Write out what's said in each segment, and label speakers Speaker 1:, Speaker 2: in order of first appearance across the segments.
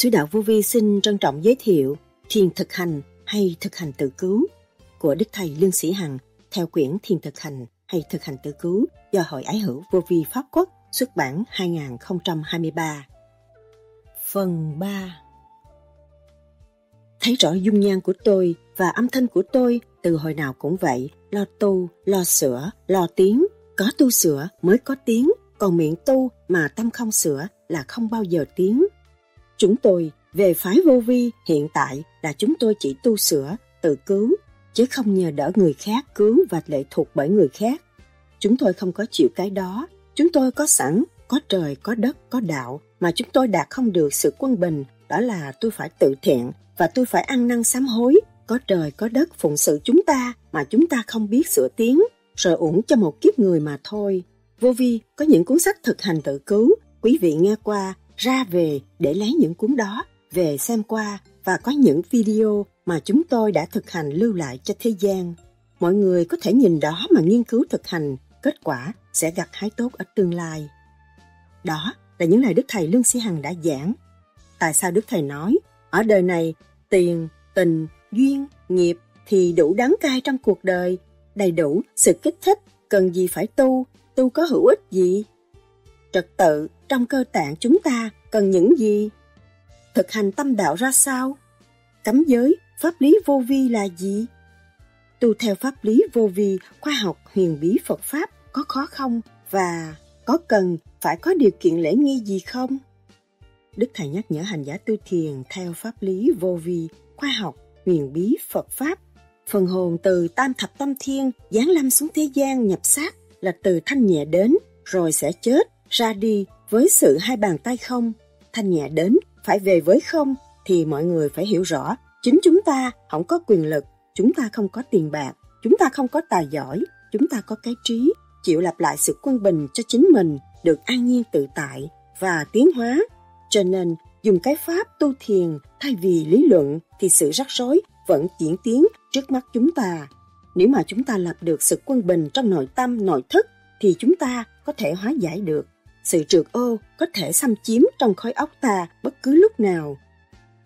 Speaker 1: Sứ đạo Vô Vi xin trân trọng giới thiệu Thiền thực hành hay thực hành tự cứu của Đức Thầy Lương Sĩ Hằng theo quyển Thiền thực hành hay thực hành tự cứu do Hội Ái hữu Vô Vi Pháp Quốc xuất bản 2023. Phần 3 Thấy rõ dung nhan của tôi và âm thanh của tôi từ hồi nào cũng vậy, lo tu, lo sửa, lo tiếng, có tu sửa mới có tiếng, còn miệng tu mà tâm không sửa là không bao giờ tiếng. Chúng tôi về phái vô vi hiện tại là chúng tôi chỉ tu sửa, tự cứu, chứ không nhờ đỡ người khác cứu và lệ thuộc bởi người khác. Chúng tôi không có chịu cái đó, chúng tôi có sẵn, có trời, có đất, có đạo, mà chúng tôi đạt không được sự quân bình, đó là tôi phải tự thiện và tôi phải ăn năn sám hối, có trời, có đất phụng sự chúng ta mà chúng ta không biết sửa tiếng, rồi uổng cho một kiếp người mà thôi. Vô vi có những cuốn sách thực hành tự cứu, quý vị nghe qua, ra về để lấy những cuốn đó, về xem qua và có những video mà chúng tôi đã thực hành lưu lại cho thế gian. Mọi người có thể nhìn đó mà nghiên cứu thực hành, kết quả sẽ gặt hái tốt ở tương lai. Đó là những lời Đức Thầy Lương Sĩ Hằng đã giảng. Tại sao Đức Thầy nói, ở đời này, tiền, tình, duyên, nghiệp thì đủ đắng cay trong cuộc đời, đầy đủ sự kích thích, cần gì phải tu, tu có hữu ích gì? Trật tự trong cơ tạng chúng ta cần những gì? Thực hành tâm đạo ra sao? Cấm giới, pháp lý vô vi là gì? Tu theo pháp lý vô vi, khoa học huyền bí Phật Pháp có khó không? Và có cần phải có điều kiện lễ nghi gì không? Đức Thầy nhắc nhở hành giả tu thiền theo pháp lý vô vi, khoa học, huyền bí Phật Pháp. Phần hồn từ tam thập tâm thiên giáng lâm xuống thế gian nhập xác là từ thanh nhẹ đến, rồi sẽ chết, ra đi với sự hai bàn tay không. Thanh nhẹ đến, phải về với không, thì mọi người phải hiểu rõ, chính chúng ta không có quyền lực, chúng ta không có tiền bạc, chúng ta không có tài giỏi, chúng ta có cái trí, chịu lặp lại sự quân bình cho chính mình, được an nhiên tự tại và tiến hóa. Cho nên, dùng cái pháp tu thiền thay vì lý luận thì sự rắc rối vẫn diễn tiến trước mắt chúng ta. Nếu mà chúng ta lập được sự quân bình trong nội tâm, nội thức thì chúng ta có thể hóa giải được. Sự trượt ô có thể xâm chiếm trong khối óc ta bất cứ lúc nào.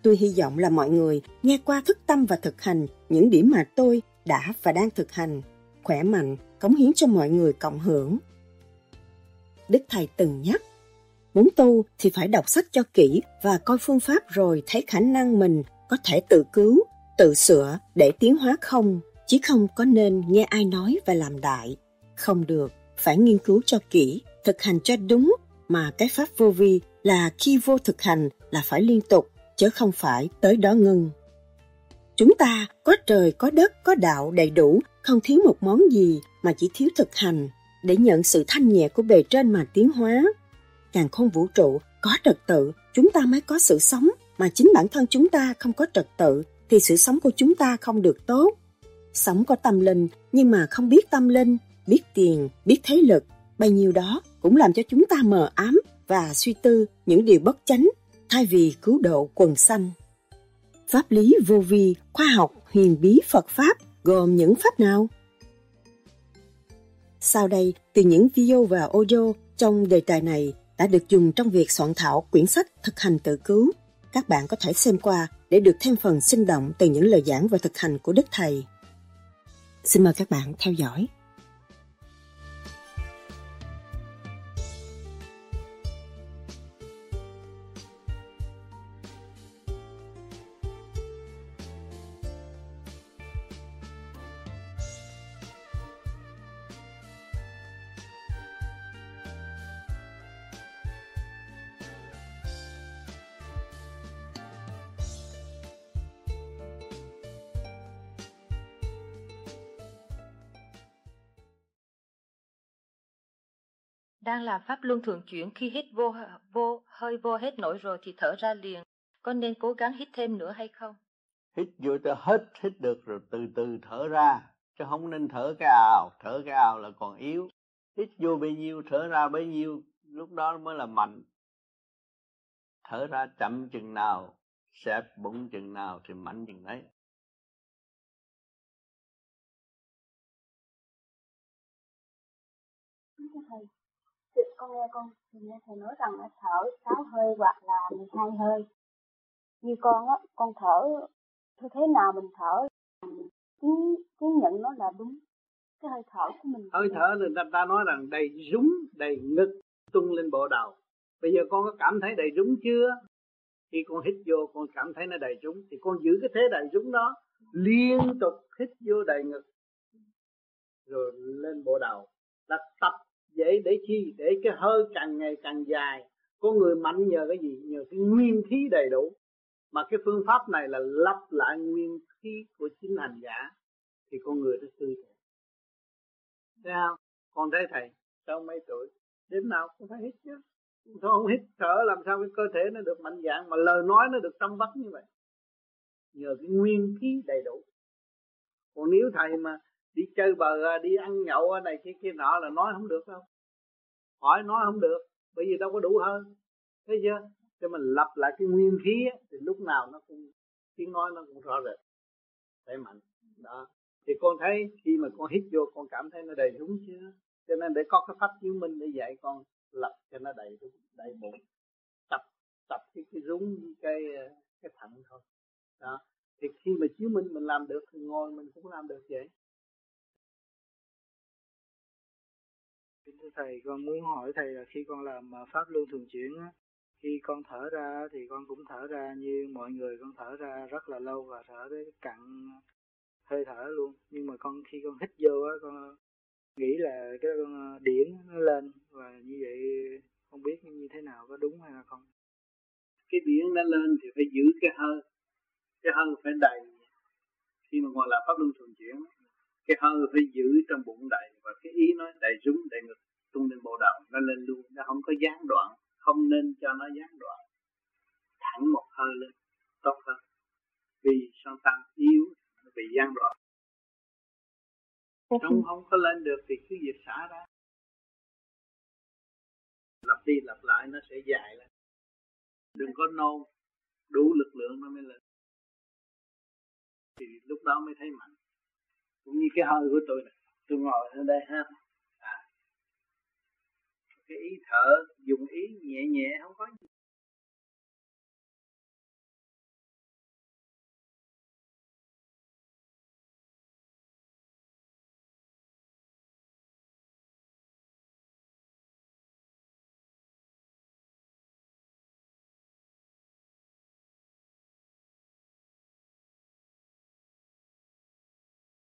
Speaker 1: Tôi hy vọng là mọi người nghe qua thức tâm và thực hành những điểm mà tôi đã và đang thực hành, khỏe mạnh, cống hiến cho mọi người cộng hưởng. Đức Thầy từng nhắc, muốn tu thì phải đọc sách cho kỹ và coi phương pháp rồi thấy khả năng mình có thể tự cứu, tự sửa để tiến hóa không, chứ không có nên nghe ai nói và làm đại. Không được, phải nghiên cứu cho kỹ, thực hành cho đúng, mà cái pháp vô vi là khi vô thực hành là phải liên tục, chứ không phải tới đó ngưng. Chúng ta có trời, có đất, có đạo đầy đủ, không thiếu một món gì mà chỉ thiếu thực hành để nhận sự thanh nhẹ của bề trên mà tiến hóa. Càng không vũ trụ có trật tự, chúng ta mới có sự sống, mà chính bản thân chúng ta không có trật tự thì sự sống của chúng ta không được tốt. Sống có tâm linh nhưng mà không biết tâm linh, biết tiền, biết thế lực, bao nhiêu đó cũng làm cho chúng ta mờ ám và suy tư những điều bất chánh thay vì cứu độ quần sanh. Pháp lý vô vi, khoa học, huyền bí Phật Pháp gồm những pháp nào? Sau đây, từ những video và audio trong đề tài này đã được dùng trong việc soạn thảo quyển sách thực hành tự cứu. Các bạn có thể xem qua để được thêm phần sinh động từ những lời giảng và thực hành của Đức Thầy. Xin mời các bạn theo dõi.
Speaker 2: Đang làm pháp luân thường chuyển khi hít vô, vô hơi vô hết nổi rồi thì thở ra liền. Có nên cố gắng hít thêm nữa hay không?
Speaker 3: Hít vô cho hết hít được rồi từ từ thở ra. Chứ không nên thở cái ào, thở cái ào là còn yếu. Hít vô bấy nhiêu, thở ra bấy nhiêu, lúc đó mới là mạnh. Thở ra chậm chừng nào, xẹp bụng chừng nào thì mạnh chừng đấy.
Speaker 4: Con nghe con nghe thầy nói rằng là thở sáu hơi hoặc là 12 hơi. Như con á con thở như thế nào mình thở chứng chứng nhận nó là đúng. Cái hơi thở của mình
Speaker 3: hơi thở thì ta, ta nói rằng đầy rúng đầy ngực tung lên bộ đầu. Bây giờ con có cảm thấy đầy rúng chưa? Khi con hít vô con cảm thấy nó đầy rúng. Thì con giữ cái thế đầy rúng đó liên tục hít vô đầy ngực rồi lên bộ đầu. Là tập dễ để chi? Để cái hơi càng ngày càng dài. Con người mạnh nhờ cái gì? Nhờ cái nguyên khí đầy đủ. Mà cái phương pháp này là lắp lại nguyên khí của chính hành giả, thì con người nó tươi trẻ thấy không? Con thấy thầy sau mấy tuổi? Đêm nào cũng phải hít chứ. Sao không hít thở, làm sao cái cơ thể nó được mạnh dạng, mà lời nói nó được tâm vắt như vậy. Nhờ cái nguyên khí đầy đủ. Còn nếu thầy mà đi chơi bờ à, đi ăn nhậu à, này kia kia nọ là nói không được đâu. Hỏi nói không được, bởi vì đâu có đủ hơn. Thấy chưa? Cho mình lập lại cái nguyên khí thì lúc nào nó cũng, tiếng nói nó cũng rõ rệt phải mạnh. Đó. Thì con thấy khi mà con hít vô, con cảm thấy nó đầy đúng chưa cho nên để có cái pháp chứng minh để dạy con lập cho nó đầy đúng đầy bụng. Tập tập cái cái rúng, cái à, cái thận thôi. Đó. Thì khi mà chiếu minh mình làm được, thì ngồi mình cũng làm được vậy.
Speaker 5: Thưa Thầy, con muốn hỏi Thầy là khi con làm à, Pháp Luân Thường Chuyển khi con thở ra thì con cũng thở ra như mọi người con thở ra rất là lâu và thở tới cặn hơi thở luôn. Nhưng mà con khi con hít vô á, con à, nghĩ là cái con à, điển nó lên và như vậy không biết như thế nào có đúng hay là không.
Speaker 3: Cái điển nó lên thì phải giữ cái hơi, cái hơi phải đầy. Khi mà ngồi làm Pháp Luân Thường Chuyển cái hơi phải giữ trong bụng đầy và cái ý nói đầy rúng đầy ngực tung lên bộ đầu nó lên luôn. Nó không có gián đoạn không nên cho nó gián đoạn. Thẳng một hơi lên tốt hơn. Vì son tăng yếu nó bị gián đoạn. Không không có lên được thì cứ việc xả ra. Lặp đi lặp lại nó sẽ dài lên. Đừng có nôn đủ lực lượng nó mới lên. Thì lúc đó mới thấy mạnh. Cũng như cái hơi của tôi này tôi ngồi ở đây ha cái ý thở, dùng ý nhẹ nhẹ, không có gì.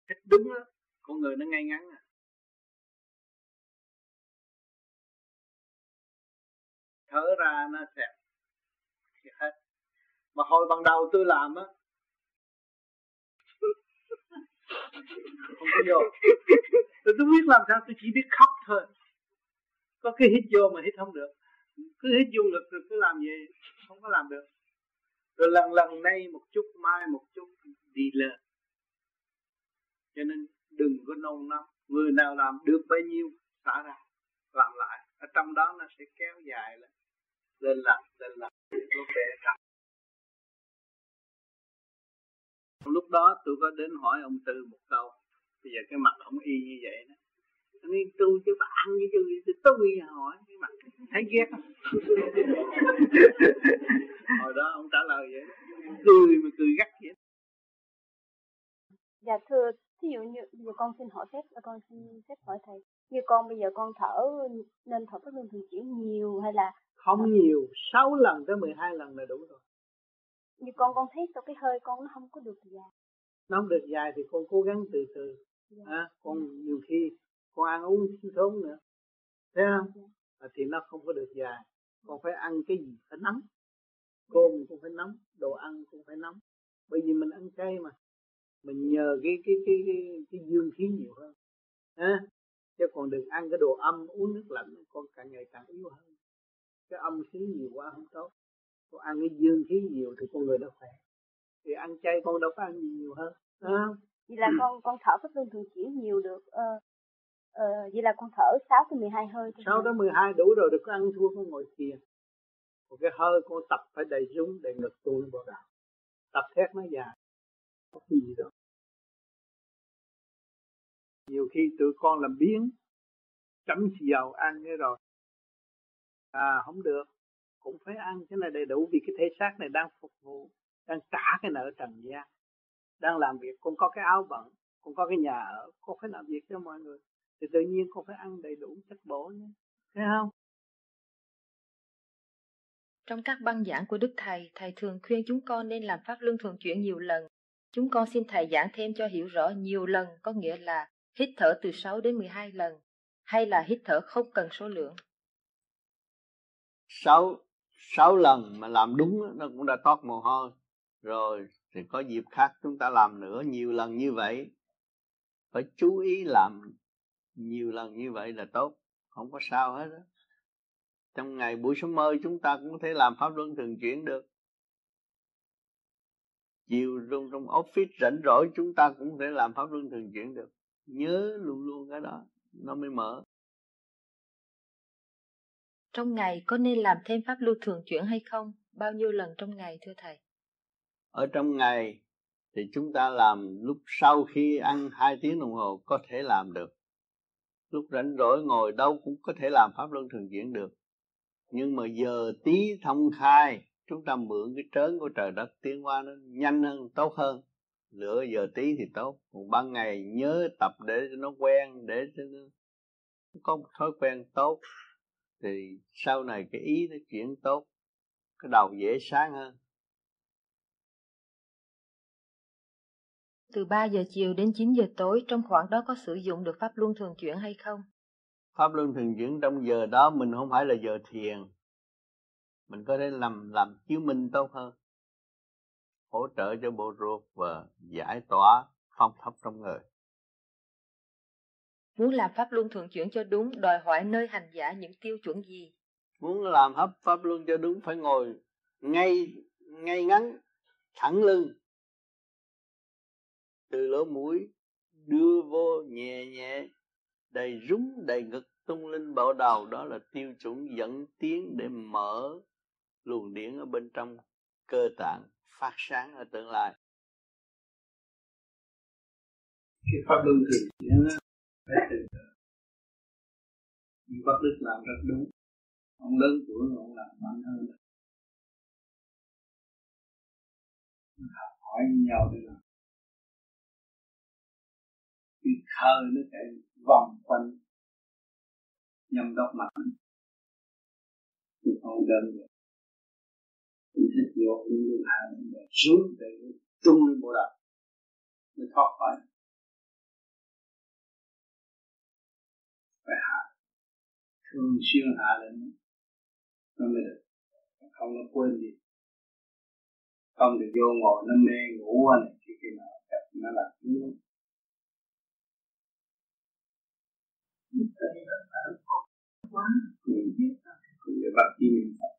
Speaker 3: Thích đúng á, con người nó ngay ngắn à. Thở ra nó sẽ hết. Mà hồi ban đầu tôi làm á, không có vô. Tôi tôi biết làm sao, tôi chỉ biết khóc thôi. Có cái hít vô mà hít không được. Cứ hít vô lực rồi cứ làm gì, không có làm được. Rồi lần lần nay một chút, mai một chút, đi lên. Cho nên đừng có nôn nóng. Người nào làm được bấy nhiêu, xả ra, làm lại. Ở trong đó nó sẽ kéo dài lên lên làm lên làm lúc về trầm lúc đó tôi có đến hỏi ông tư một câu. Bây giờ cái mặt ông y như vậy đó. Nên tôi chứ bà ăn với tôi thì tôi hỏi cái mặt. Thấy ghét không? Hồi đó ông trả lời vậy cười mà cười gắt vậy
Speaker 4: dạ thưa Ví dụ như giờ con xin hỏi phép là con xin phép hỏi thầy. Như con bây giờ con thở nên thở pháp luân thường chuyển nhiều hay là
Speaker 3: không nhiều, 6 lần tới 12 lần là đủ rồi.
Speaker 4: Như con con thấy sao cái hơi con nó không có được dài.
Speaker 3: Nó không được dài thì con cố gắng từ từ. Dạ. À, con nhiều khi con ăn uống thiếu thốn nữa. Thấy không? Dạ. À, thì nó không có được dài. Con phải ăn cái gì phải nóng. Cơm cũng phải nóng, đồ ăn cũng phải nóng. Bởi vì mình ăn chay mà mình nhờ cái cái cái cái, cái dương khí nhiều hơn. Ha chứ còn đừng ăn cái đồ âm uống nước lạnh con càng ngày càng yếu hơn. Cái âm khí nhiều quá không tốt. Con ăn cái dương khí nhiều thì con người nó khỏe. Thì ăn chay con đâu có ăn nhiều hơn à.
Speaker 4: vậy là con con thở pháp luân thường chuyển nhiều được ờ, ờ, vậy là con thở 6 tới 12 hơi
Speaker 3: 6 tới 12 đủ rồi được có ăn thua con ngồi thiền. Một cái hơi con tập phải đầy rúng đầy ngực tuôn vào đầu tập thét nó dài có cái gì đâu. Nhiều khi tụi con làm biến chấm dầu ăn cái rồi. À không được. Cũng phải ăn cái này đầy đủ vì cái thể xác này đang phục vụ
Speaker 5: đang trả cái nợ trần gian. Đang làm việc cũng có cái áo bẩn cũng có cái nhà ở cũng phải làm việc cho mọi người. Thì tự nhiên con phải ăn đầy đủ chất bổ nhé. Thấy không?
Speaker 2: Trong các băng giảng của Đức Thầy, Thầy thường khuyên chúng con nên làm pháp luân thường chuyển nhiều lần. Chúng con xin Thầy giảng thêm cho hiểu rõ nhiều lần có nghĩa là hít thở từ 6 đến 12 lần, hay là hít thở không cần số lượng.
Speaker 3: 6, 6 lần mà làm đúng nó cũng đã toát mồ hôi. Rồi thì có dịp khác chúng ta làm nữa nhiều lần như vậy. Phải chú ý làm nhiều lần như vậy là tốt, không có sao hết đó trong ngày buổi sớm mơ chúng ta cũng có thể làm pháp luân thường chuyển được chiều trong trong office rảnh rỗi chúng ta cũng thể làm pháp luân thường chuyển được. Nhớ luôn luôn cái đó nó mới mở.
Speaker 2: Trong ngày có nên làm thêm pháp luân thường chuyển hay không? Bao nhiêu lần trong ngày thưa thầy?
Speaker 3: Ở trong ngày thì chúng ta làm lúc sau khi ăn hai tiếng đồng hồ có thể làm được. Lúc rảnh rỗi ngồi đâu cũng có thể làm pháp luân thường chuyển được. Nhưng mà giờ tí thông khai chúng ta mượn cái trớn của trời đất tiến qua nó nhanh hơn tốt hơn. Lửa giờ tí thì tốt còn ban ngày nhớ tập để cho nó quen để cho nó có một thói quen tốt. Thì sau này cái ý nó chuyển tốt cái đầu dễ sáng hơn.
Speaker 2: Từ 3 giờ chiều đến 9 giờ tối trong khoảng đó có sử dụng được pháp luân thường chuyển hay không?
Speaker 3: pháp luân thường chuyển trong giờ đó mình không phải là giờ thiền mình có thể làm làm chiếu minh tốt hơn. Hỗ trợ cho bộ ruột và giải tỏa phong thấp trong người.
Speaker 2: Muốn làm pháp luân thường chuyển cho đúng đòi hỏi nơi hành giả những tiêu chuẩn gì?
Speaker 3: Muốn làm hấp pháp luân cho đúng phải ngồi ngay ngay ngắn thẳng lưng. Từ lỗ mũi đưa vô nhẹ nhẹ đầy rúng đầy ngực tung linh bảo đầu đó là tiêu chuẩn dẫn tiến để mở luồng điển ở bên trong cơ tạng phát sáng ở tương lai.
Speaker 5: Cái pháp luân thường chuyển phải từ nhưng pháp đức làm rất đúng. Ông lớn tuổi ông làm mạnh hơn học hỏi nhau để làm. Cái thơ nó chạy vòng quanh nhâm đốc mạnh. Tôi không đơn được tôi thích vô những người hàng để xuống để trung bộ đạo mới thoát khỏi. Phải hạ. Thường xuyên hạ lên nó mới được. Không nó quên gì. Không được vô ngồi, nó mê ngủ này, thì khi nào nó là thứ quá. Người biết cũng để bắt chi niệm Phật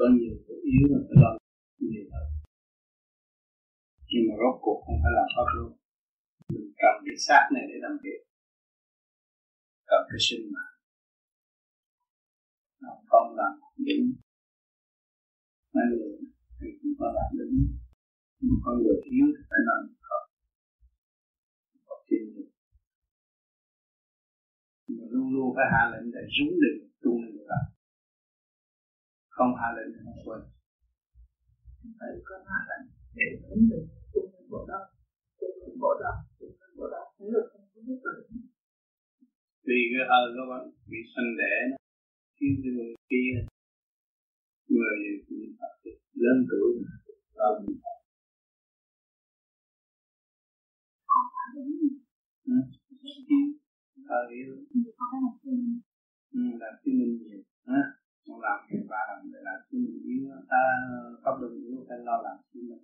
Speaker 5: có nhiều cái yếu mà phải lo. Nhiều hơn nhưng mà rốt cuộc không phải làm pháp luôn mình cần cái xác này để làm việc, cần cái sinh mạng. Nó không làm đúng. Mấy người thì cũng có làm đúng. Nhưng con người yếu thì phải làm không? Học chuyên nghiệp mà luôn luôn phải hạ lệnh để rúng định, tu người được không hạ lệnh thì không quên.
Speaker 6: Phải có hạ lệnh để rúng định tu lên bộ đó tu lên bộ đó tu lên bộ đó nếu được không có biết được
Speaker 5: vì cái hơi các bạn bị sanh đẻ nó khiến cho người kia người lớn tuổi làm Ừ. Thơ yếu. Ừ, làm chứng minh nhiều. Ha con làm việc ba làm để làm chứng minh yếu ta pháp luân yếu phải lo làm chứng minh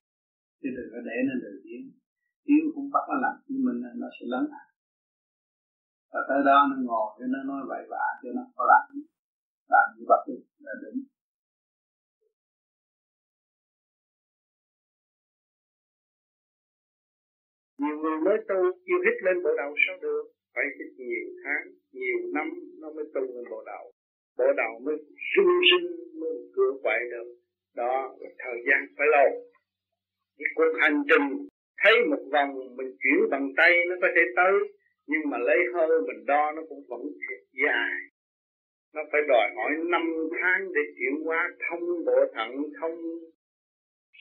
Speaker 5: chứ đừng có để nó lười tiến yếu cũng bắt nó làm chứng minh nó sẽ lớn à. Và tới đó nó ngồi cho nó nói vậy vả cho nó có làm. Làm như vậy là đúng.
Speaker 7: Nhiều người mới tu yêu hít lên bộ đầu sao được? Phải hít nhiều tháng, nhiều năm nó mới tu lên bộ đầu bộ đầu mới rung rinh mới cửa quậy được đó là thời gian phải lâu cái cuộc hành trình thấy một vòng mình chuyển bằng tay nó có thể tới nhưng mà lấy hơi mình đo nó cũng vẫn dài nó phải đòi hỏi năm tháng để chuyển hóa thông bộ thận thông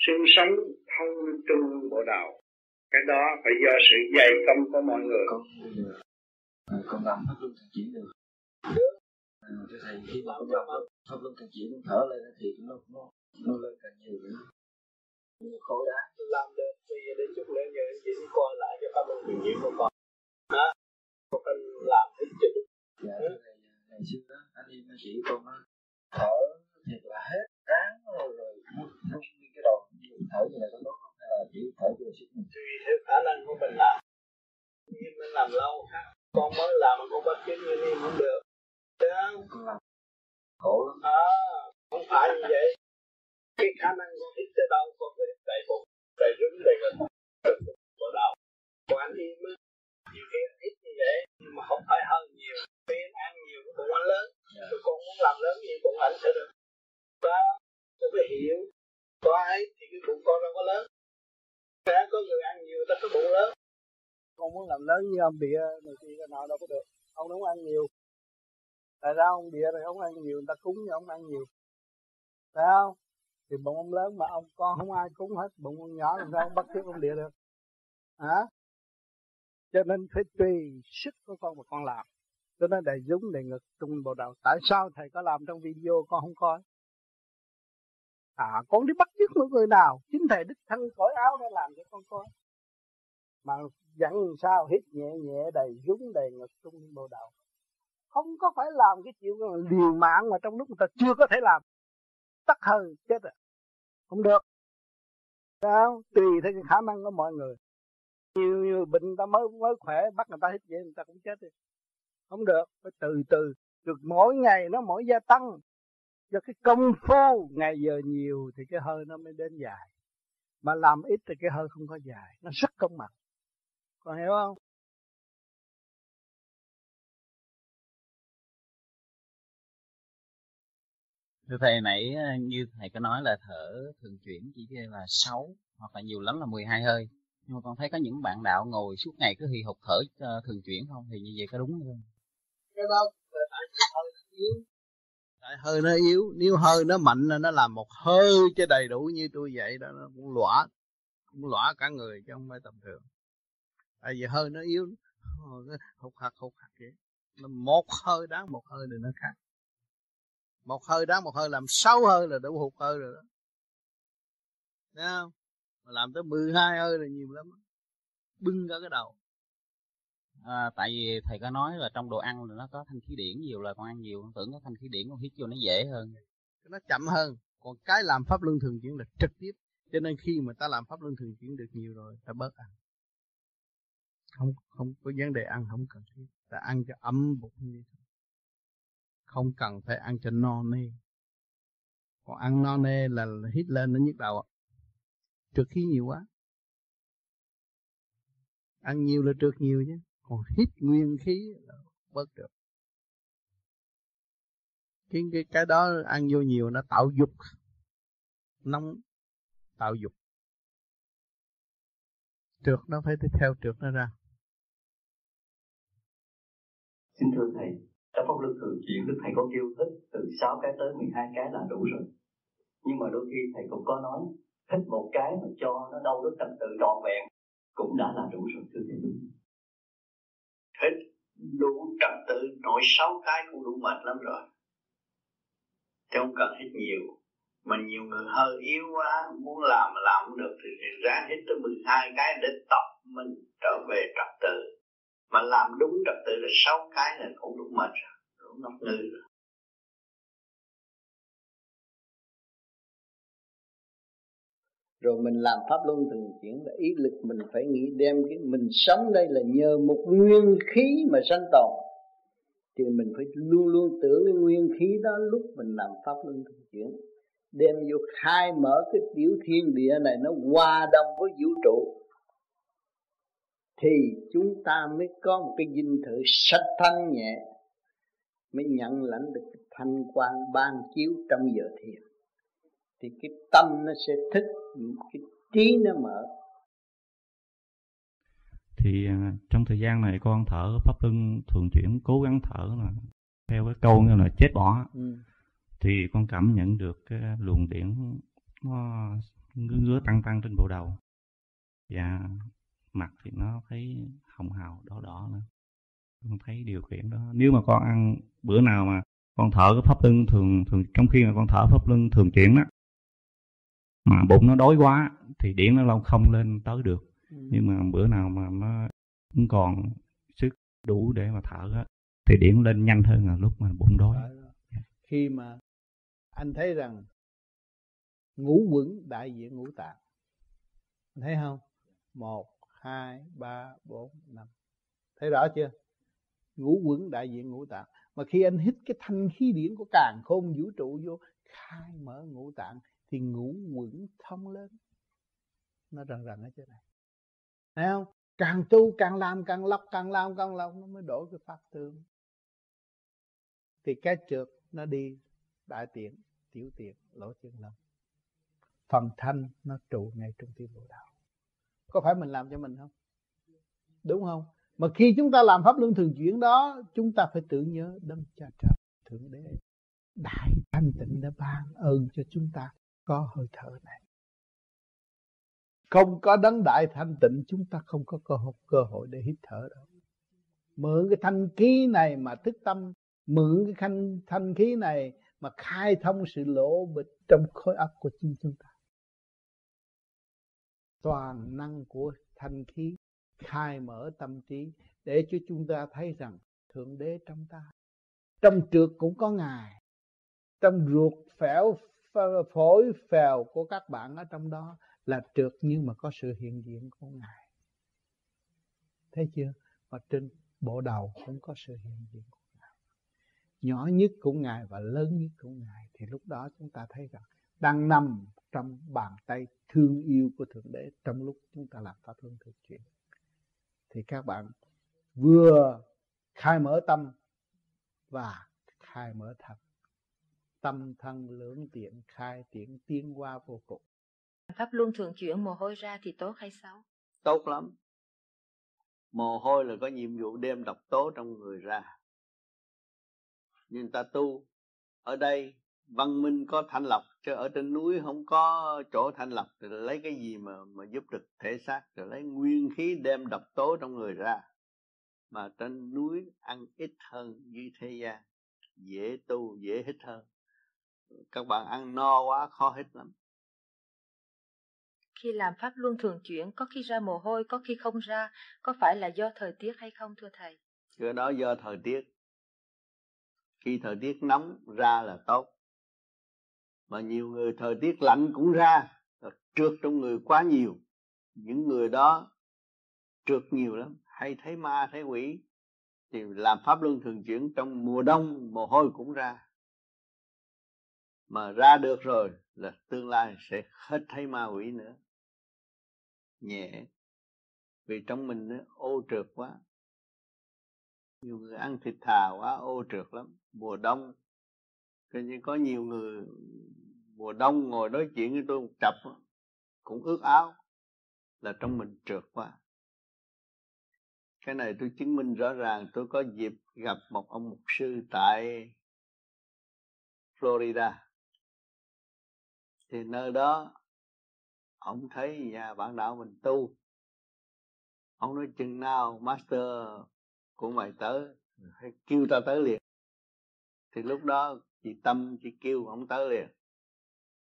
Speaker 7: xương sống thông trung bộ đầu cái đó phải do sự dày công của mọi người
Speaker 8: con con làm pháp luôn chuyển được thầy khi mà con làm pháp luân thường chuyển thở lên thì nó nó nó lên càng nhiều nữa.
Speaker 5: Khổ đã làm được bây giờ để chút lên giờ chỉ coi lại cái pháp luân thường chuyển của con đó. Con cần làm hết cho được.
Speaker 8: Dạ thầy ngày xưa đó anh em chỉ con nó thở thiệt là hết ráng rồi rồi nó như cái đầu thở như này có tốt không? Hay là chỉ thở vừa sức mình?
Speaker 5: Tùy theo khả năng của mình làm. Nhưng mình làm lâu khác con mới làm mà con bắt chước như em không được
Speaker 8: Khổ lắm.
Speaker 5: À, không phải như vậy. Cái khả năng con hít tới đâu con cứ đầy bụng đầy rúng đầy ngực bộ đầu còn anh em á. Nhiều khi hít như vậy nhưng mà không phải hơn nhiều. Khi anh ăn nhiều cái bụng anh lớn.
Speaker 8: Dạ.
Speaker 5: rồi con muốn làm lớn gì bụng anh sẽ được. Đó con phải hiểu. Có ai thì cái bụng con đâu có lớn. Thế có người ăn nhiều ta có bụng lớn. Con muốn làm lớn như ông bịa này kia nào đâu có được. Ông không ăn nhiều tại ra ông địa rồi ông ăn nhiều, người ta cúng nhưng ông ăn nhiều. Phải không? Thì bụng ông lớn mà ông con không ai cúng hết bụng ông nhỏ làm sao ông bắt chước ông địa được? Hả? Cho nên phải tùy sức của con mà con làm. Cho nên đầy dũng đầy ngực, trung bộ đầu tại sao thầy có làm trong video con không coi? À con đi bắt chước một người nào? Chính thầy đích thân cởi áo ra làm cho con coi. Mà dặn sao? Hít nhẹ nhẹ đầy dũng đầy ngực, trung bộ đầu không có phải làm cái chuyện liều mạng mà trong lúc người ta chưa có thể làm. Tắt hơi chết rồi. Không được. Sao? Tùy theo cái khả năng của mọi người. Nhiều nhiều bệnh người ta mới mới khỏe, bắt người ta hít vậy, người ta cũng chết đi. Không được, phải từ từ. Được mỗi ngày nó mỗi gia tăng. Cho cái công phu, ngày giờ nhiều thì cái hơi nó mới đến dài. Mà làm ít thì cái hơi không có dài. Nó rất công bằng. Còn hiểu không?
Speaker 9: Thưa thầy nãy ờ, như thầy có nói là thở thường chuyển chỉ là 6 hoặc là nhiều lắm là 12 hơi. Nhưng mà con thấy có những bạn đạo ngồi suốt ngày cứ hì hục thở uh, thường chuyển không? Thì như vậy có đúng không?
Speaker 5: Cái đó tại hơi nó yếu.
Speaker 3: Tại hơi nó yếu nếu hơi nó mạnh là nó làm một hơi cho đầy đủ như tôi vậy đó nó cũng lõa cũng lõa cả người chứ không phải tầm thường. Tại vì hơi nó yếu hụt hạt hụt hạt vậy một hơi đáng một hơi thì nó khác một hơi đáng một hơi làm sáu hơi là đủ hụt hơi rồi đó. Thấy không? Mà làm tới 12 hơi là nhiều lắm bưng cả cái đầu.
Speaker 9: À, tại vì thầy có nói là trong đồ ăn là nó có thanh khí điển nhiều là con ăn nhiều con tưởng có thanh khí điển con hít vô nó dễ hơn.
Speaker 3: Nó chậm hơn. Còn cái làm pháp luân thường chuyển là trực tiếp. Cho nên khi mà ta làm pháp luân thường chuyển được nhiều rồi ta bớt ăn. Không không có vấn đề ăn không cần thiết. Ta ăn cho ấm bụng như thôi không cần phải ăn cho no nê. Còn ăn no nê là hít lên nó nhức đầu trượt khí nhiều quá. Ăn nhiều là trượt nhiều chứ. Còn hít nguyên khí là bớt được. Cái cái cái đó ăn vô nhiều nó tạo dục. Nóng, tạo dục. Trượt nó phải theo trượt nó ra.
Speaker 8: Xin thưa thầy trong pháp luân thường chuyển đức thầy có kêu thích từ 6 cái tới 12 cái là đủ rồi. Nhưng mà đôi khi thầy cũng có nói thích một cái mà cho nó đâu đó trật tự trọn vẹn cũng đã là đủ rồi thưa thầy đúng
Speaker 7: thích đủ trật tự nội sáu cái cũng đủ mệt lắm rồi. Chứ không cần hết nhiều. Mà nhiều người hơi yếu quá muốn làm mà làm không được thì, thì hết tới 12 cái để tập mình trở về trật tự. Mà làm đúng trật tự là sáu cái là cũng đủ mệt rồi đủ ngốc ngư rồi.
Speaker 3: Rồi mình làm pháp luân thường chuyển là ý lực mình phải nghĩ đem cái mình sống đây là nhờ một nguyên khí mà sanh tồn. Thì mình phải luôn luôn tưởng cái nguyên khí đó lúc mình làm pháp luân thường chuyển, đem vô khai mở cái tiểu thiên địa này nó hòa đồng với vũ trụ. Thì chúng ta mới có một cái dinh thự sạch thanh nhẹ mới nhận lãnh được cái thanh quan ban chiếu trong giờ thiền. Thì cái tâm nó sẽ thích cái trí nó mở.
Speaker 10: Thì à, trong thời gian này con thở pháp luân thường chuyển cố gắng thở là theo cái câu như là chết bỏ.
Speaker 11: Ừ.
Speaker 10: thì con cảm nhận được cái luồng điển nó ngứa ngứa tăng tăng trên bộ đầu. Và mặt thì nó thấy hồng hào đỏ đỏ nữa con thấy điều khiển đó. Nếu mà con ăn bữa nào mà con thở cái pháp lưng thường thường trong khi mà con thở pháp lưng thường chuyển đó mà bụng nó đói quá thì điển nó lâu không lên tới được. Ừ. nhưng mà bữa nào mà nó cũng còn sức đủ để mà thở á thì điển lên nhanh hơn là lúc mà bụng đói.
Speaker 11: Khi mà anh thấy rằng ngũ quẩn đại diện ngũ tạng anh thấy không? Một hai ba bốn năm. Thấy rõ chưa ngũ quẩn đại diện ngũ tạng. Mà khi anh hít cái thanh khí điển của càng khôn vũ trụ vô, khai mở ngũ tạng, thì ngũ quẩn thông lên nó rần rần ở chỗ này. Thấy không? Càng tu, càng làm, càng lọc, càng làm càng lọc, nó mới đổi cái pháp tướng. thì cái trượt, nó đi đại tiện, tiểu tiện, lỗ chân lông. Phần thanh, nó trụ ngay trong tim bộ đạo. Có phải mình làm cho mình không? Đúng không? Mà khi chúng ta làm pháp luân thường chuyển đó chúng ta phải tưởng nhớ đấng cha trời thượng đế. Đại thanh tịnh đã ban ơn cho chúng ta có hơi thở này. Không có đấng đại thanh tịnh chúng ta không có cơ hội, cơ hội để hít thở đâu. Mượn cái thanh khí này mà thức tâm mượn cái thanh, thanh khí này mà khai thông sự lỗ bịch trong khối óc của chính chúng ta. Toàn năng của thanh khí khai mở tâm trí để cho chúng ta thấy rằng thượng đế trong ta. Trong trượt cũng có ngài, trong ruột phèo phổi phèo của các bạn ở trong đó là trượt nhưng mà có sự hiện diện của ngài. Thấy chưa? Và trên bộ đầu cũng có sự hiện diện của ngài. Nhỏ nhất của ngài và lớn nhất của ngài. Thì lúc đó chúng ta thấy rằng đang nằm trong bàn tay thương yêu của thượng đế, trong lúc chúng ta làm pháp luân thực chuyển thì các bạn vừa khai mở tâm và khai mở thật tâm thân lưỡng tiện khai tiện tiến qua vô cùng.
Speaker 2: Pháp luân thường chuyển mồ hôi ra thì tốt hay xấu?
Speaker 3: Tốt lắm. Mồ hôi là có nhiệm vụ đem độc tố trong người ra. Nhưng ta tu ở đây văn minh có thanh lọc chứ ở trên núi không có chỗ thanh lọc. Thì lấy cái gì mà mà giúp được thể xác rồi lấy nguyên khí đem độc tố trong người ra. Mà trên núi ăn ít hơn dưới thế gian dễ tu dễ hít hơn. Các bạn ăn no quá khó hít lắm.
Speaker 2: Khi làm pháp luân thường chuyển có khi ra mồ hôi có khi không ra có phải là do thời tiết hay không thưa thầy?
Speaker 3: Cái đó do thời tiết. Khi thời tiết nóng ra là tốt mà nhiều người thời tiết lạnh cũng ra trượt trong người quá nhiều. Những người đó trượt nhiều lắm, hay thấy ma, thấy quỷ, thì làm pháp luân thường chuyển trong mùa đông, mồ hôi cũng ra. Mà ra được rồi là tương lai sẽ hết thấy ma, quỷ nữa. Nhẹ, vì trong mình nó ô trượt quá. Nhiều người ăn thịt thà quá, ô trượt lắm. Mùa đông thế nhưng có nhiều người mùa đông ngồi nói chuyện với tôi một chập cũng ướt áo là trong mình trượt quá cái này tôi chứng minh rõ ràng, tôi có dịp gặp một ông mục sư tại Florida. Thì nơi đó, ông thấy nhà bạn đạo mình tu. Ông nói, chừng nào master của mày tới? Hay kêu tao tới liền. Thì lúc đó chị tâm, chị kêu ông tới liền.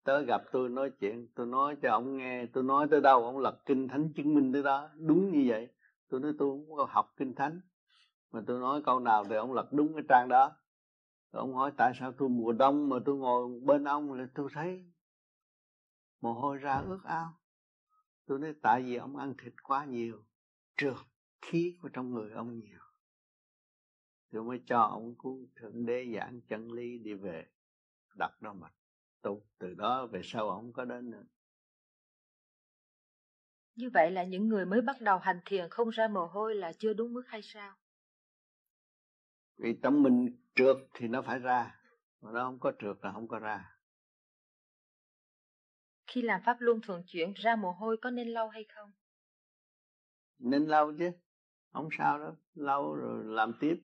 Speaker 3: Tới gặp tôi nói chuyện, tôi nói cho ông nghe, tôi nói tới đâu ông lật kinh thánh chứng minh tới đó. Đúng như vậy. Tôi nói tôi không có học kinh thánh. Mà tôi nói câu nào thì ông lật đúng cái trang đó. Rồi ông hỏi tại sao tôi mùa đông mà tôi ngồi bên ông là tôi thấy mồ hôi ra ướt ao tôi nói tại vì ông ăn thịt quá nhiều, trượt khí của trong người ông nhiều tôi mới cho ông cứu thượng đế giảng chân lý đi về đặt đó mà tu từ đó về sau ông có đến nữa
Speaker 2: như vậy là những người mới bắt đầu hành thiền không ra mồ hôi là chưa đúng mức hay sao?
Speaker 3: Vì trong mình trượt thì nó phải ra, mà nó không có trượt là không có ra.
Speaker 2: Khi làm pháp luân thường chuyển ra mồ hôi có nên lâu hay không?
Speaker 3: Nên lâu chứ, không sao đâu, lâu rồi làm tiếp.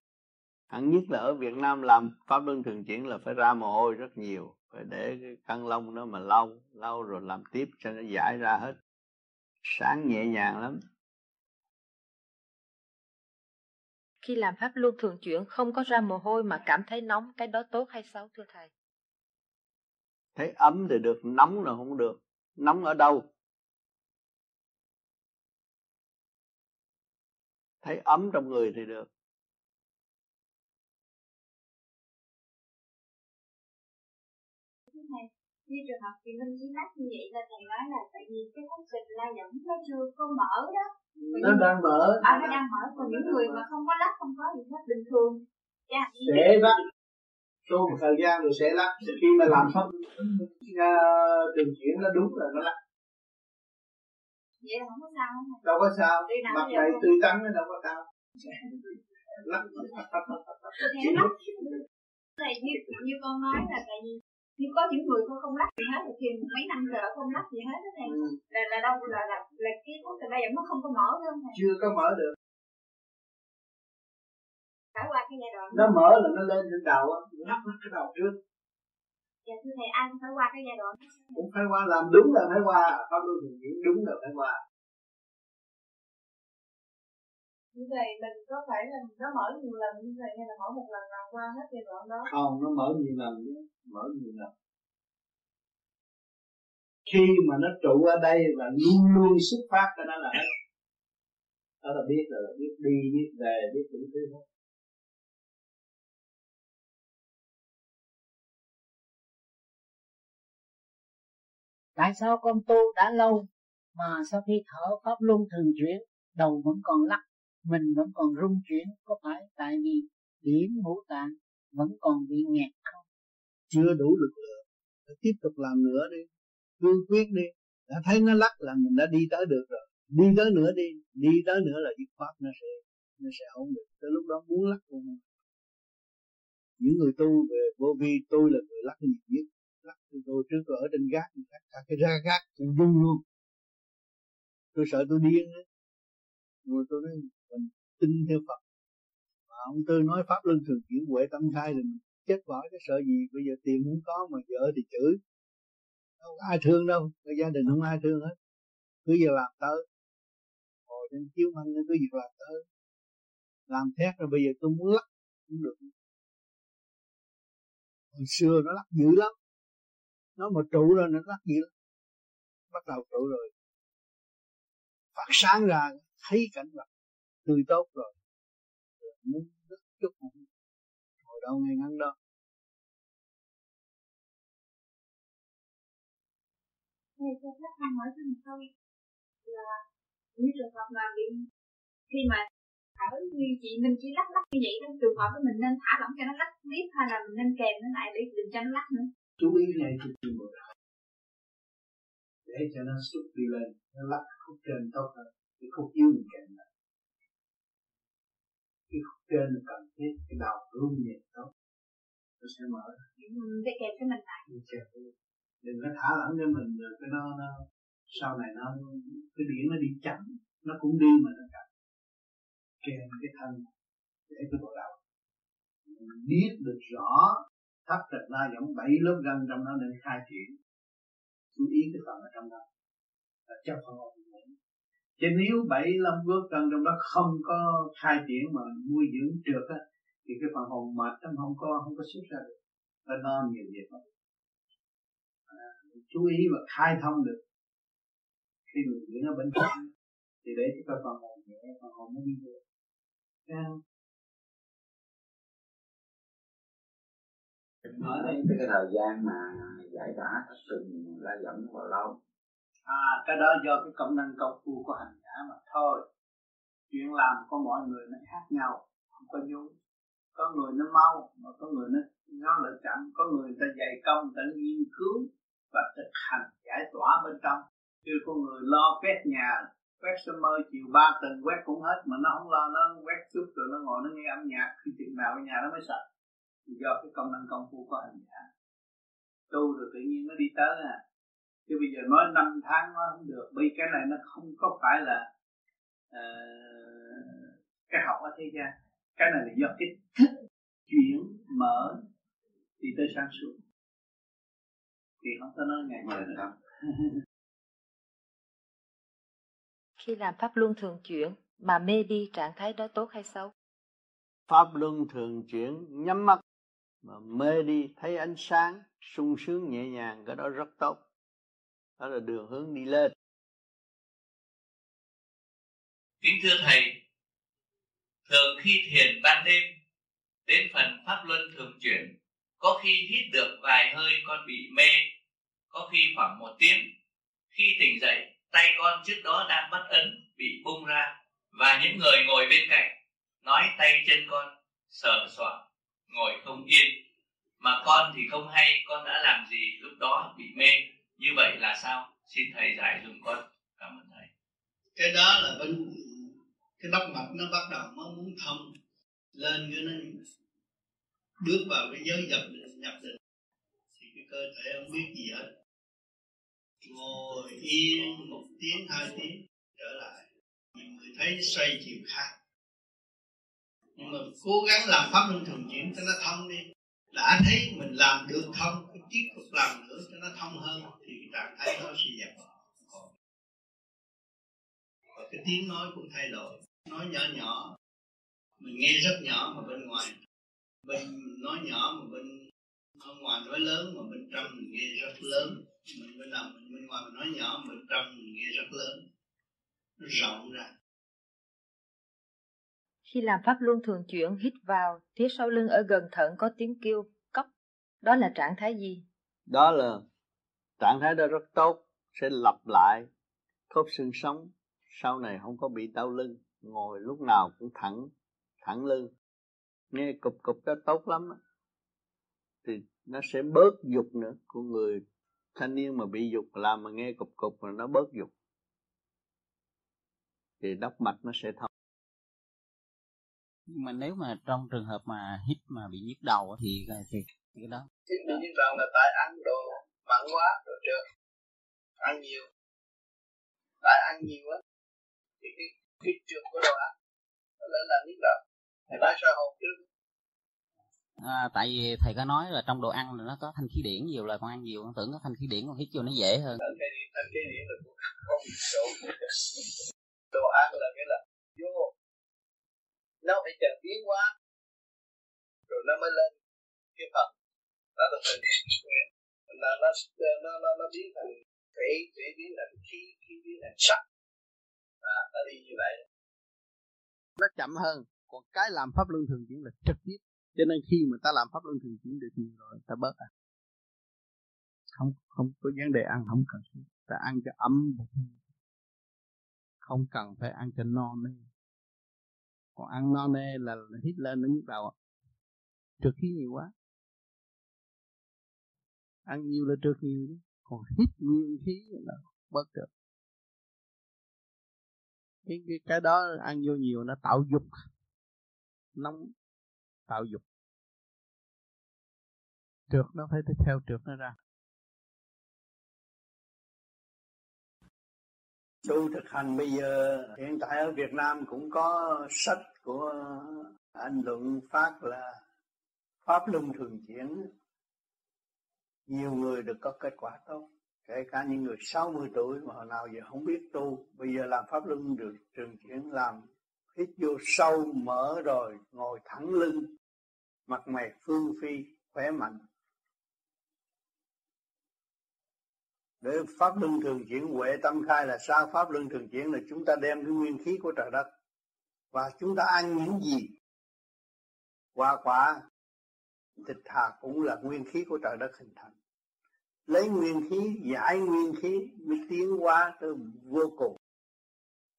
Speaker 12: Hẳn nhất là ở Việt Nam làm pháp luân thường chuyển là phải ra mồ hôi rất nhiều phải để cái căn lông đó mà lâu lâu rồi làm tiếp cho nó giải ra hết. Sáng nhẹ nhàng lắm.
Speaker 2: Khi làm pháp luân thường chuyển không có ra mồ hôi mà cảm thấy nóng cái đó tốt hay xấu thưa thầy?
Speaker 12: Thấy ấm thì được nóng là không được. Nóng ở đâu? Thấy ấm trong người thì được
Speaker 13: như trường hợp chị Minh chỉ lắc như vậy là thầy nói là tại vì cái cuốn kịch la dẫn nó chưa có mở đó.
Speaker 3: Nó đang mở.
Speaker 13: À nó đang mở còn những người mà không có lắc không có gì hết bình thường.
Speaker 3: Yeah. sẽ lắc sau một thời gian rồi sẽ lắc khi mà làm xong đường chuyển nó đúng là nó lắc
Speaker 13: vậy là không có sao không
Speaker 3: đâu có sao. Mặt này tươi tắn nó đâu có sao. Lắc
Speaker 13: thầy như, như con nói là tại vì nhưng có những người không không lắc gì hết thì mấy năm rồi không lắc gì hết đó thầy. Ừ. là là đâu là là là cái thuốc từ đây nó không có mở không thầy?
Speaker 3: Chưa có mở được.
Speaker 13: Phải qua cái giai đoạn
Speaker 3: nó mở là nó lên trên đầu á lắc lắc cái đầu trước.
Speaker 13: Dạ thưa thầy ai cũng phải qua cái giai đoạn.
Speaker 3: Cũng phải qua làm đúng là phải qua pháp luân thường chuyển đúng là phải qua
Speaker 14: như vậy mình có phải là nó mở nhiều lần như vậy hay là mở một lần làm qua hết giai đoạn đó?
Speaker 3: Không nó mở nhiều lần mở nhiều lần. Khi mà nó trụ ở đây và luôn luôn xuất phát cái đó là hết. Đó là biết rồi biết đi biết về biết đủ thứ hết.
Speaker 15: Tại sao con tu đã lâu mà sau khi thở pháp luân thường chuyển đầu vẫn còn lắc mình vẫn còn rung chuyển có phải tại vì điểm ngũ tạng vẫn còn bị nghẹt không?
Speaker 3: Chưa đủ lực lượng. Tiếp tục làm nữa đi. Cương quyết đi. Đã thấy nó lắc là mình đã đi tới được rồi. Đi tới nữa đi. Đi tới nữa là dứt khoát nó sẽ nó sẽ ổn định. Tới lúc đó muốn lắc luôn. Những người tu về vô vi tôi là người lắc nhiều nhất. Lắc tôi trước tôi ở trên gác lắc cả cái ra gác cũng rung luôn. Tôi sợ tôi điên đấy, rồi tôi nói tin theo Phật mà ông tư nói pháp luân thường chuyển huệ tâm khai thì mình chết bỏ cái sợ gì, bây giờ tiền muốn có mà vợ thì chửi. Không ai thương đâu, cái gia đình không ai thương hết. Cứ giờ làm tới. Ngồi trên chiếu manh cứ việc làm tới. Làm thét rồi bây giờ tôi muốn lắc, cũng được. Hồi xưa nó lắc dữ lắm. Nó mà trụ rồi nó lắc dữ lắm. Bắt đầu trụ rồi. Phát sáng ra, thấy cảnh vật tươi tốt rồi. Muốn rất chút cũng ngồi đâu ngay ngắn đó.
Speaker 13: Thầy cho khách hàng hỏi cho một câu là những trường hợp mà bị khi mà thở như chị mình chỉ lắc lắc như vậy trong trường hợp đó mình nên thả lỏng cho nó lắc tiếp hay là mình nên kèm nó lại để đừng cho nó lắc nữa?
Speaker 3: Chú ý này thì chừng một để cho nó xuất đi lên nó lắc khúc trên tốt hơn. Cái khúc dưới mình kèm lại cái khúc trên cần thiết cái đầu rung nhẹ tốt nó sẽ mở.
Speaker 13: Để kèm cho mình lại.
Speaker 3: Đừng có thả lỏng cho mình rồi cái nó, nó sau này nó cái điểm nó đi chậm nó cũng đi mà nó chậm. Kèm cái thân để cái bộ đầu mình biết được rõ thấp trật la giống bảy lớp răng trong nó nên khai triển. Chú ý cái phần ở trong đó. Là chấp phần hồn chứ nếu bảy lâm bước cần trong đó không có khai triển mà nuôi dưỡng trượt á thì cái phần hồn mệt nó không có không có xuất ra được. Nó no nhiều việc lắm. À, chú ý và khai thông được. Khi người dưỡng ở bên trong thì để cho cái phần hồn nhẹ phần hồn nó đi được.
Speaker 16: Nói đến cái thời gian mà giải tỏa thất tình la dẫn vào lâu
Speaker 3: à cái đó do cái công năng công phu của hành giả mà thôi. Chuyện làm của mọi người nó khác nhau, không có giống có người nó mau, mà có người nó nó lại chậm. Có người ta dày công ta nghiên cứu và thực hành, giải tỏa bên trong. Chứ có người lo quét nhà, quét sơ mơ chiều ba tuần, quét cũng hết. Mà nó không lo, nó quét chút rồi nó ngồi nó nghe âm nhạc, khi chừng nào ở nhà nó mới sạch do cái công năng công phu của hành giả. Tu rồi tự nhiên nó đi tới à chứ bây giờ nói năm tháng nó không được. Bởi cái này nó không có phải là uh, cái học ở thế gian. Cái này là do cái thức chuyển mở thì tới sáng suốt. Thì không có nói ngày ngày nữa
Speaker 2: khi làm pháp luân thường chuyển mà mê đi trạng thái đó tốt hay xấu?
Speaker 3: Pháp luân thường chuyển nhắm mắt mà mê đi thấy ánh sáng sung sướng nhẹ nhàng cái đó rất tốt đó là đường hướng đi lên.
Speaker 17: Kính thưa thầy, thường khi thiền ban đêm, đến phần pháp luân thường chuyển, có khi hít được vài hơi con bị mê, có khi khoảng một tiếng. Khi tỉnh dậy, tay con trước đó đang bắt ấn, bị bung ra, và những người ngồi bên cạnh nói tay chân con, sờ soạng, ngồi không yên. Mà con thì không hay, con đã làm gì lúc đó bị mê như vậy là sao? Xin thầy giải dùm con. Cảm ơn thầy.
Speaker 11: Cái đó là bên cái đốc mạch nó bắt đầu nó muốn thông lên cái nó bước vào cái giới nhập định nhập định. Thì cái cơ thể không biết gì hết. Ngồi yên một tiếng, hai tiếng, trở lại. Nhiều người thấy xoay chiều khác. Nhưng mà cố gắng làm pháp luân thường chuyển cho nó thông đi đã thấy mình làm được thông cái tiếp tục làm nữa cho nó thông hơn, thì cái trạng thái nó sẽ dẹp và cái tiếng nói cũng thay đổi. Nói nhỏ nhỏ. Mình nghe rất nhỏ mà bên ngoài. Bên nói nhỏ mà bên ở ngoài nói lớn mà bên trong mình nghe rất lớn. Mình bên nào, mình bên ngoài mình nói nhỏ mà bên trong mình nghe rất lớn. Nó rộng ra
Speaker 2: khi làm pháp luân thường chuyển, hít vào, phía sau lưng ở gần thận có tiếng kêu, cốc. Đó là trạng thái gì?
Speaker 3: Đó là trạng thái đó rất tốt, sẽ lặp lại khớp xương sống. Sau này không có bị đau lưng, ngồi lúc nào cũng thẳng thẳng lưng. Nghe cục cục đó tốt lắm đó. thì nó sẽ bớt dục nữa. Của người thanh niên mà bị dục làm mà nghe cục cục là nó bớt dục. Thì đốc mạch nó sẽ thông
Speaker 9: nhưng mà nếu mà trong trường hợp mà hít mà bị nhức đầu thì thì cái đó.
Speaker 11: Hít bị nhức đầu là tại ăn đồ mặn quá đồ trơn. Ăn nhiều. Tại ăn nhiều á thì cái cái trường của đồ ăn nó lên là nhức đầu. Thì tại sao hồn trước.
Speaker 9: À, tại vì thầy có nói là trong đồ ăn là nó có thanh khí điển nhiều là con ăn nhiều. Con tưởng có thanh khí điển con hít vô nó dễ hơn.
Speaker 11: Thanh khí điển là không chỗ đồ ăn là cái là vô nó phải chờ biến hóa. Rồi nó mới lên cái phần. Nó là phần là nó nó nó nó biến thành thủy thủy biến thành khí khí biến thành sắc à, nó đi như vậy.
Speaker 3: Nó chậm hơn. Còn cái làm pháp luân thường chuyển là trực tiếp. Cho nên khi mà ta làm pháp luân thường chuyển được nhiều rồi ta bớt ăn. Không không có vấn đề ăn không cần. Ta ăn cho ấm bụng. Không cần phải ăn cho no nữa còn ăn no nê là hít lên nó nhức đầu. Trượt khí nhiều quá. Ăn nhiều là trượt nhiều chứ. Còn hít nguyên khí là bớt được. Cái, cái cái đó ăn vô nhiều nó tạo dục. Nóng. Tạo dục. Trượt nó phải theo trượt nó ra. Tu thực hành bây giờ, hiện tại ở Việt Nam cũng có sách của anh Luận Phát là Pháp Luân Thường Chuyển. Nhiều người được có kết quả tốt, kể cả những người 60 tuổi mà hồi nào giờ không biết tu. Bây giờ làm Pháp Luân được trường chuyển, làm hít vô sâu, mở rồi, ngồi thẳng lưng, mặt mày phương phi, khỏe mạnh. Để pháp luân thường chuyển huệ, tâm khai là sao? Pháp luân thường chuyển là chúng ta đem cái nguyên khí của trời đất và chúng ta ăn những gì? Hoa quả, thịt thà cũng là nguyên khí của trời đất hình thành. Lấy nguyên khí, giải nguyên khí, mới tiến hóa tới vô cùng.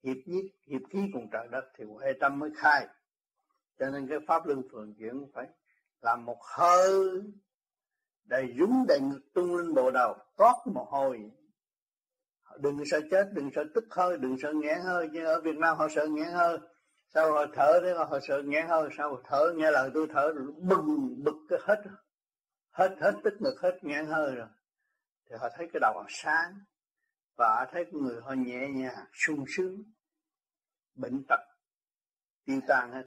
Speaker 3: Hiệp nhất hiệp khí cùng trời đất thì huệ tâm mới khai. Cho nên cái pháp luân thường chuyển phải làm một hơi đầy dũng đầy ngực tung lên bộ đầu rót mồ hôi đừng sợ chết, đừng sợ tức hơi, đừng sợ nghẹn hơi nhưng ở Việt Nam họ sợ nghẹn hơi. Sau họ thở thế mà họ sợ nghẹn hơi, Sau họ thở, nghe lời tôi thở bừng bực cái hết hết hết tức ngực, hết nghẹn hơi rồi. Thì họ thấy cái đầu họ sáng, và thấy người họ nhẹ nhàng, sung sướng, bệnh tật, tiêu tan hết.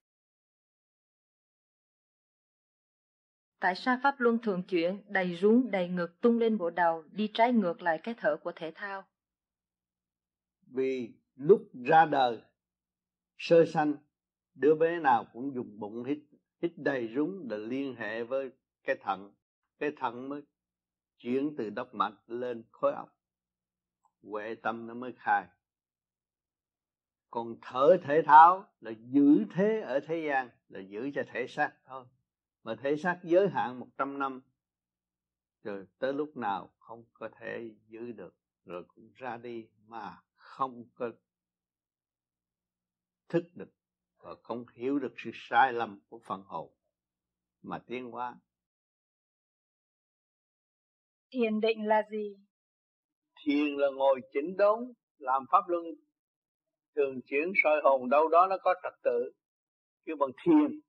Speaker 2: Tại sao pháp luân thường chuyển, đầy rúng, đầy ngực tung lên bộ đầu, đi trái ngược lại cái thở của thể thao?
Speaker 3: Vì lúc ra đời, sơ sanh, đứa bé nào cũng dùng bụng hít, hít đầy rúng để liên hệ với cái thận. Cái thận mới chuyển từ đốc mạch lên khối óc. Huệ tâm nó mới khai. Còn thở thể thao là giữ thế ở thế gian, là giữ cho thể xác thôi mà thể xác giới hạn 100 năm rồi tới lúc nào không có thể giữ được rồi cũng ra đi mà không có thức được và không hiểu được sự sai lầm của phần hồn mà tiến hóa.
Speaker 13: Thiền định là gì?
Speaker 3: Thiền là ngồi chỉnh đốn làm pháp luân thường chuyển soi hồn đâu đó nó có trật tự kêu bằng thiền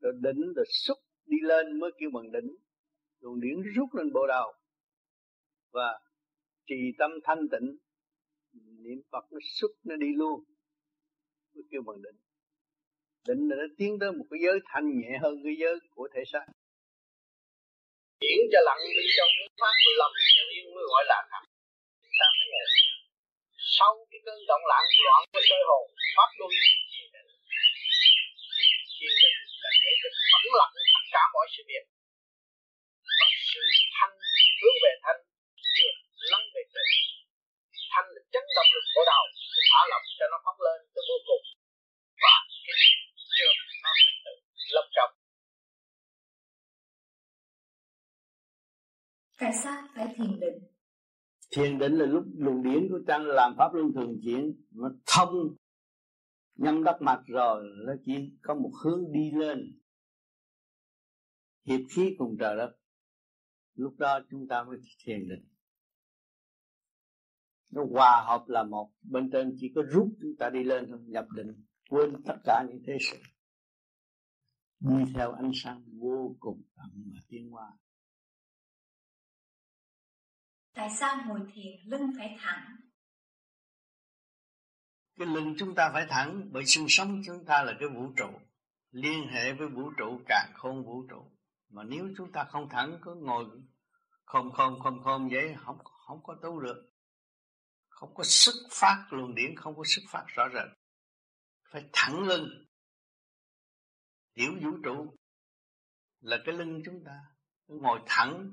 Speaker 3: rồi đỉnh rồi xúc đi lên mới kêu bằng đỉnh. Luồng điển rút lên bộ đầu. Và trì tâm thanh tịnh, niệm phật nó xúc nó đi luôn, mới kêu bằng đỉnh. Định là nó tiến tới một cái giới thanh nhẹ hơn cái giới của thể xác. Chuyển cho lặng bên trong mới pháp lầm cho yên mới gọi là thật ta phải sau cái cơn động loạn loạn của sơ hồn, pháp luân thiền định là để thức phẫn lặng tất cả mọi sự việc và sự thanh hướng về thanh chưa lắng về tịnh thanh là chấn động lực của đầu thì thả lỏng cho nó phóng lên tới vô cùng và cái chưa nó phải tự lâm trọng
Speaker 13: tại sao phải thiền định.
Speaker 3: Thiền định là lúc luồng điển của tăng làm pháp luân thường chuyển nó thông nhâm đốc mạch rồi, nó chỉ có một hướng đi lên. Hiệp khí cùng trời đất. Lúc đó chúng ta mới thiền định nó hòa hợp là một. Bên trên chỉ có rút chúng ta đi lên thôi, nhập định. Quên tất cả những thế sự. Đi theo ánh sáng vô cùng tận mà tiến hóa.
Speaker 13: Tại sao ngồi thiền lưng phải thẳng?
Speaker 3: Cái lưng chúng ta phải thẳng, bởi sinh sống chúng ta là cái vũ trụ. Liên hệ với vũ trụ càng không vũ trụ. Mà nếu chúng ta không thẳng, cứ ngồi không không không không vậy, không không có tu được. Không có sức phát luồng điển, không có sức phát rõ rệt. Phải thẳng lưng. Tiểu vũ trụ là cái lưng chúng ta. Ngồi thẳng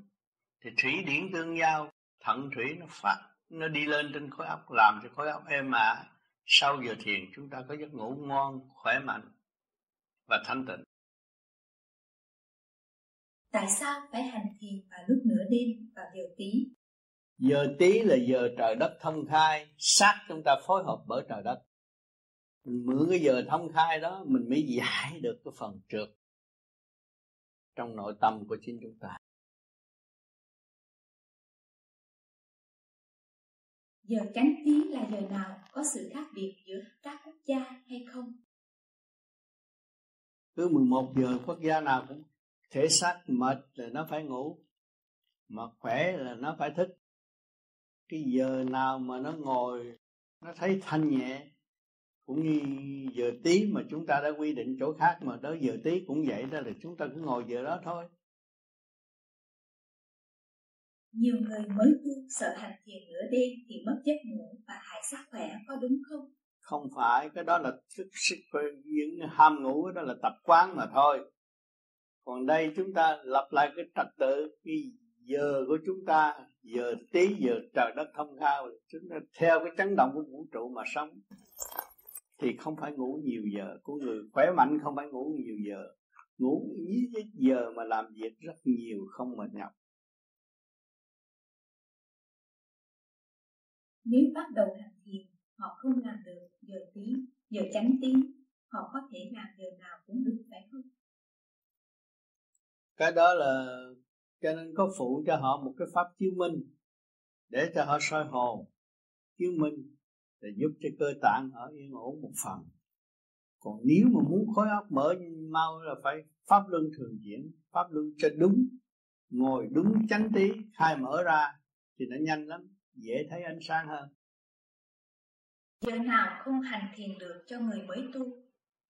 Speaker 3: thì thủy điển tương giao, thận thủy nó phát, nó đi lên trên khối óc, làm cho khối óc êm ả sau giờ thiền chúng ta có giấc ngủ ngon, khỏe mạnh và thanh tịnh.
Speaker 13: Tại sao phải hành thiền vào lúc nửa đêm và giờ tí?
Speaker 3: Giờ tí là giờ trời đất thông khai, sát chúng ta phối hợp bởi trời đất. Mình mượn cái giờ thông khai đó mình mới giải được cái phần trượt trong nội tâm của chính chúng ta.
Speaker 13: Giờ cánh tí là giờ nào có sự khác biệt giữa các quốc gia hay không?
Speaker 3: Cứ 11 giờ quốc gia nào cũng thể xác mệt là nó phải ngủ, mà khỏe là nó phải thức. Cái giờ nào mà nó ngồi nó thấy thanh nhẹ cũng như giờ tí mà chúng ta đã quy định chỗ khác mà tới giờ tí cũng vậy đó là chúng ta cứ ngồi giờ đó thôi
Speaker 13: nhiều người mới tu sợ hành thiền nửa đêm thì mất giấc ngủ và hại sức khỏe có đúng không?
Speaker 3: Không phải, cái đó là thức sức những ham ngủ đó là tập quán mà thôi. Còn đây chúng ta lập lại cái trật tự cái giờ của chúng ta giờ tí giờ trời đất thông thao chúng ta theo cái chấn động của vũ trụ mà sống thì không phải ngủ nhiều giờ của người khỏe mạnh không phải ngủ nhiều giờ ngủ ít giờ mà làm việc rất nhiều không mệt nhọc
Speaker 13: Nếu bắt đầu hành thiền, họ không làm được giờ tí, giờ tránh tí, họ có thể làm giờ nào cũng được phải không?
Speaker 3: Cái đó là cho nên có phụ cho họ một cái pháp chiếu minh để cho họ soi hồn. Chiếu minh để giúp cho cơ tạng họ yên ổn một phần. Còn nếu mà muốn khối óc mở mau là phải pháp luân thường chuyển pháp luân cho đúng ngồi đúng chánh tí khai mở ra thì nó nhanh lắm dễ thấy ánh sáng hơn.
Speaker 13: Giờ nào không hành thiền được cho người mới tu?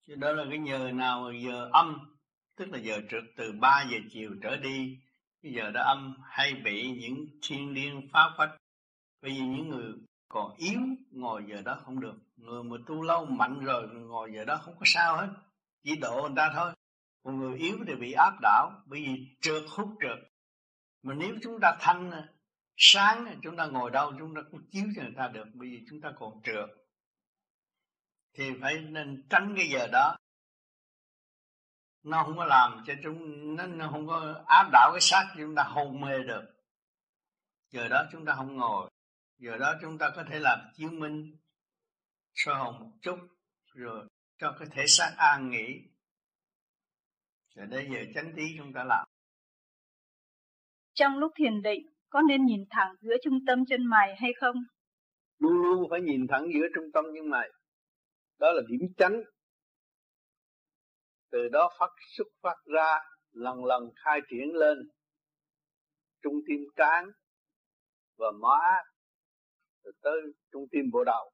Speaker 3: Chứ đó là cái giờ nào giờ âm tức là giờ trượt từ 3 giờ chiều trở đi cái giờ đó âm hay bị những thiên liên phá phách bởi vì những người còn yếu ngồi giờ đó không được. Người mà tu lâu mạnh rồi ngồi giờ đó không có sao hết. Chỉ độ người ta thôi. Còn người yếu thì bị áp đảo. Bởi vì trượt hút trượt. Mà nếu chúng ta thanh sáng chúng ta ngồi đâu chúng ta cũng chiếu cho người ta được bởi vì chúng ta còn trượt. Thì phải nên tránh cái giờ đó. Nó không có làm cho chúng nó, nó không có áp đảo cái xác chúng ta hôn mê được. Giờ đó chúng ta không ngồi. Giờ đó chúng ta có thể làm chiếu minh soi hồn một chút rồi cho cái thể xác an nghỉ. Rồi đến giờ chánh tí chúng ta làm.
Speaker 18: Trong lúc thiền định có nên nhìn thẳng giữa trung tâm chân mày hay không?
Speaker 3: Luôn luôn phải nhìn thẳng giữa trung tâm chân mày. Đó là điểm chánh từ đó phát xuất phát ra lần lần khai triển lên. Trung tim trán và má rồi tới trung tim bộ đầu.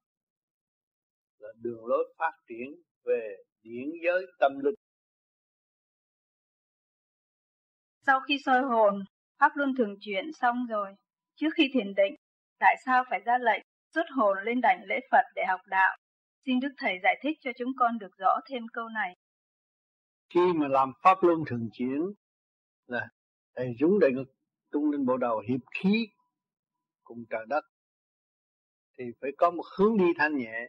Speaker 3: Là đường lối phát triển về điển giới tâm linh.
Speaker 18: Sau khi soi hồn pháp luân thường chuyển xong rồi. Trước khi thiền định, tại sao phải ra lệnh xuất hồn lên đảnh lễ phật để học đạo? Xin đức thầy giải thích cho chúng con được rõ thêm câu này.
Speaker 3: Khi mà làm pháp luân thường chuyển, là thầy rúng đại ngực, tung lên bộ đầu hiệp khí cùng trời đất, thì phải có một hướng đi thanh nhẹ.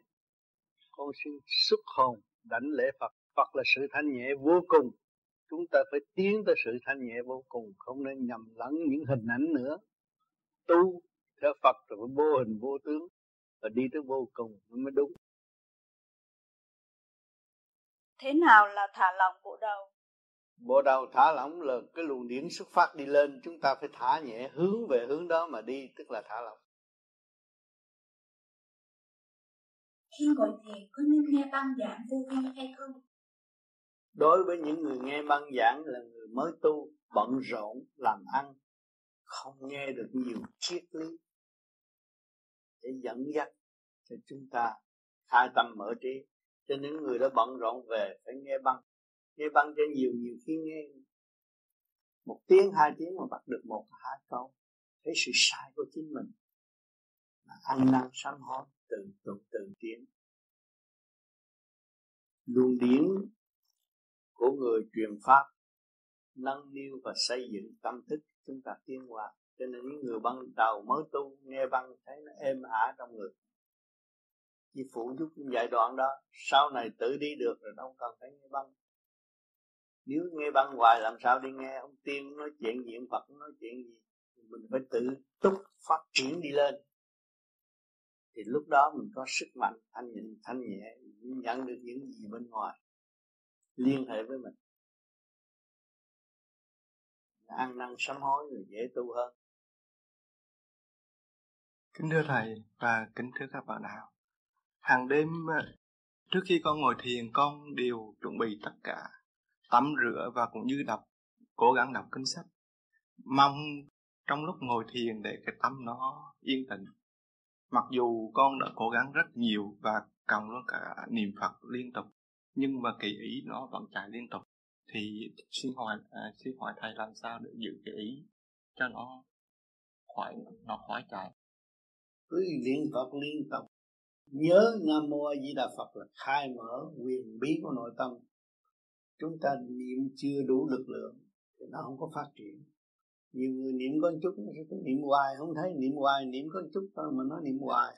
Speaker 3: Con xin xuất hồn đảnh lễ Phật. Phật là sự thanh nhẹ vô cùng chúng ta phải tiến tới sự thanh nhẹ vô cùng không nên nhầm lẫn những hình ảnh nữa. Tu theo Phật rồi phải vô hình vô tướng và đi tới vô cùng mới đúng.
Speaker 18: Thế nào là thả lỏng bộ đầu?
Speaker 3: Bộ đầu thả lỏng là cái luồng điển xuất phát đi lên chúng ta phải thả nhẹ hướng về hướng đó mà đi tức là thả lỏng.
Speaker 13: Khi ngồi thiền có nên nghe băng giảng vô vi hay không
Speaker 3: đối với những người nghe băng giảng là người mới tu, bận rộn, làm ăn, không nghe được nhiều triết lý để dẫn dắt cho chúng ta khai tâm mở trí. Cho những người đã bận rộn về phải nghe băng. Nghe băng cho nhiều nhiều khi nghe một tiếng, hai tiếng mà bắt được một, hai câu, thấy sự sai của chính mình. Mà ăn năn sám hối từ từ từ tiến. Luôn điển của người truyền pháp, nâng niu và xây dựng tâm thức chúng ta tiến hóa. Cho nên những người ban đầu mới tu, nghe băng thấy nó êm ả trong người. Chỉ phụ giúp giai đoạn đó. Sau này tự đi được rồi đâu cần phải nghe băng. Nếu nghe băng hoài làm sao đi nghe? Ông tiên nói chuyện diện phật nói chuyện gì. Mình phải tự túc phát triển đi lên. Thì lúc đó mình có sức mạnh thanh nhịn, thanh nhẹ, nhận được những gì bên ngoài liên hệ với mình. Ăn năn sám hối rồi dễ tu hơn.
Speaker 19: Kính thưa thầy và kính thưa các bạn đạo. Hàng đêm ờ, trước khi con ngồi thiền, con đều chuẩn bị tất cả tắm rửa và cũng như đọc, cố gắng đọc kinh sách. Mong trong lúc ngồi thiền để cái tâm nó yên tĩnh. Mặc dù con đã cố gắng rất nhiều và cộng luôn cả niệm phật liên tục nhưng mà cái ý nó vẫn chạy liên tục. Thì xin hỏi à, xin hỏi thầy làm sao để giữ cái ý cho nó khỏi nó khỏi chạy?
Speaker 3: Cứ liên tục liên tục. Nhớ nam mô a di đà phật là khai mở quyền bí của nội tâm. Chúng ta niệm chưa đủ lực lượng thì nó không có phát triển. Nhiều người niệm có chút niệm hoài không thấy niệm hoài niệm có chút thôi mà nó niệm hoài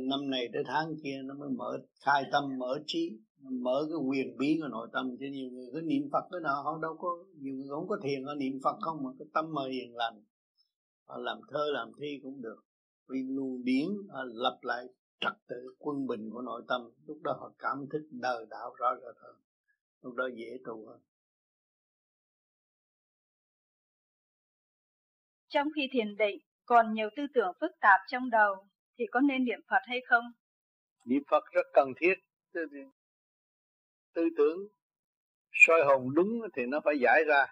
Speaker 3: năm này tới tháng kia nó mới mở, khai tâm, mở trí, mở cái quyền bí của nội tâm. Chứ nhiều người cứ niệm phật cái nào họ đâu có, nhiều người không có thiền, họ niệm phật không, mà cái tâm mời hiền lành, họ làm thơ, làm thi cũng được. Vì luồng điển lập lại trật tự quân bình của nội tâm. Lúc đó họ cảm thức đời đạo rõ rệt hơn. Lúc đó dễ tu hơn.
Speaker 18: Trong khi thiền định, còn nhiều tư tưởng phức tạp trong đầu thì có nên niệm Phật hay không?
Speaker 3: Niệm Phật rất cần thiết. Tư, tư tưởng soi hồn đúng thì nó phải giải ra.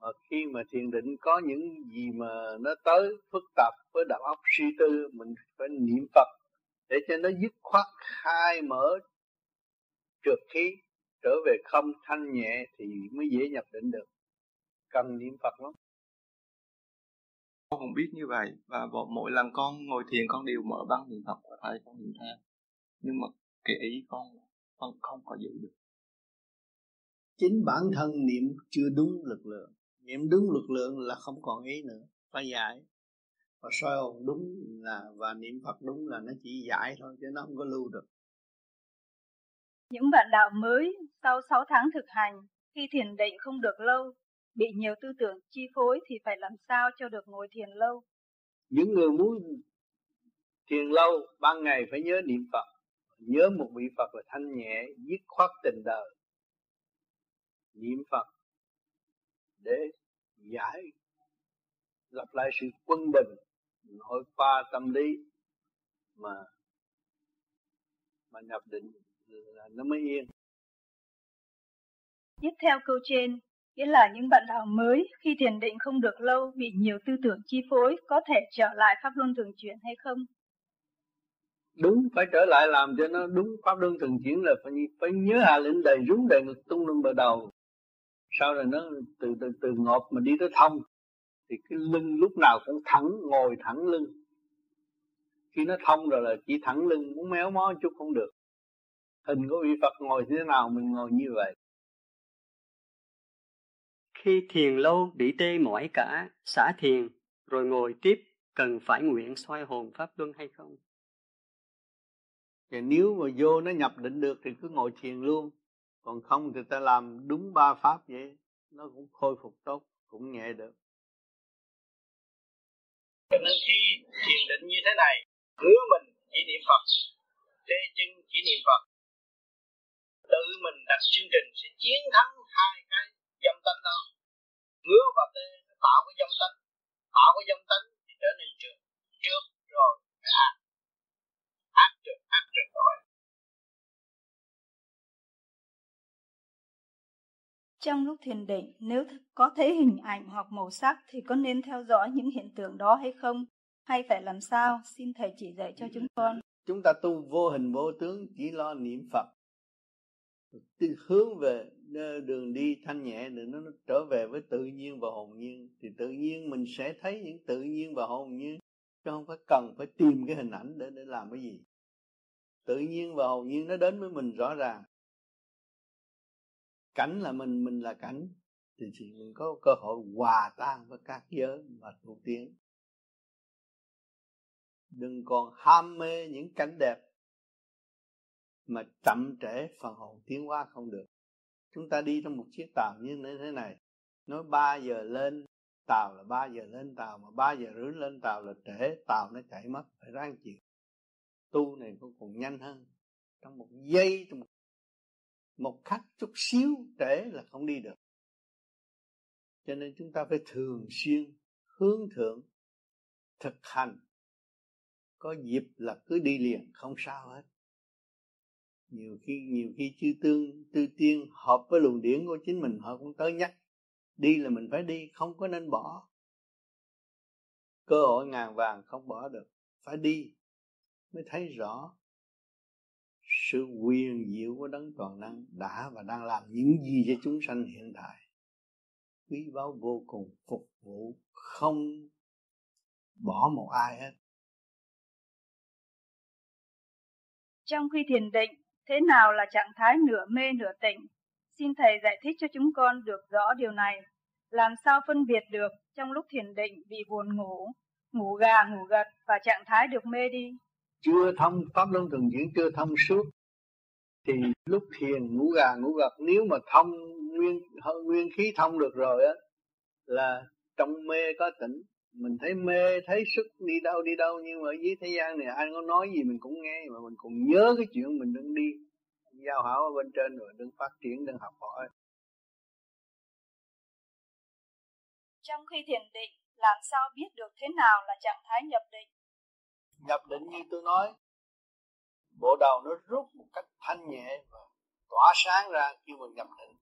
Speaker 3: Mà khi mà thiền định có những gì mà nó tới phức tạp với đạo óc suy tư mình phải niệm Phật để cho nó dứt khoát khai mở trượt khí trở về không thanh nhẹ thì mới dễ nhập định được cần niệm Phật lắm
Speaker 19: con cũng biết như vậy. Và mỗi lần con ngồi thiền con đều mở băng niệm Phật và thầy con niệm theo nhưng mà cái ý con con không có giữ được.
Speaker 3: Chính bản thân niệm chưa đúng lực lượng. Niệm đúng lực lượng là không còn ý nữa phải giải. Và soi hồn đúng là và niệm Phật đúng là nó chỉ giải thôi chứ nó không có lưu được.
Speaker 18: Những bạn đạo mới sau 6 tháng thực hành khi thiền định không được lâu bị nhiều tư tưởng chi phối thì phải làm sao cho được ngồi thiền lâu?
Speaker 3: Những người muốn thiền lâu ban ngày phải nhớ niệm Phật. Nhớ một vị Phật là thanh nhẹ dứt khoát tình đời niệm Phật để giải lập lại sự quân bình nội qua tâm lý mà mà nhập định là nó mới yên.
Speaker 18: Tiếp theo câu trên nghĩa là những bạn đạo mới khi thiền định không được lâu, bị nhiều tư tưởng chi phối, có thể trở lại pháp luân thường chuyển hay không?
Speaker 3: Đúng, phải trở lại làm cho nó đúng pháp luân thường chuyển là phải phải nhớ hạ lĩnh đầy rúng đầy ngực tung lưng bờ đầu. Sau rồi nó từ từ từ ngọt mà đi tới thông, thì cái lưng lúc nào cũng thẳng, ngồi thẳng lưng. Khi nó thông rồi là chỉ thẳng lưng, muốn méo mó chút không được. Hình của vị Phật ngồi thế nào mình ngồi như vậy
Speaker 20: khi thiền lâu bị tê mỏi cả xả thiền rồi ngồi tiếp cần phải nguyện xoay hồn pháp luân hay không?
Speaker 3: Thì nếu mà vô nó nhập định được thì cứ ngồi thiền luôn. Còn không thì ta làm đúng ba pháp vậy nó cũng khôi phục tốt cũng nhẹ được.
Speaker 21: Cho nên khi thiền định như thế này hứa mình chỉ niệm Phật tê chân chỉ niệm Phật tự mình đặt chương trình sẽ chiến thắng hai cái dâm tánh đó ngứa và tê nó tạo cái dâm tánh tạo cái dâm tánh thì trở nên trước trước rồi ác ác trước ác trước rồi
Speaker 18: Trong lúc thiền định, nếu có thấy hình ảnh hoặc màu sắc thì có nên theo dõi những hiện tượng đó hay không? Hay phải làm sao? Xin Thầy chỉ dạy cho chúng con.
Speaker 3: Chúng ta tu vô hình vô tướng chỉ lo niệm Phật. Hướng về đường đi thanh nhẹ để nó trở về với tự nhiên và hồn nhiên. Thì tự nhiên mình sẽ thấy những tự nhiên và hồn nhiên, chứ không phải cần phải tìm cái hình ảnh để để làm cái gì. Tự nhiên và hồn nhiên nó đến với mình rõ ràng. Cảnh là mình mình là cảnh, thì chỉ mình có cơ hội hòa tan với các giới và tu tiến đừng còn ham mê những cảnh đẹp mà chậm trễ phần hồn tiến hóa không được chúng ta đi trong một chiếc tàu như thế này. Nói 3 giờ lên tàu là 3 giờ lên tàu, mà 3 giờ rưỡi lên tàu là trễ, tàu nó chạy mất, phải ráng chịu. Tu này cũng còn nhanh hơn. Trong một giây, trong một một khắc chút xíu trễ là không đi được. Cho nên chúng ta phải thường xuyên, hướng thượng, thực hành. Có dịp là cứ đi liền, không sao hết nhiều khi nhiều khi chư tương tư tiên hợp với luồng điển của chính mình, họ cũng tới nhắc. Đi là mình phải đi, không có nên bỏ. Cơ hội ngàn vàng không bỏ được, phải đi mới thấy rõ sự quyền diệu của đấng toàn năng đã và đang làm những gì cho chúng sanh hiện tại. Quý báu vô cùng phục vụ, không bỏ một ai hết.
Speaker 18: Trong khi thiền định thế nào là trạng thái nửa mê nửa tỉnh? Xin thầy giải thích cho chúng con được rõ điều này. Làm sao phân biệt được trong lúc thiền định bị buồn ngủ ngủ gà, ngủ gật và trạng thái được mê đi?
Speaker 3: Chưa thông, pháp luân thường chuyển chưa thông suốt. Thì lúc thiền, ngủ gà, ngủ gật, nếu mà thông nguyên nguyên khí thông được rồi á, là trong mê có tỉnh mình thấy mê thấy sức đi đâu đi đâu nhưng mà ở dưới thế gian này ai có nói gì mình cũng nghe mà mình cũng nhớ cái chuyện mình đang đi. Giao hảo ở bên trên rồi đừng phát triển đừng học hỏi.
Speaker 18: Trong khi thiền định làm sao biết được thế nào là trạng thái nhập định?
Speaker 3: Nhập định như tôi nói bộ đầu nó rút một cách thanh nhẹ và tỏa sáng ra khi mà nhập định.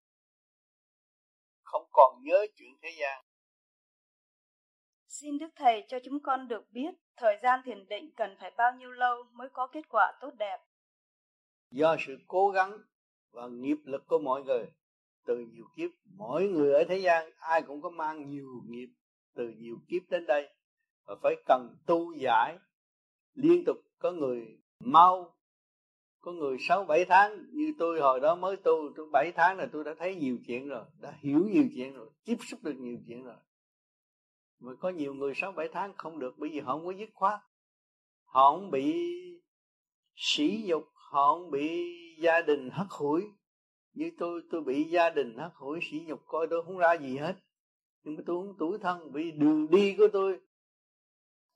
Speaker 3: Không còn nhớ chuyện thế gian
Speaker 18: Xin Đức Thầy cho chúng con được biết thời gian thiền định cần phải bao nhiêu lâu mới có kết quả tốt đẹp.
Speaker 3: Do sự cố gắng và nghiệp lực của mọi người, từ nhiều kiếp, mỗi người ở thế gian, ai cũng có mang nhiều nghiệp từ nhiều kiếp đến đây. Và phải cần tu giải liên tục. Có người mau, có người sáu bảy tháng, như tôi hồi đó mới tu, tôi bảy tháng là tôi đã thấy nhiều chuyện rồi, đã hiểu nhiều chuyện rồi, tiếp xúc được nhiều chuyện rồi mà có nhiều người sáu bảy tháng không được bởi vì họ không có dứt khoát. Họ không bị sỉ nhục họ không bị gia đình hắt hủi. Như tôi tôi bị gia đình hắt hủi sỉ nhục coi tôi không ra gì hết. Nhưng mà tôi không tuổi thân vì đường đi của tôi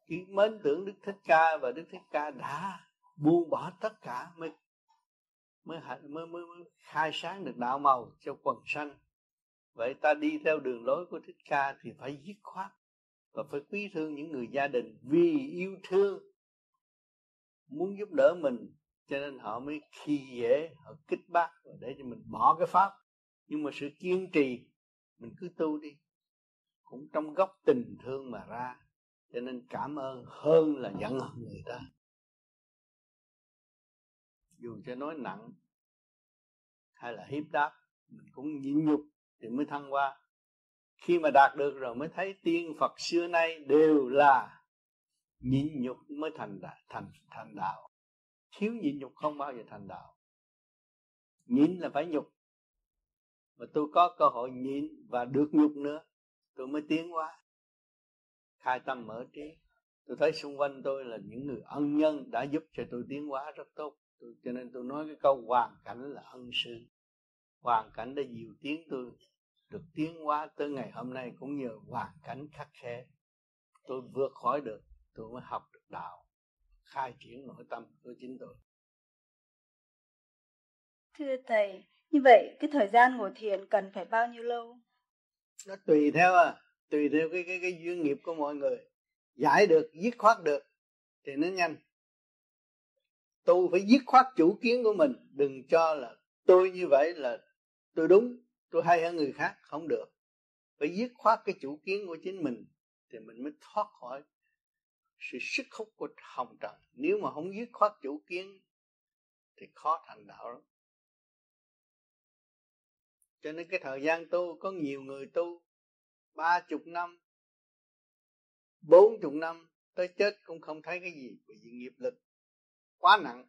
Speaker 3: chỉ mến tưởng đức thích ca và đức thích ca đã buông bỏ tất cả mới mới mới, mới, mới khai sáng được đạo màu cho quần sanh. Vậy ta đi theo đường lối của thích ca thì phải dứt khoát và phải quý thương những người gia đình vì yêu thương. Muốn giúp đỡ mình, cho nên họ mới khi dễ, họ kích bác để cho mình bỏ cái pháp. Nhưng mà sự kiên trì, mình cứ tu đi. Cũng trong góc tình thương mà ra, cho nên cảm ơn hơn là giận hờn người ta. Dù cho nói nặng hay là hiếp đáp, mình cũng nhịn nhục thì mới thăng qua khi mà đạt được rồi mới thấy tiên Phật xưa nay đều là nhịn nhục mới thành đạo thành thành đạo. Thiếu nhịn nhục không bao giờ thành đạo. Nhịn là phải nhục. Mà tôi có cơ hội nhịn và được nhục nữa tôi mới tiến qua khai tâm mở trí. Tôi thấy xung quanh tôi là những người ân nhân đã giúp cho tôi tiến hóa rất tốt. Tôi, cho nên tôi nói cái câu hoàn cảnh là ân sư hoàn cảnh đã dìu tiến tôi được tiến hóa tới ngày hôm nay cũng nhờ hoàn cảnh khắc khe. Tôi vượt khỏi được tôi mới học được đạo. Khai triển nội tâm của chính tôi.
Speaker 18: Thưa thầy như vậy cái thời gian ngồi thiền cần phải bao nhiêu lâu?
Speaker 3: Nó tùy theo à tùy theo cái cái cái duyên nghiệp của mọi người. Giải được dứt khoát được thì nó nhanh. Tu phải dứt khoát chủ kiến của mình đừng cho là tôi như vậy là tôi đúng tôi hay hơn người khác không được. Phải dứt khoát cái chủ kiến của chính mình thì mình mới thoát khỏi sự sức hút của hồng trần. Nếu mà không dứt khoát chủ kiến thì khó thành đạo lắm. Cho nên cái thời gian tu có nhiều người tu ba chục năm bốn chục năm tới chết cũng không thấy cái gì bởi vì nghiệp lực quá nặng.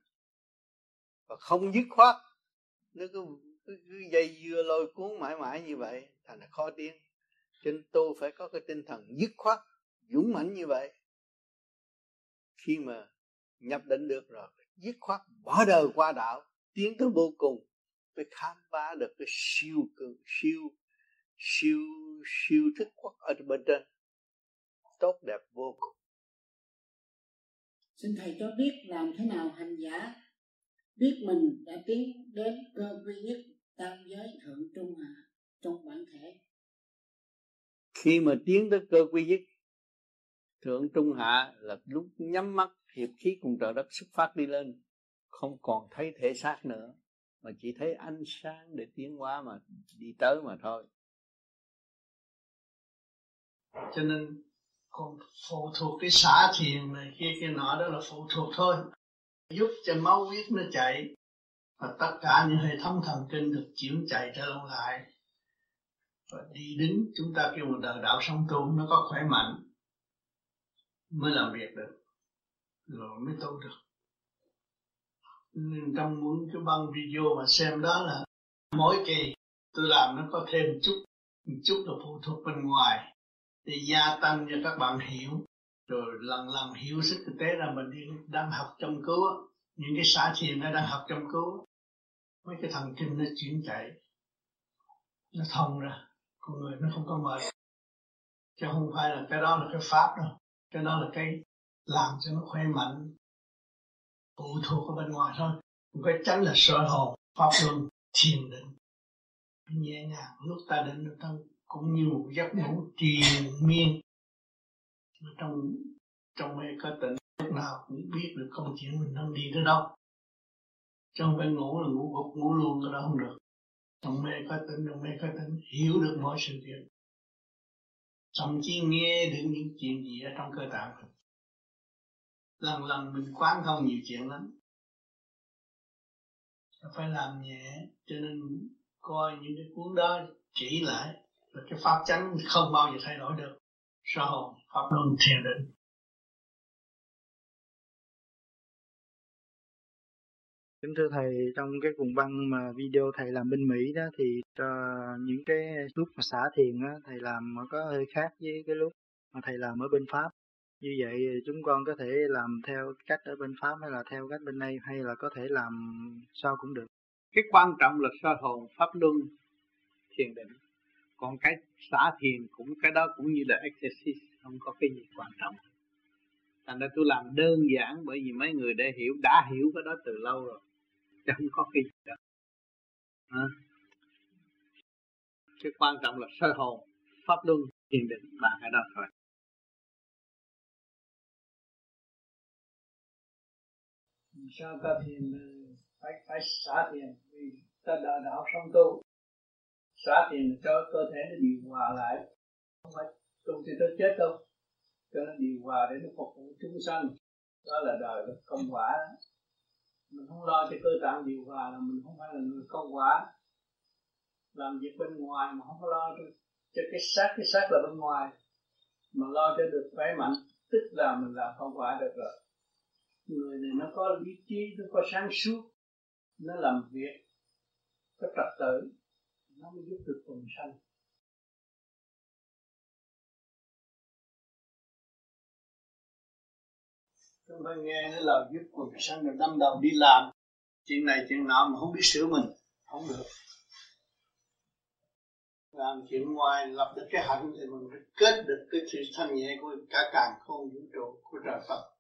Speaker 3: Và không dứt khoát nó cứ, cứ, cứ dây dưa lôi cuốn mãi mãi như vậy thành là khó tiến. Cho nên tu phải có cái tinh thần dứt khoát dũng mãnh như vậy. Khi mà nhập định được rồi dứt khoát bỏ đời qua đạo tiến tới vô cùng mới khám phá được cái siêu cường siêu siêu siêu thức quốc ở bên trên. Tốt đẹp vô cùng.
Speaker 15: Xin thầy cho biết làm thế nào hành giả biết mình đã tiến đến cơ duy nhất tam giới thượng trung hạ trong bản thể.
Speaker 3: Khi mà tiến tới cơ quy nhất thượng trung hạ là lúc nhắm mắt hiệp khí cùng trời đất xuất phát đi lên. Không còn thấy thể xác nữa mà chỉ thấy ánh sáng để tiến hóa mà đi tới mà thôi. Cho nên còn phụ thuộc cái xả thiền này kia kia nọ đó là phụ thuộc thôi. Giúp cho máu huyết nó chạy và tất cả những hệ thống thần kinh được chuyển chạy trở lại. Và đi đứng chúng ta kêu một đời đạo sống tu, nó có khỏe mạnh, mới làm việc được. Rồi mới tu được. Nên trong muốn cái băng video mà xem đó là mỗi kỳ tôi làm nó có thêm một chút một chút là phụ thuộc bên ngoài. Để gia tăng cho các bạn hiểu. Rồi lần lần hiểu sức thực tế là mình đi đang học trong cứu những cái xã thiền nó đang học trong cứu mấy cái thần kinh nó chuyển chạy, nó thông ra, con người nó không có mệt. Chứ không phải là cái đó là cái pháp đâu, cái đó là cái làm cho nó khỏe mạnh, phụ thuộc ở bên ngoài thôi. Cái tránh là sở hồn, pháp luân, thiền định. Nhẹ nhàng, lúc ta định ta cũng như một giấc ngủ triền miên. Trong trong mê có tỉnh, lúc nào cũng biết được công chuyện mình đang đi tới đâu trong phải ngủ là ngủ gục, ngủ luôn, cái đó không được. Trong mê có tính, trong mê có tính, hiểu được mọi sự việc thậm chí nghe được những chuyện gì ở trong cơ tạng lần lần mình quán thông nhiều chuyện lắm. Phải làm nhẹ, cho nên coi những cái cuốn đó chỉ lại. Là cái pháp chánh không bao giờ thay đổi được. Sau hồn, pháp luân thiền định.
Speaker 5: Kính thưa Thầy, trong cái cuộn băng mà video Thầy làm bên Mỹ đó thì uh, những cái lúc mà xả thiền á, Thầy làm có hơi khác với cái lúc mà Thầy làm ở bên Pháp. Như vậy chúng con có thể làm theo cách ở bên Pháp hay là theo cách bên đây hay là có thể làm sao cũng được.
Speaker 3: Cái quan trọng là soi hồn pháp luân thiền định. Còn cái xả thiền cũng cái đó cũng như là exercise, không có cái gì quan trọng. Thành ra tôi làm đơn giản bởi vì mấy người đã hiểu, đã hiểu cái đó từ lâu rồi chứ không có cái gì đâu. À. cái quan trọng là sơ hồn, pháp luân, thiền định ba cái đó rồi sao ta thiền phải phải xả thiền? Vì ta đã đạo sống tu. Xả thiền cho cơ thể nó điều hòa lại. Không phải tu thì tới chết đâu. Cho nó điều hòa để nó phục vụ chúng sanh. Đó là đời công quả mình không lo cho cơ tạng điều hòa là mình không phải là người công quả. Làm việc bên ngoài mà không có lo cho, cho cái xác cái xác là bên ngoài. Mà lo cho được khỏe mạnh tức là mình làm công quả được rồi. Người này nó có lý trí nó có sáng suốt nó làm việc có trật tự nó mới giúp được quần sanh. Không phải nghe cái lời giúp quần sanh được đâm đầu đi làm. Chuyện này, chuyện nọ mà không biết sửa mình, không được. Làm chuyện ngoài, lập được cái hạnh thì mình phải kết được cái sự thanh nhẹ của cả càng không vũ trụ của trời Phật.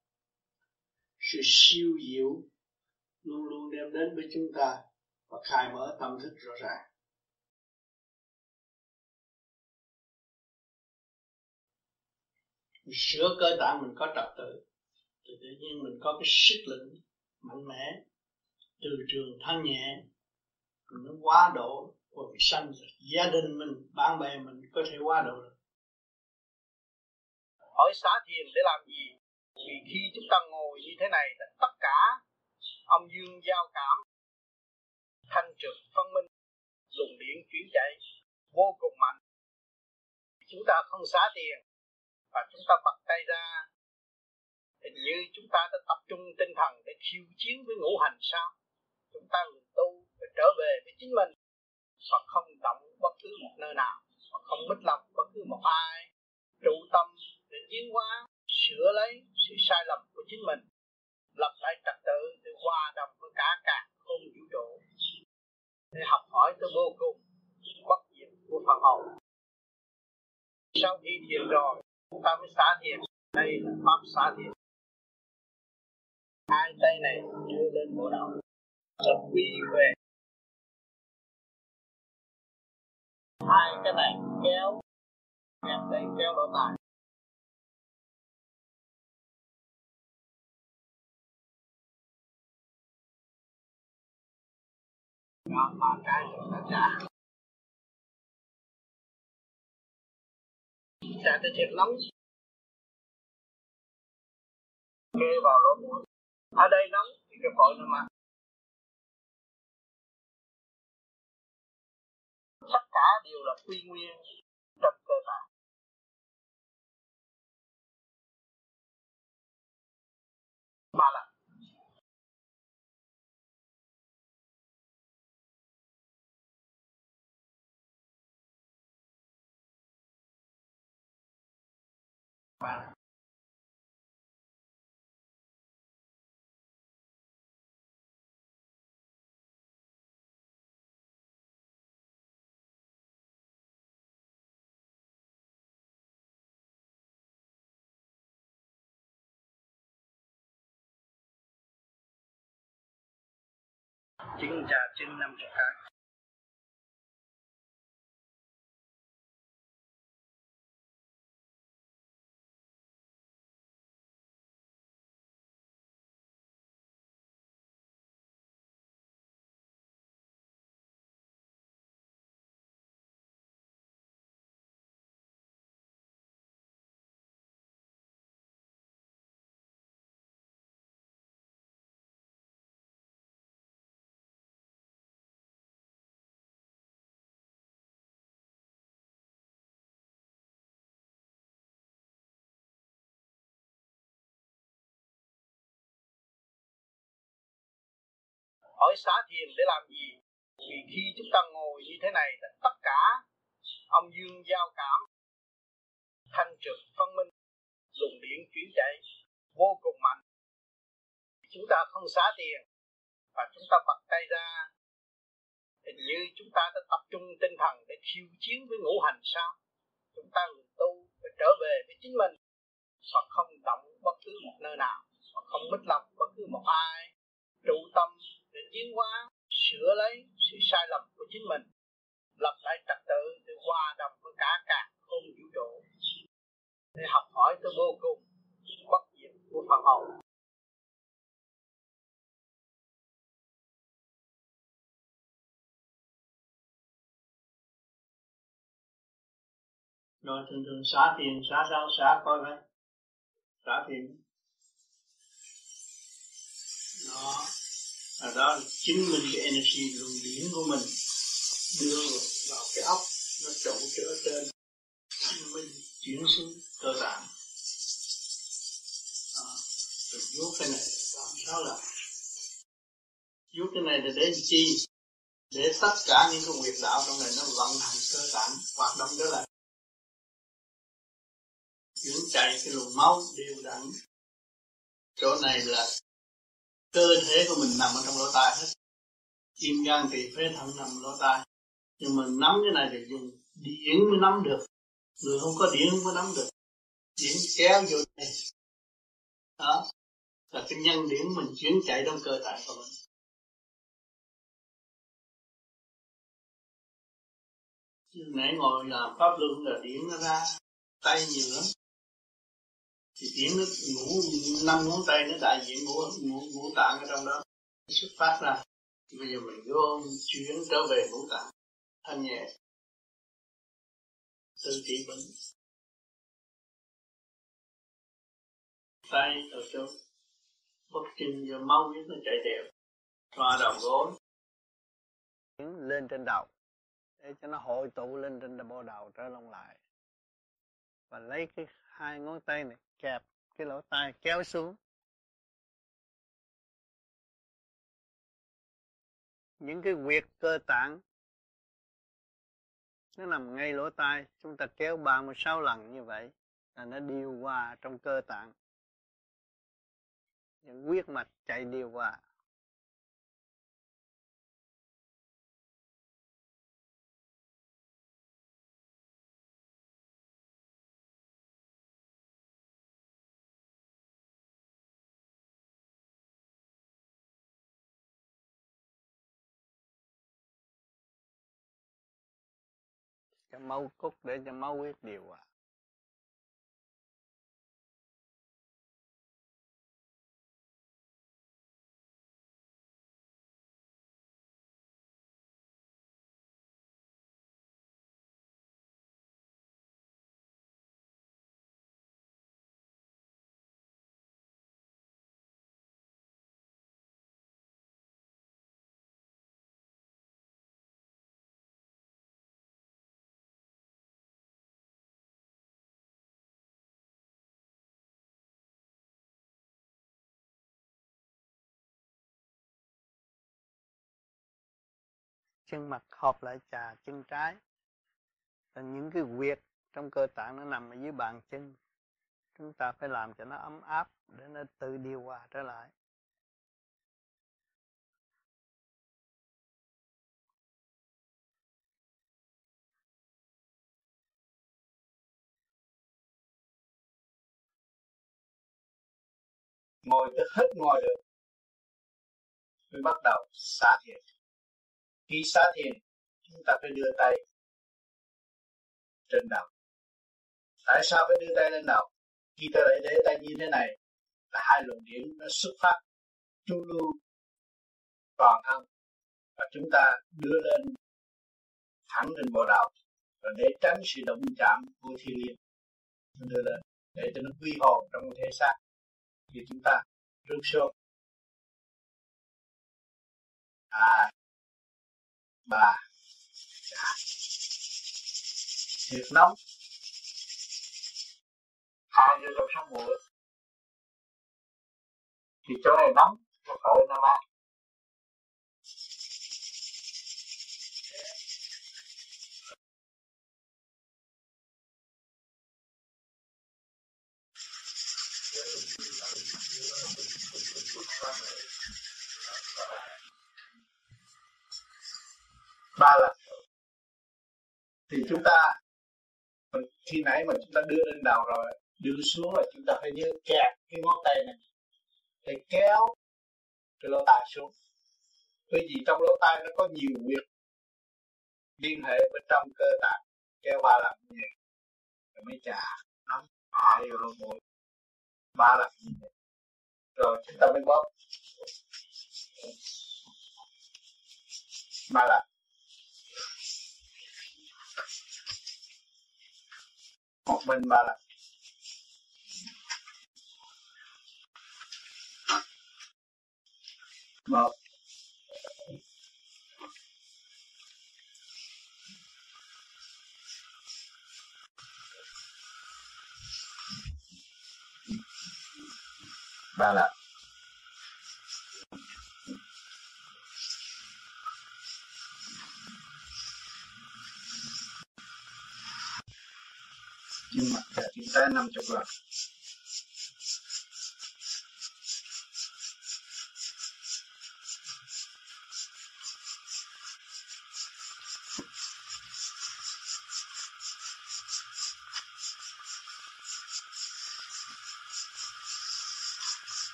Speaker 3: Sự siêu diệu luôn luôn đem đến với chúng ta và khai mở tâm thức rõ ràng. Sửa cơ tạng mình có trật tự thì tự nhiên mình có cái sức lực mạnh mẽ từ trường thân nhẹ. Nó quá độ quần sanh gia đình mình, bạn bè mình có thể quá độ được.
Speaker 22: Hỏi xá thiền để làm gì? Vì khi chúng ta ngồi như thế này là tất cả âm dương giao cảm, thanh trực, phân minh, luồng điện chuyển chạy vô cùng mạnh. Chúng ta không xá tiền và chúng ta bật tay ra thì như chúng ta đã tập trung tinh thần để khiêu chiến với ngũ hành sao? Chúng ta người tu phải trở về với chính mình. Và không động bất cứ một nơi nào? Và không mít lòng bất cứ một ai? Trụ tâm để tiến hóa, sửa lấy sự sai lầm của chính mình. Lập lại trật tự để hòa đồng với cả cả không vũ trụ. Để học hỏi tới vô cùng bất diệt của phần hồn. Sau khi thiền rồi, chúng ta mới xả thiền. Đây là pháp xả thiền hai tay này đưa lên bộ đầu rất quy về. Hai cái này kéo em đây, kéo lỗ tai đó ba cái rồi ta trả. Trả cái thiệt lắm. Kê vào lỗ mũi ở đây nóng thì cái phổi nó mát tất cả đều là quy nguyên trong cơ thể. Mà là ba 9 trà trên 500 cái.
Speaker 21: Hỏi xả thiền để làm gì? Vì khi chúng ta ngồi như thế này là tất cả âm dương giao cảm, thanh trực, phân minh, luồng điện chuyển chạy vô cùng mạnh. Chúng ta không xả tiền và chúng ta bật tay ra. Hình như chúng ta đã tập trung tinh thần để khiêu chiến với ngũ hành sao? Chúng ta người tu phải trở về với chính mình. Và không động bất cứ một nơi nào, và không mít lòng bất cứ một ai. Trụ tâm tiến hóa, sửa lấy sự sai lầm của chính mình, lập lại trật tự để hòa đồng với cả cả không vũ trụ. Để học hỏi tới vô cùng bất diệt của phần hồn.
Speaker 3: Rồi thường thường xả tiền xả rau xả coi vậy xả tiền. Đó và đó là chứng minh cái energy luồng điển của mình đưa vào cái ốc nó trụ trở trên mình chuyển xuống cơ tạng à, rồi vuốt cái này làm sao là vuốt cái này là để chi? Để tất cả những cái nguyệt đạo trong này nó vận hành cơ tạng hoạt động trở lại chuyển chạy cái luồng máu đều đặn. Chỗ này là cơ thể của mình nằm ở trong lỗ tai hết. Tim gan tỳ phế thận nằm lỗ tai. Nhưng mà nắm cái này thì dùng điển mới nắm được. Người không có điển không có nắm được. Điển kéo vô đây. Đó. Là cái nhân điển mình chuyển chạy trong cơ thể của mình. Chứ nãy ngồi làm pháp luân là điển nó ra. Tay nhiều lắm thì tiếng nó ngủ năm ngón tay nó đại diện ngũ ngũ ngũ tạng ở trong đó. Xuất phát ra. Bây giờ mình vô chuyển trở về ngũ tạng. Thanh nhẹ. Tự trị bệnh tay ở chỗ bất trình giờ máu nhất nó chạy đều. Xoa đầu gối. Lên trên đầu. Để cho nó hội tụ lên trên bộ đầu, trở lông lại và lấy cái hai ngón tay này kẹp cái lỗ tai kéo xuống. Những cái huyệt cơ tạng, nó nằm ngay lỗ tai, chúng ta kéo 36 lần như vậy là nó điều hòa trong cơ tạng. Những huyết mạch chạy điều hòa. Cho mau cốt để cho máu huyết điều hòa chân mặt hợp lại trà chân trái. Là những cái huyệt trong cơ tạng nó nằm ở dưới bàn chân. Chúng ta phải làm cho nó ấm áp để nó tự điều hòa trở lại.
Speaker 21: Ngồi tới hết ngồi được mới bắt đầu xả thiền khi xả thiền, chúng ta phải đưa tay trên đầu. Tại sao phải đưa tay lên đầu? Khi ta lại để tay như thế này là hai luồng điện nó xuất phát trung lưu toàn thân và chúng ta đưa lên thẳng lên bộ đầu. Và để tránh sự động chạm của thiên liêng đưa lên để cho nó quy hồn trong thể xác. Thì chúng ta rút xuống. À bà. Dạ. Cả nhiệt nóng hai vô trong sông mũi thì chỗ này nóng, chỗ cậu nó mát Thank you
Speaker 23: ba lần. Thì chúng ta khi nãy mà chúng ta đưa lên đầu rồi, đưa xuống là chúng ta phải nhớ kẹp cái ngón tay này. Để kéo cái lỗ tai xuống. Bởi vì trong lỗ tai nó có nhiều việc liên hệ bên trong cơ tạng. Kéo ba lần như vậy, rồi mới trả. nắm, hai lỗ mũi. Ba lần như vậy. Rồi chúng ta mới bóp. Ba lần. Một mình mà. Lần một. Ba là nhưng mà chúng ta năm chục lần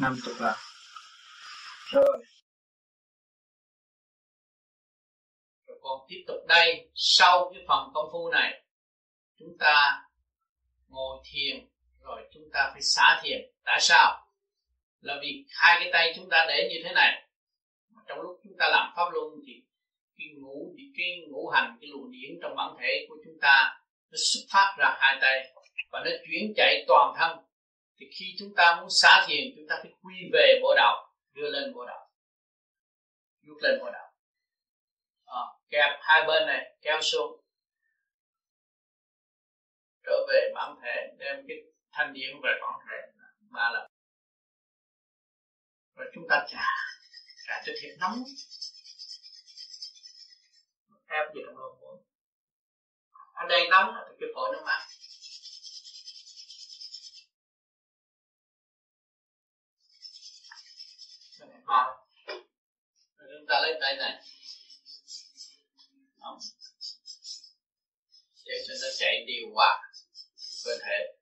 Speaker 23: năm chục lần rồi.
Speaker 17: Sau cái phần công phu này, chúng ta ngồi thiền, rồi chúng ta phải xả thiền. Tại sao? Là vì hai cái tay chúng ta để như thế này. Mà trong lúc chúng ta làm pháp luân thì cái ngũ cái ngũ hành, cái luồng điển trong bản thể của chúng ta nó xuất phát ra hai tay và nó chuyển chạy toàn thân. Thì khi chúng ta muốn xả thiền, chúng ta phải quy về bộ đầu đưa lên bộ đầu rút lên bộ đầu kẹp hai bên này, kéo xuống. Trở về bản thể, đem cái thanh điển về bản thể ba lần. Rồi chúng ta trả trả cho thiệt nóng. Ép gì trong lỗ mũi ở đây nóng thì cái phổi nó mát. Mà chúng ta lấy tay này Không để cho nó chạy điều hòa cơ thể.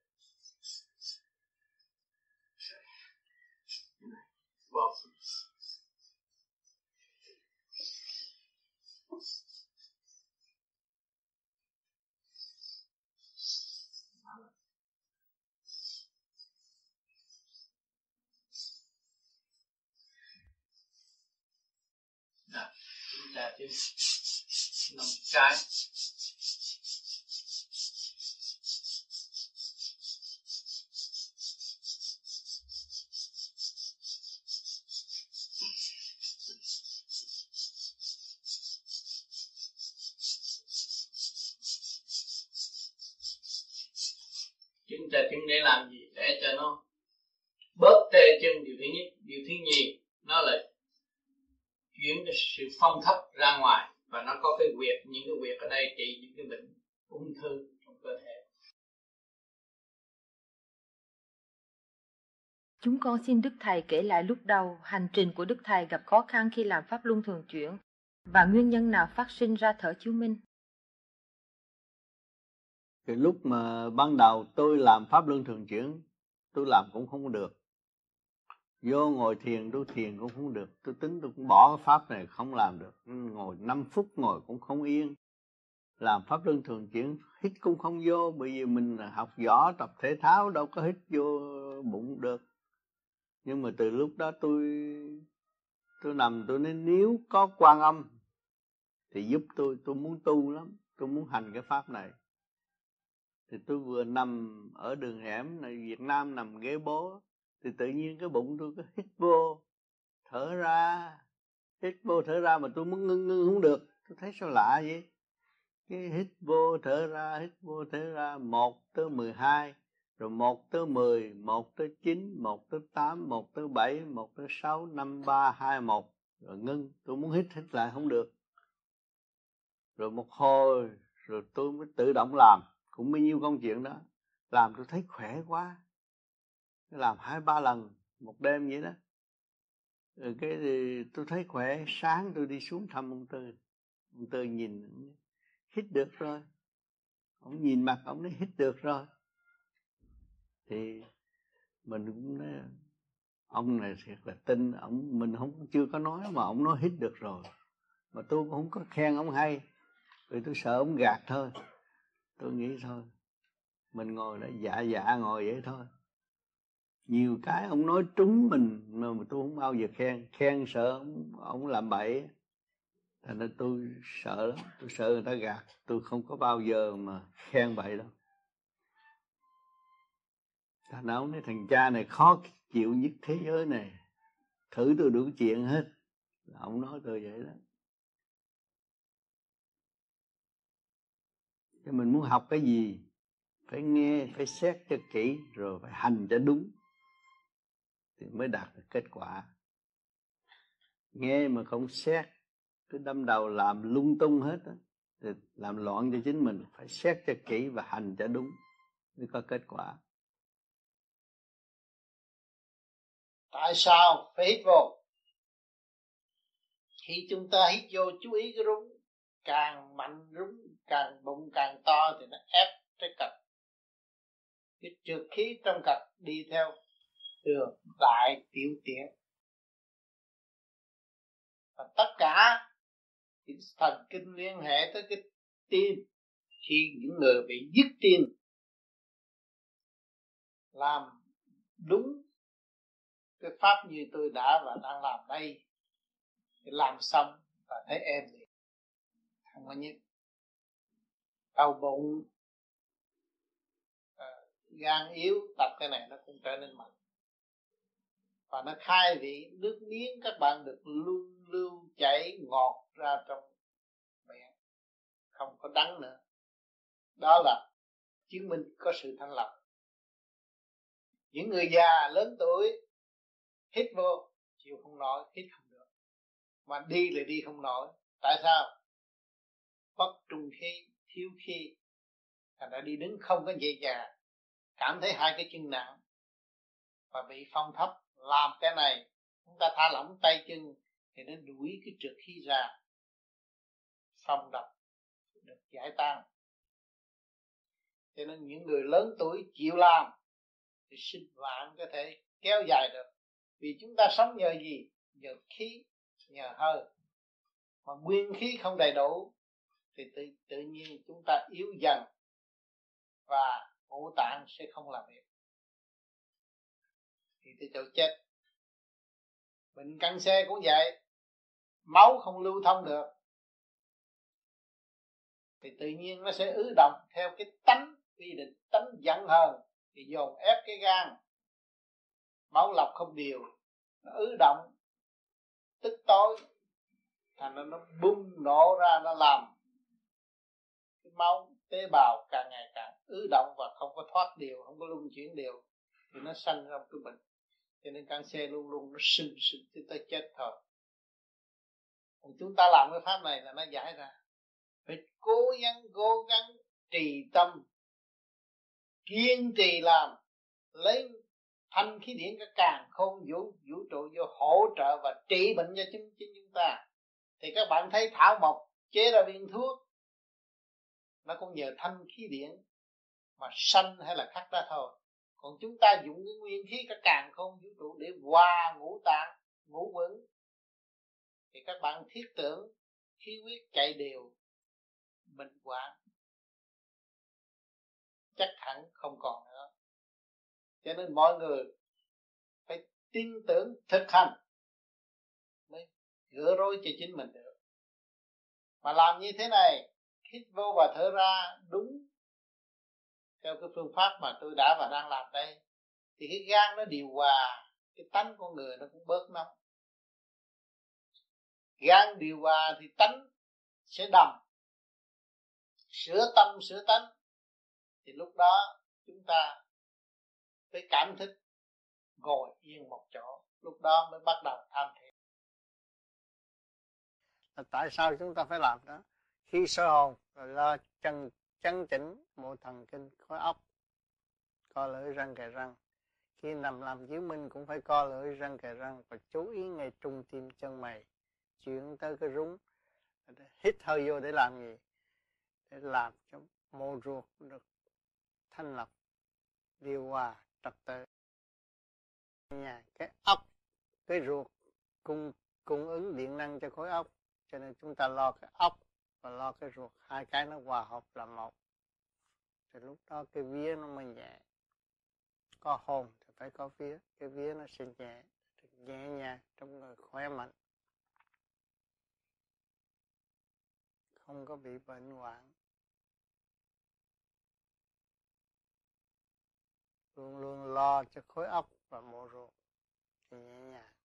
Speaker 17: Nào, chúng ta tiếp. Nằm cái chúng ta chứng để làm gì để cho nó bớt tê chân điều thứ nhất điều thứ nhì nó là chuyển cái sự phong thấp ra ngoài và nó có cái quyệt những cái quyệt ở đây trị những cái bệnh ung thư trong cơ thể
Speaker 2: Chúng con xin Đức Thầy kể lại lúc đầu hành trình của Đức Thầy gặp khó khăn khi làm pháp luân thường chuyển và nguyên nhân nào phát sinh ra thở chiếu minh.
Speaker 3: Thì lúc mà ban đầu tôi làm pháp luân thường chuyển, tôi làm cũng không được. Vô ngồi thiền tôi thiền cũng không được. Tôi tính tôi cũng bỏ cái pháp này không làm được. Ừ, ngồi 5 phút ngồi cũng không yên. Làm pháp luân thường chuyển, hít cũng không vô, bởi vì mình học võ, tập thể thao đâu có hít vô bụng được nhưng mà từ lúc đó tôi tôi nằm, tôi nói nếu có quan âm thì giúp tôi tôi muốn tu lắm, tôi muốn hành cái pháp này thì tôi vừa nằm ở đường hẻm này, Việt Nam nằm ghế bố thì tự nhiên cái bụng tôi cứ hít vô, thở ra, hít vô, thở ra mà tôi muốn ngưng ngưng không được. Tôi thấy sao lạ vậy? Cái hít vô, thở ra, hít vô, thở ra, một tới mười hai, rồi một tới mười, một tới chín, một tới tám, một tới bảy, một tới sáu, năm, ba, hai, một. Rồi ngưng, tôi muốn hít hít lại không được. Rồi một hồi, rồi tôi mới tự động làm. Cũng bao nhiêu công chuyện đó. Làm tôi thấy khỏe quá làm hai, ba lần một đêm vậy đó.
Speaker 24: Rồi cái thì tôi thấy khỏe, sáng tôi đi xuống thăm ông tư. Ông tư nhìn hít được rồi. Ông nhìn mặt ông nói hít được rồi. Thì mình cũng nói, ông này thiệt là tin ông, mình không, chưa có nói mà ông nói hít được rồi. Mà tôi cũng không có khen ông hay, vì tôi sợ ông gạt thôi. Tôi nghĩ thôi, mình ngồi đó dạ dạ ngồi vậy thôi nhiều cái ông nói trúng mình mà tôi không bao giờ khen. Khen sợ ông, ông làm bậy. Thành nên tôi sợ lắm. Tôi sợ người ta gạt. Tôi không có bao giờ mà khen bậy đâu. Ta ông nói thằng cha này khó chịu nhất thế giới này. Thử tôi đủ chuyện hết. Là ông nói tôi vậy đó. Cho mình muốn học cái gì? Phải nghe phải xét cho kỹ rồi phải hành cho đúng thì mới đạt được kết quả. Nghe mà không xét cứ đâm đầu làm lung tung hết đó, thì làm loạn cho chính mình phải xét cho kỹ và hành cho đúng mới có kết quả.
Speaker 3: Tại sao phải hít vô? Khi chúng ta hít vô chú ý cái rúng càng mạnh rúng càng bụng càng to thì nó ép cái cật cái trượt khí trong cật đi theo thường đại tiểu tiện. Và tất cả những thần kinh liên hệ tới cái tim khi những người bị dứt tim làm đúng cái pháp như tôi đã và đang làm đây thì làm xong và thấy em thì không có nhất đau bụng à, gan yếu tập cái này nó cũng trở nên mạnh và nó khai vị nước miếng các bạn được luôn lưu chảy ngọt ra trong miệng không có đắng nữa. Đó là chứng minh có sự thanh lọc. Những người già lớn tuổi hít vô, chịu không nổi, hít không được. Mà đi là đi không nổi. Tại sao? Bất trung khí, thiếu khí. Thành ra đi đứng không có dễ dàng. Cảm thấy hai cái chân nặng và bị phong thấp làm cái này chúng ta thả lỏng tay chân thì nó đuổi cái trượt khí ra. Phòng độc được giải tan cho nên những người lớn tuổi chịu làm thì sinh vạn có thể kéo dài được. Vì chúng ta sống nhờ gì? Nhờ khí nhờ hơi. Mà nguyên khí không đầy đủ thì tự, tự nhiên chúng ta yếu dần và ngũ tạng sẽ không làm việc thì tới chỗ chết. Bệnh căng xe cũng vậy. Máu không lưu thông được. Thì tự nhiên nó sẽ ứ động theo cái tánh quy định, tánh giận hờn. Thì dồn ép cái gan. Máu lọc không đều. Nó ứ động. Tức tối. Thành ra nó bung nổ ra, nó làm cái máu tế bào càng ngày càng ứ động và không có thoát đều, không có luân chuyển đều. Thì nó sanh ra cái bệnh cho nên canxi luôn luôn nó sinh sinh tới tới chết thôi còn chúng ta làm cái pháp này là nó giải ra. Phải cố gắng cố gắng trì tâm, kiên trì làm, lấy thanh khí điển cái càng không vũ vũ trụ vô hỗ trợ và trị bệnh cho chính chính chúng ta. Thì các bạn thấy thảo mộc chế ra viên thuốc, nó cũng nhờ thanh khí điển mà sanh hay là khắc ra thôi còn chúng ta dùng cái nguyên khí các càng không vũ trụ để hòa ngũ tạng, ngũ vững thì các bạn thiết tưởng khí huyết chạy đều bình quản chắc hẳn không còn nữa. Cho nên mọi người phải tin tưởng thực hành mới gỡ rối cho chính mình được. Mà làm như thế này, hít vô và thở ra đúng theo cái phương pháp mà tôi đã và đang làm đây, thì cái gan nó điều hòa, cái tánh con người nó cũng bớt nóng. Gan điều hòa thì tánh sẽ đầm, sửa tâm, sửa tánh. Thì lúc đó chúng ta phải cảm thức, ngồi yên một chỗ, lúc đó mới bắt đầu tham thiền.
Speaker 25: Tại sao chúng ta phải làm đó? Khi sơ hồn rồi lo chân chân chỉnh bộ thần kinh khối óc, co lưỡi răng kề răng.
Speaker 3: Khi nằm làm chứng minh cũng phải co lưỡi răng kề răng và chú ý ngay trung tim, chân mày, chuyển tới cái rúng. Hít hơi vô để làm gì? Để làm cho mô ruột được thanh lọc, điều hòa, trật tự. Nhà, cái ốc cái ruột cung cung ứng điện năng cho khối óc. Cho nên chúng ta lo cái ốc và lo cái ruột, hai cái nó hòa hợp là một. Thì lúc đó cái vía nó mới nhẹ. Có hồn thì phải có vía, cái vía nó sẽ nhẹ nhẹ nhàng trong người, khỏe mạnh. Không có bị bệnh hoạn. Luôn luôn lo cho khối óc và bộ ruột thì nhẹ nhàng.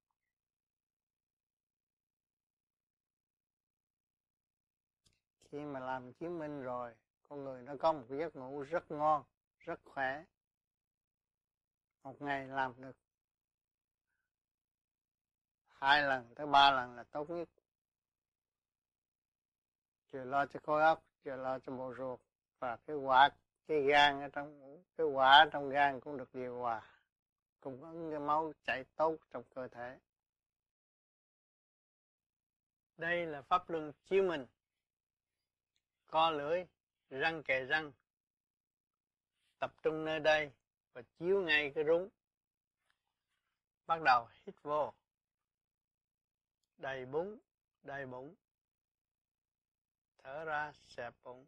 Speaker 3: Khi mà làm chứng minh rồi, con người nó có một giấc ngủ rất ngon, rất khỏe. Một ngày làm được hai lần tới ba lần là tốt nhất. Vừa lo cho khối óc vừa lo cho bộ ruột và cái quả, cái gan ở trong, cái quả trong gan cũng được điều hòa, cung ứng cái máu chảy tốt trong cơ thể. Đây là pháp luân chiếu mình co lưỡi, răng kề răng. Tập trung nơi đây và chiếu ngay cái rúng. Bắt đầu hít vô. Đầy bụng đầy bụng. Thở ra, xẹp bụng.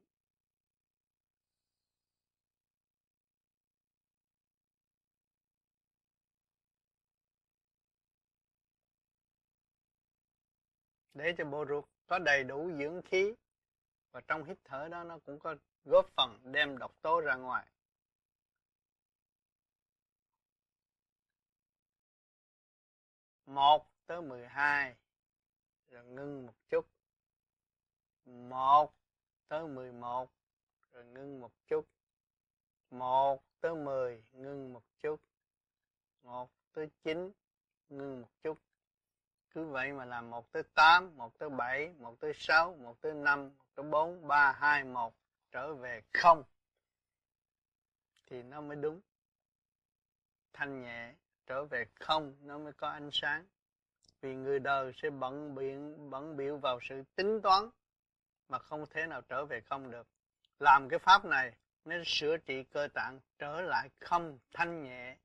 Speaker 3: Để cho bộ ruột có đầy đủ dưỡng khí và trong hít thở đó nó cũng có góp phần đem độc tố ra ngoài. Một tới mười hai rồi ngưng một chút. Một tới mười một rồi ngưng một chút. Một tới mười ngưng một chút. Một tới chín ngưng một chút. Cứ vậy mà làm một tới tám, một tới bảy, một tới sáu, một tới năm một tới bốn, ba, hai, một, trở về không. Thì nó mới đúng. Thanh nhẹ, trở về không, nó mới có ánh sáng. Vì người đời sẽ bận biện, bận biểu vào sự tính toán, mà không thể nào trở về không được. Làm cái pháp này, nó sửa trị cơ tạng trở lại không, thanh nhẹ.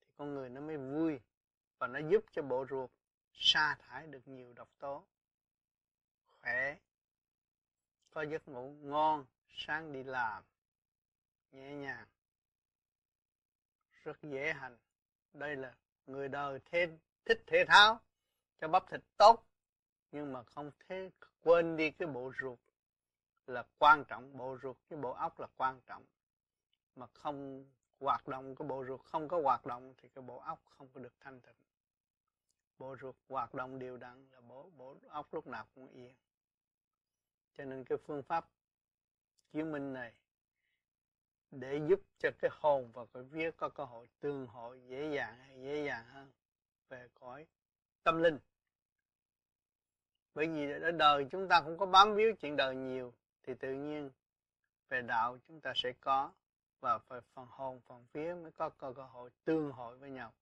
Speaker 3: Thì con người nó mới vui, và nó giúp cho bộ ruột sa thải được nhiều độc tố. Khỏe có giấc ngủ ngon sáng đi làm nhẹ nhàng. Rất dễ hành. Đây là người đời thế, thích thể thao cho bắp thịt tốt. Nhưng mà không thế quên đi cái bộ ruột là quan trọng. Bộ ruột cái bộ óc là quan trọng. Mà không hoạt động cái bộ ruột không có hoạt động thì cái bộ óc không có được thanh tịnh. Bộ ruột hoạt động đều đặn là bộ bộ óc lúc nào cũng yên cho nên cái phương pháp chứng minh này để giúp cho cái hồn và cái vía có cơ hội tương hội dễ dàng hay dễ dàng hơn về cõi tâm linh. Bởi vì ở đời chúng ta cũng có bám víu chuyện đời nhiều, thì tự nhiên về đạo chúng ta sẽ có và về phần hồn, phần vía mới có cơ hội tương hội với nhau.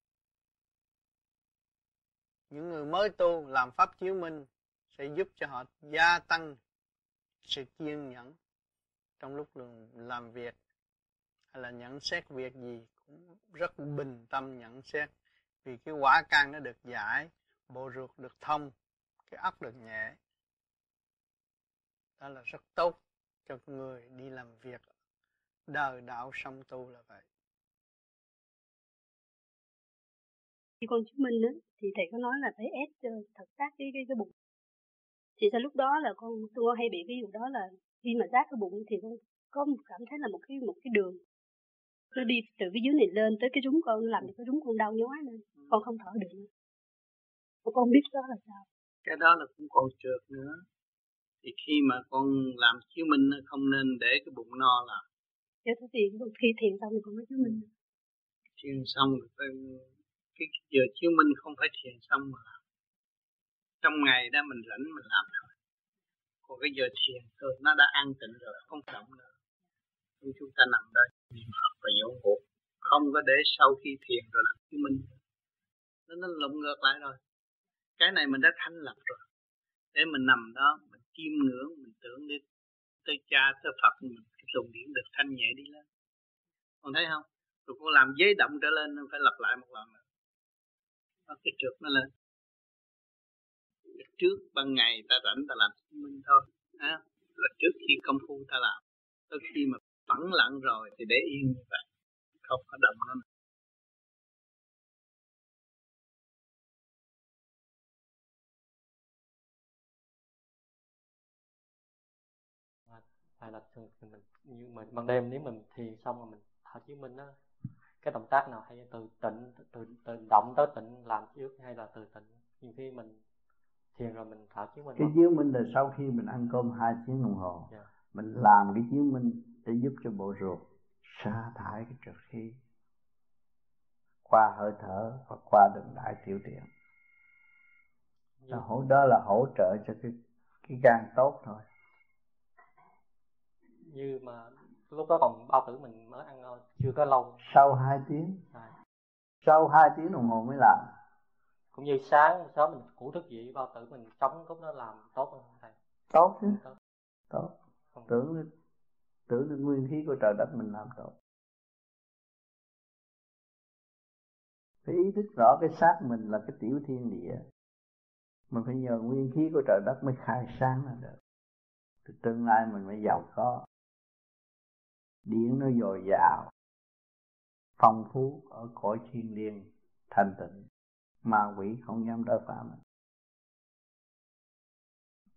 Speaker 3: Những người mới tu làm pháp chiếu minh sẽ giúp cho họ gia tăng sự kiên nhẫn trong lúc làm việc hay là nhận xét việc gì cũng rất bình tâm nhận xét. Vì cái quả can nó được giải bộ ruột được thông cái óc được nhẹ đó là rất tốt cho người đi làm việc. Đời đạo song tu là vậy.
Speaker 26: Khi con chứng minh đó, thì thầy có nói là phải ép thật sát cái cái cái bụng thì sau lúc đó là con tôi hay bị cái vụ đó là khi mà giác cái bụng thì con có cảm thấy là một cái một cái đường. Nó đi từ cái dưới này lên tới cái rúng con làm cái rúng con đau nhói lên. Con không thở được con không biết đó là sao.
Speaker 3: Cái đó là cũng còn trượt nữa. Thì khi mà con làm chiếu minh không nên để cái bụng no là.
Speaker 26: Dạ thế thì khi thiền xong thì con mới chiếu minh.
Speaker 3: Thiền xong cái giờ chiếu minh không phải thiền xong mà làm trong ngày đó mình rảnh mình làm thôi. Còn cái giờ thiền thôi nó đã an tịnh rồi, không động nữa. Nhưng chúng ta nằm đây niệm Phật và dỗ ngủ.
Speaker 11: Không có để sau khi thiền rồi làm chứng minh nó nó lộn ngược lại rồi. Cái này mình đã thanh lập rồi. Để mình nằm đó, mình chiêm ngưỡng, mình tưởng đến tới cha, tới phật, mình cái luồng điển được thanh nhẹ đi lên. Còn thấy không? Rồi con làm giấy động trở lên nó phải lặp lại một lần nữa. Nó cái trượt nó lên trước ban ngày ta rảnh ta làm chứng minh thôi à, là trước khi công phu ta làm. Tới khi mà phẳng lặng rồi thì để yên như vậy không có động nó
Speaker 27: hay là thường mình như mình ban đêm nếu mình thiền xong rồi mình thở chứng minh á cái động tác nào hay từ tịnh từ từ động tới tịnh làm trước hay là từ tịnh nhiều khi mình thiền rồi mình thở chiếu minh
Speaker 3: cái chiếu minh là sau khi mình ăn cơm hai tiếng đồng hồ yeah. Dạ. mình làm cái chiếu minh để giúp cho bộ ruột sa thải cái trượt khí qua hơi thở và qua đường đại tiểu tiện dạ. hỗ đó là hỗ trợ cho cái cái gan tốt thôi
Speaker 27: như mà lúc đó còn bao tử mình mới ăn chưa có lâu
Speaker 3: sau 2 tiếng à. sau 2 tiếng đồng hồ mới làm
Speaker 27: cũng như sáng sớm mình ngủ thức dậy bao tử mình chống lúc đó làm tốt không thầy?
Speaker 3: Tốt. Chứ tốt, tốt. Không tưởng tưởng được nguyên khí của trời đất mình làm tốt. Phải ý thức rõ cái xác mình là cái tiểu thiên địa. Mình phải nhờ nguyên khí của trời đất mới khai sáng ra được. Từ tương lai mình mới giàu có. Điển nó dồi dào phong phú ở cõi thiên liêng thanh tịnh ma quỷ không dám đỡ phạm mình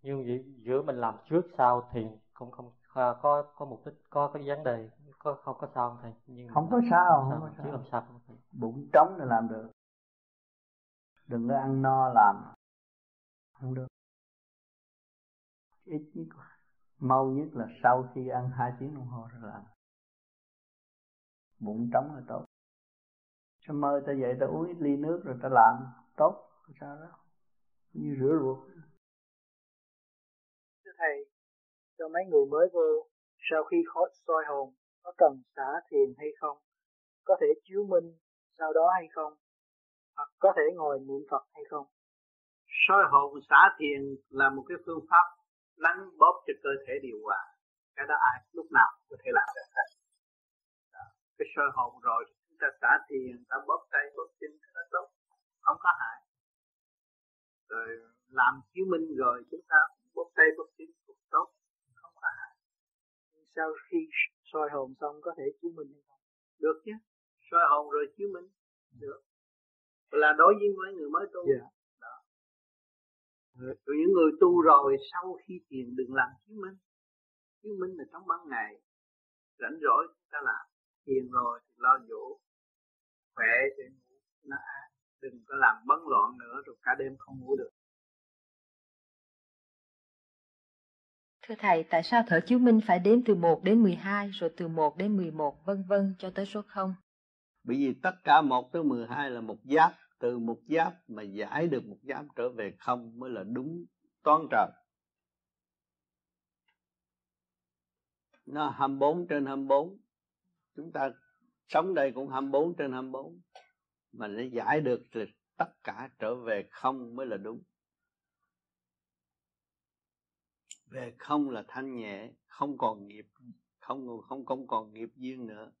Speaker 27: nhưng vậy giữa mình làm trước sau thì không không có có mục đích có cái vấn đề có không có sao không thầy? Nhưng
Speaker 3: không có sao không có
Speaker 27: sao, làm sao không thầy?
Speaker 3: Bụng trống là làm được. Đừng có ăn no làm. Không được. Ít nhất mau nhất là sau khi ăn hai tiếng đồng hồ rồi làm. Bụng trống là tốt cho mơ ta dậy ta uống ít ly nước rồi ta làm tốt sao đó. Như rửa ruột.
Speaker 5: Thưa thầy cho mấy người mới vô sau khi khó soi hồn có cần xả thiền hay không? Có thể chiếu minh sau đó hay không? Hoặc có thể ngồi niệm phật hay không?
Speaker 11: Soi hồn xả thiền là một cái phương pháp lắng bóp cho cơ thể điều hòa. Cái đó ai lúc nào có thể làm được hết. Cái soi hồn rồi ta xả thiền ta bóp tay bóp chân nó tốt. Không có hại. Rồi làm chiếu minh rồi chúng ta bóp tay bóp chân cũng tốt. Không có hại.
Speaker 5: Sau khi soi hồn xong có thể chiếu minh hay không?
Speaker 11: Được chứ. Soi hồn rồi chiếu minh. Được. Là đối với mấy người mới tu. Yeah. Dạ. đó. Rồi những người tu rồi sau khi thiền đừng làm chiếu minh. Chiếu minh là trong ban ngày. Rảnh rỗi ta làm. Thiền rồi thì lo dỗ khỏe để ngủ nó an đừng có làm bấn loạn nữa rồi cả đêm không ngủ được
Speaker 2: Thưa Thầy, tại sao thở chiếu minh phải đếm từ 1 đến 12 rồi từ 1 đến 11 vân vân cho tới số 0?
Speaker 3: Bởi vì tất cả 1 tới 12 là một giáp, từ một giáp mà giải được một giáp trở về không mới là đúng toán trời. Nó 24 trên 24 chúng ta sống đây cũng 24 trên 24 mà nó giải được thì tất cả trở về không mới là đúng. Về không là thanh nhẹ, không còn nghiệp, không không không còn nghiệp duyên nữa.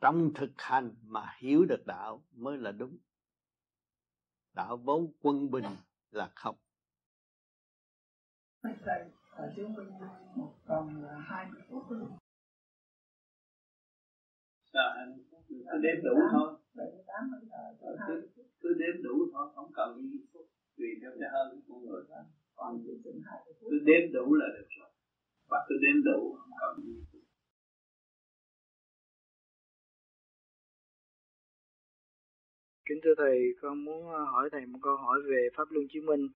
Speaker 3: Trong thực hành mà hiểu được đạo mới là đúng. Đạo vốn quân bình là không
Speaker 6: ở trước bên một vòng là hai mươi phút thôi.
Speaker 3: Sao anh cứ đếm đủ thôi? cứ, cứ đếm đủ thôi không cần gì tùy theo cái hơn của người. Còn cứ đếm đủ là được rồi. Và cứ đếm đủ không cần gì
Speaker 5: Kính thưa Thầy, con muốn hỏi Thầy một câu hỏi về Pháp Luân Chứng Minh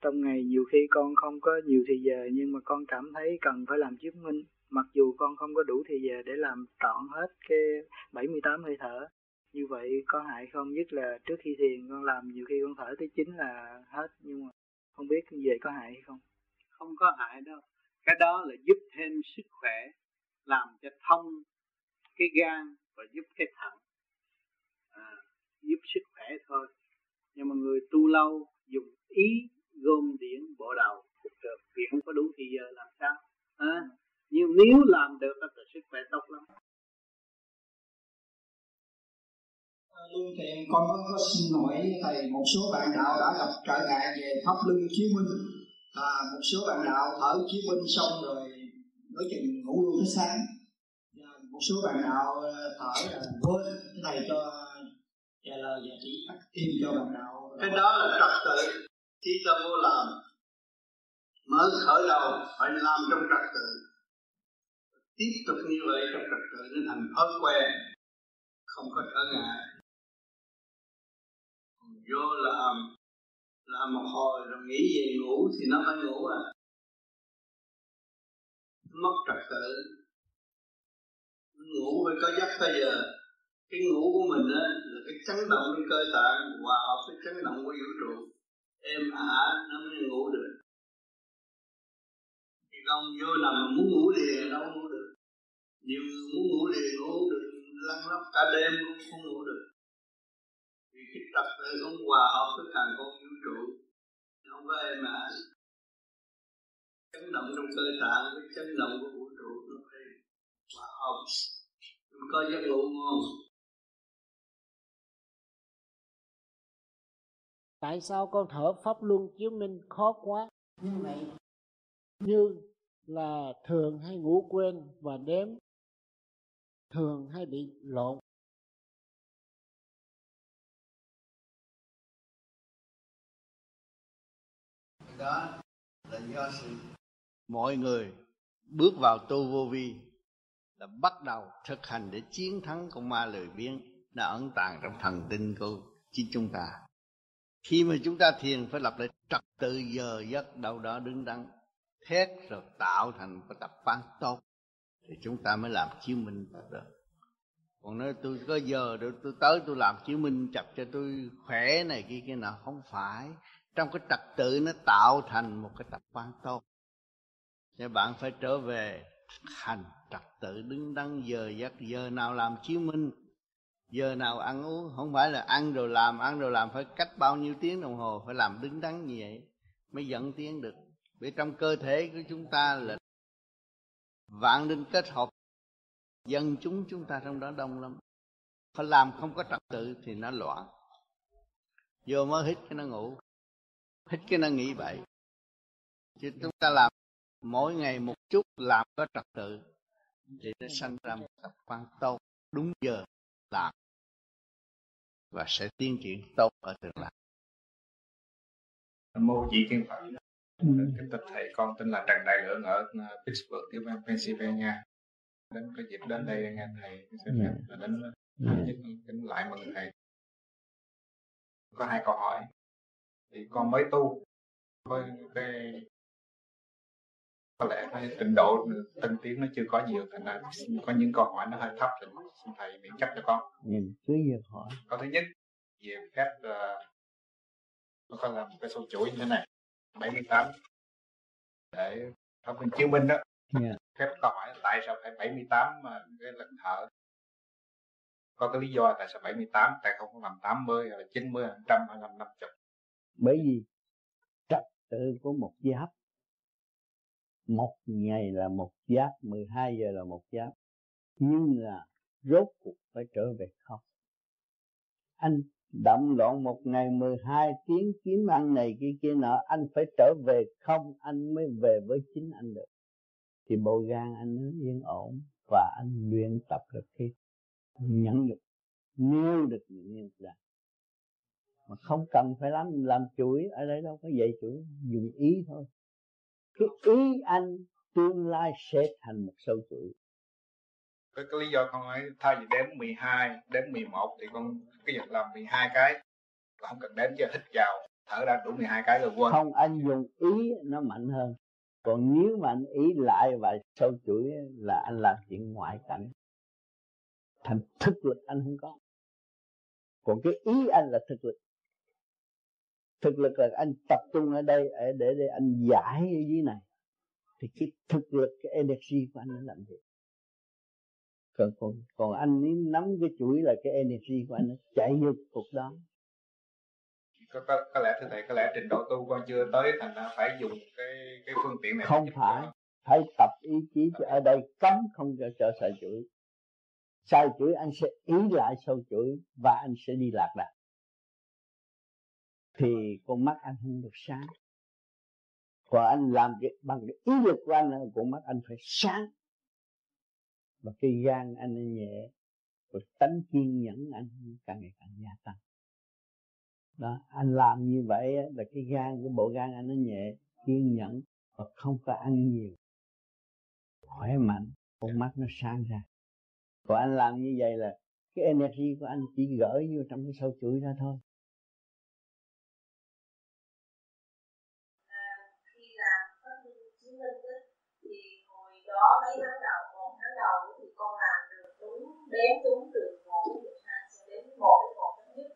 Speaker 5: trong ngày nhiều khi con không có nhiều thì giờ nhưng mà con cảm thấy cần phải làm chứng minh. Mặc dù con không có đủ thì giờ để làm trọn hết cái 78 hơi thở. Như vậy có hại không? Nhất là trước khi thiền con làm nhiều khi con thở tới chín là hết nhưng mà không biết như vậy có hại hay không?
Speaker 11: Không có hại đâu. Cái đó là giúp thêm sức khỏe
Speaker 23: làm cho thông cái gan và giúp cái thận. À, giúp sức khỏe thôi. Nhưng mà người tu lâu dùng ý gom điển bộ đầu phục được vì không có đủ thì giờ làm sao? À, nhưng nếu làm được thì sức khỏe tốt lắm.
Speaker 28: Lương Thiện con có xin hỏi thầy một số bạn đạo đã gặp trở ngại về pháp luân chiếu minh. Và một số bạn đạo thở chiếu minh xong rồi nói chừng ngủ luôn tới sáng. Và một số bạn đạo ờ, thở là quên. Này cho trả lời và chỉ tắt cho bạn đạo.
Speaker 3: Cái đó là trật tự khi ta vô làm mới khởi đầu phải làm trong trật tự. Tiếp tục như vậy trong trật tự nên thành thói quen, không có trở ngại. Vô làm làm một hồi rồi nghĩ về ngủ thì nó phải ngủ à. Mất trật tự. Ngủ phải có giấc bây giờ. Cái ngủ của mình á, là cái chấn động trong cơ tạng, hòa hợp với chấn động của vũ trụ êm ả nó mới ngủ được. Thì không vô nằm muốn ngủ liền, đâu ngủ được. Nhiều người muốn ngủ liền, ngủ được. Lăn lóc cả đêm cũng không ngủ được. Vì cái tập tự không hòa hợp với càng con vũ trụ không có êm ả chấn động trong cơ tạng với chấn động của vũ trụ nó phải hòa hợp có giấc ngủ ngon.
Speaker 15: Tại sao con thở pháp luân chiếu minh khó quá. Như vậy như là thường hay ngủ quên và đếm thường hay bị lộn.
Speaker 3: Đó là do sự mọi người bước vào tu vô vi là bắt đầu thực hành để chiến thắng con ma lười biếng đã ẩn tàng trong thần tinh của chính chúng ta khi mà chúng ta thiền phải lập lại trật tự giờ giấc, đâu đó đứng đắn, thét rồi tạo thành cái tập quán tốt, thì chúng ta mới làm chiếu minh được còn nói tôi có giờ được tôi tới tôi làm chiếu minh chặt cho tôi khỏe này kia kia nào không phải. Trong cái trật tự nó tạo thành một cái tập quán tốt. Nên bạn phải trở về hành trật tự, đứng đắn giờ giấc, giờ nào làm chiếu minh giờ nào ăn uống, không phải là ăn rồi làm, ăn rồi làm phải cách bao nhiêu tiếng đồng hồ, phải làm đứng đắn như vậy mới dẫn tiến được. Vì trong cơ thể của chúng ta là vạn linh kết hợp, dân chúng chúng ta trong đó đông lắm. Phải làm không có trật tự thì nó loạn vô mới hít cái nó ngủ, hít cái nó nghĩ vậy chứ chúng ta làm mỗi ngày một chút, làm có trật tự, thì nó sanh ra một tập quan tốt, đúng giờ làm và sẽ tiến triển tốt ở tương lai.
Speaker 29: Mô chị thiên phật. Ừ. kính thưa thầy con tên là trần đại lượng ở uh, pittsburgh tiểu bang pennsylvania. Đến cái dịp đến đây nghe thầy sẽ phép ừ. là đến uh, nhất kính lại mừng thầy. Có hai câu hỏi. Thì con mới tu với cái có lẽ cái trình độ tân tiến nó chưa có nhiều thành ra có những câu hỏi nó hơi thấp thì xin thầy miễn chấp cho con.
Speaker 3: Ừ, cứ việc hỏi?
Speaker 29: Câu thứ nhất về phép uh, nó có làm cái số chuỗi như thế này. 78 để trong mình chiếu minh đó. Yeah. phép câu hỏi là tại sao phải 78 mà cái lần thở có cái lý do tại sao 78 tại không làm 80 hay là 90 hay 100 hay là 50
Speaker 3: bởi vì trật tự của một giáp một ngày là một giáp 12 giờ là một giáp nhưng là rốt cuộc phải trở về không? Anh động loạn một ngày 12 tiếng kiếm ăn này kia kia nọ, anh phải trở về không? Anh mới về với chính anh được. Thì bộ gan anh nó yên ổn và anh luyện tập được cái nhẫn nhục, nêu được những nhân ra mà không cần phải làm làm chuỗi, ở đây đâu có dạy chuỗi, dùng ý thôi cái ý anh tương lai sẽ thành một sâu chuỗi.
Speaker 29: Cái, cái lý do con nói thay vì đếm 12 đếm 11 thì con cái việc làm 12 cái. Không cần đếm cho hít vào thở ra đủ 12 cái rồi quên.
Speaker 3: Không anh dùng ý nó mạnh hơn. Còn nếu mà anh ý lại và sâu chuỗi là anh làm chuyện ngoại cảnh. Thành thực lực anh không có. Còn cái ý anh là thực lực thực lực là anh tập trung ở đây để để anh giải ở dưới này. Thì cái thực lực cái energy của anh nó làm việc.
Speaker 30: Còn còn, còn anh ấy nắm cái chuỗi là cái energy của anh nó chạy vô cuộc đó.
Speaker 29: Có, có, có lẽ thưa thầy có lẽ trình độ tu con chưa tới thành ra phải dùng cái cái phương tiện này
Speaker 30: không phải. phải tập ý chí cho ở đây cấm không cho trở sai chuỗi sai chuỗi anh sẽ ý lại sâu chuỗi và anh sẽ đi lạc đà thì con mắt anh không được sáng. Còn anh làm việc bằng cái ý lực của anh con mắt anh phải sáng. Và cái gan anh nhẹ và tánh kiên nhẫn anh càng ngày càng gia tăng. Đó, anh làm như vậy là cái gan, cái bộ gan anh nó nhẹ, kiên nhẫn và không có ăn nhiều. Khỏe mạnh, con mắt nó sáng ra. Còn anh làm như vậy là cái energy của anh chỉ gửi vô trong cái sâu chuỗi ra thôi.
Speaker 13: Đếm đúng từ một đến hai cho đến một đến một đến nhất.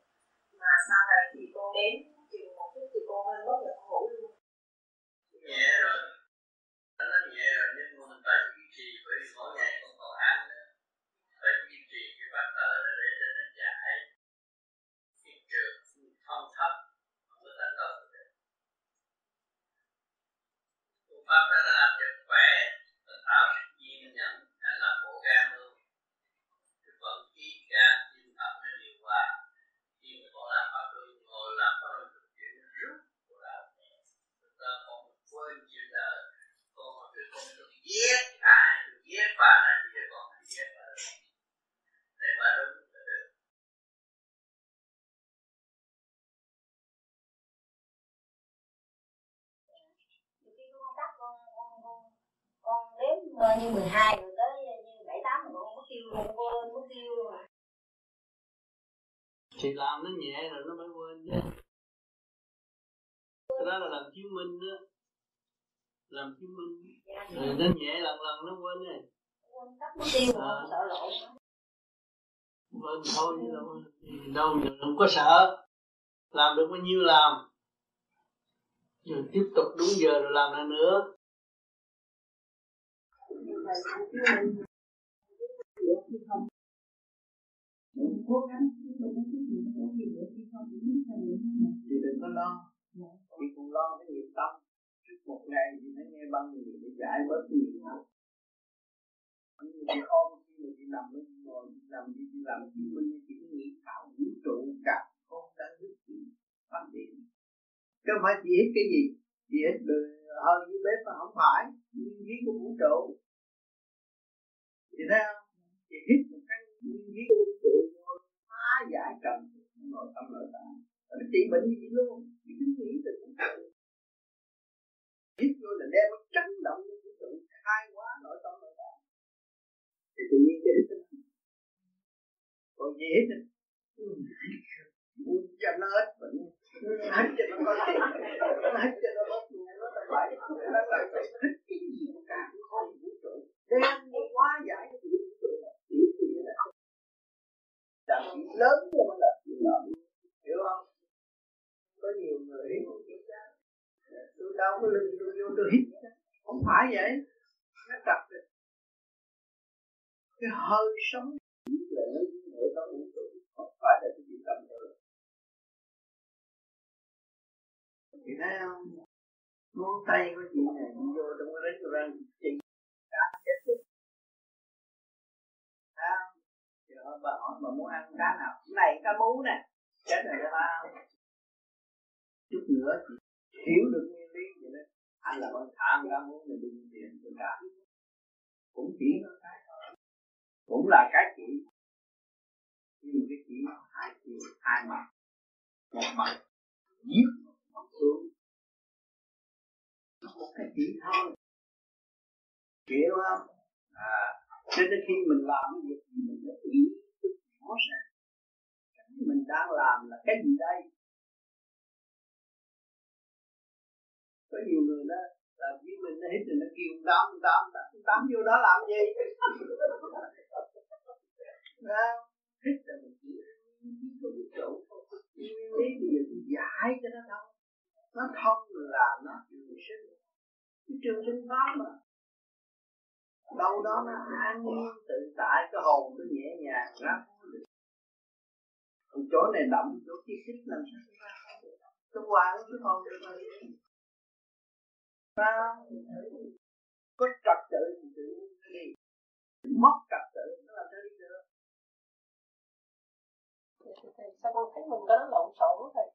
Speaker 13: Mà sau này thì cô đếm chừng một chút thì cô hơi mất là ngủ luôn.
Speaker 31: Nhẹ rồi. Nó nhẹ rồi, nhưng mà mình phải duy trì, bởi vì mỗi ngày con còn ăn phải duy trì cái bắt thở nó để cho nó giải hiện trường thông thấp không có thành công được. Phương pháp đó là làm cho khỏe tạo nhiên nhận hay là bộ gan luôn cái vận khí gan tim thận nó điều hòa khi mà con làm pháp luân ngồi làm pháp luân thực chuyện rất của đạo chúng ta còn quên chuyện đời con mà cái con được giết ai được giết bà này bây giờ con phải giết bà để bà đúng là được
Speaker 13: con đếm như 12 rồi tới như 7 8 rồi con mất kêu luôn quên mất kêu luôn à.
Speaker 30: Thì làm nó nhẹ rồi nó mới quên chứ. Cái đó là làm chứng minh đó. Làm chứng minh. Rồi nó nhẹ lần lần nó quên này à. quên thôi chứ đâu đâu đừng có sợ. Làm được bao nhiêu làm. Rồi tiếp tục đúng giờ rồi làm lại nữa
Speaker 3: cố gắng thì đừng có lo. Chị cũng lo cái nghiệp tâm. Trước một ngày thì nó nghe băng người để giải bớt nhiều hơn như chị ôm khi mà chị nằm lên ngồi, chị nằm đi, chị làm chứng minh chị cứ nghĩ thảo, vũ trụ cả con đang giúp chị phát triển. Chứ không phải chị hít cái gì. Chị hít hơi dưới bếp mà không phải. Nguyên lý của vũ trụ thì thấy không chị hít một cái nguyên khí vũ trụ phá giải trần nội tâm nội tạng nó trị bệnh gì luôn chị cứ nghĩ từ cũng cần hít vô là đem cái chấn động của vũ trụ khai hóa nội tâm nội tạng thì tự nhiên cái hít nó còn gì hết buồn cho nó hết bệnh hết cho nó có tiền hết cho nó bớt nghèo nó tập lại nó lại phải hết cái gì cũng cả không đem đi hóa giải cái chuyện trụ là hiểu gì đó làm chuyện lớn cho nó là chuyện nhỏ hiểu không? Có nhiều người hiểu không? Tra, tôi đâu có lưng tôi vô tôi hít không phải vậy. Nó tập được. Cái hơi sống là nó nội tâm vũ trụ không phải là cái gì tâm nữa thì thấy không? Ngón tay của chị này đi vô trong cái restaurant chị đã chết chết giờ bà hỏi bà muốn ăn cá nào cái này cá mú nè chết này đó không chút nữa chị hiểu được nguyên lý vậy đó anh là con thả cá mú là đừng tiền cho cả cũng chỉ nó cái cũng là cái chỉ nhưng cái chỉ hai chiều hai mặt một mặt giết một xuống một cái chỉ thôi hiểu không? À cho nên khi mình làm cái việc gì mình phải ý thức rõ ràng. Cái mình đang làm là cái gì đây? Có nhiều người đó làm với mình nó hít rồi nó kêu tám tám tám vô đó làm gì? Đấy hít là mình chỉ vũ trụ lý bây giờ giải cho nó thông nó thông là nó trường sinh. Cái trường sinh pháp mà
Speaker 32: đâu đó nó an nhiên tự tại cái hồn nó nhẹ nhàng đó, còn chỗ này đậm chỗ kia khích làm sao ra cái nó cái hồn được mà. Ta có trật tự thì tự đi. Mất trật tự nó làm sao đi được?
Speaker 33: Sao con thấy mình có nó lộn xộn thầy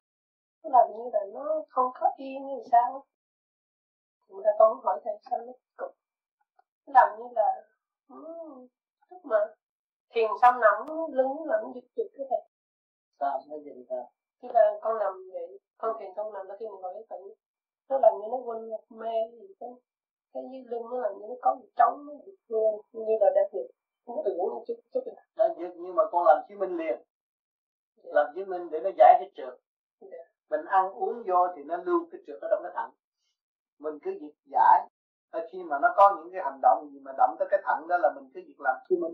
Speaker 33: nó làm như là nó không có yên như sao? Thì ta con hỏi thầy sao nó cực nó làm như là lúc mà thiền xong nằm lưng làm giật giật cái thầy
Speaker 3: sao nó gì ta
Speaker 33: tức là con nằm vậy con thiền xong nằm là khi mình ngồi tự nó làm như nó quên mê gì cái cái dưới lưng nó làm như nó có một trống nó giật lên như là đang giật nó tưởng một chút chút
Speaker 3: đang giật nhưng mà con làm chứng minh liền. Làm chứng minh để nó giải cái trượt.
Speaker 33: Yeah.
Speaker 3: mình ăn uống vô thì nó lưu cái trượt ở trong cái thận mình cứ việc giải ở khi mà nó có những cái hành động gì mà động tới cái thận đó là mình cứ việc làm chứng minh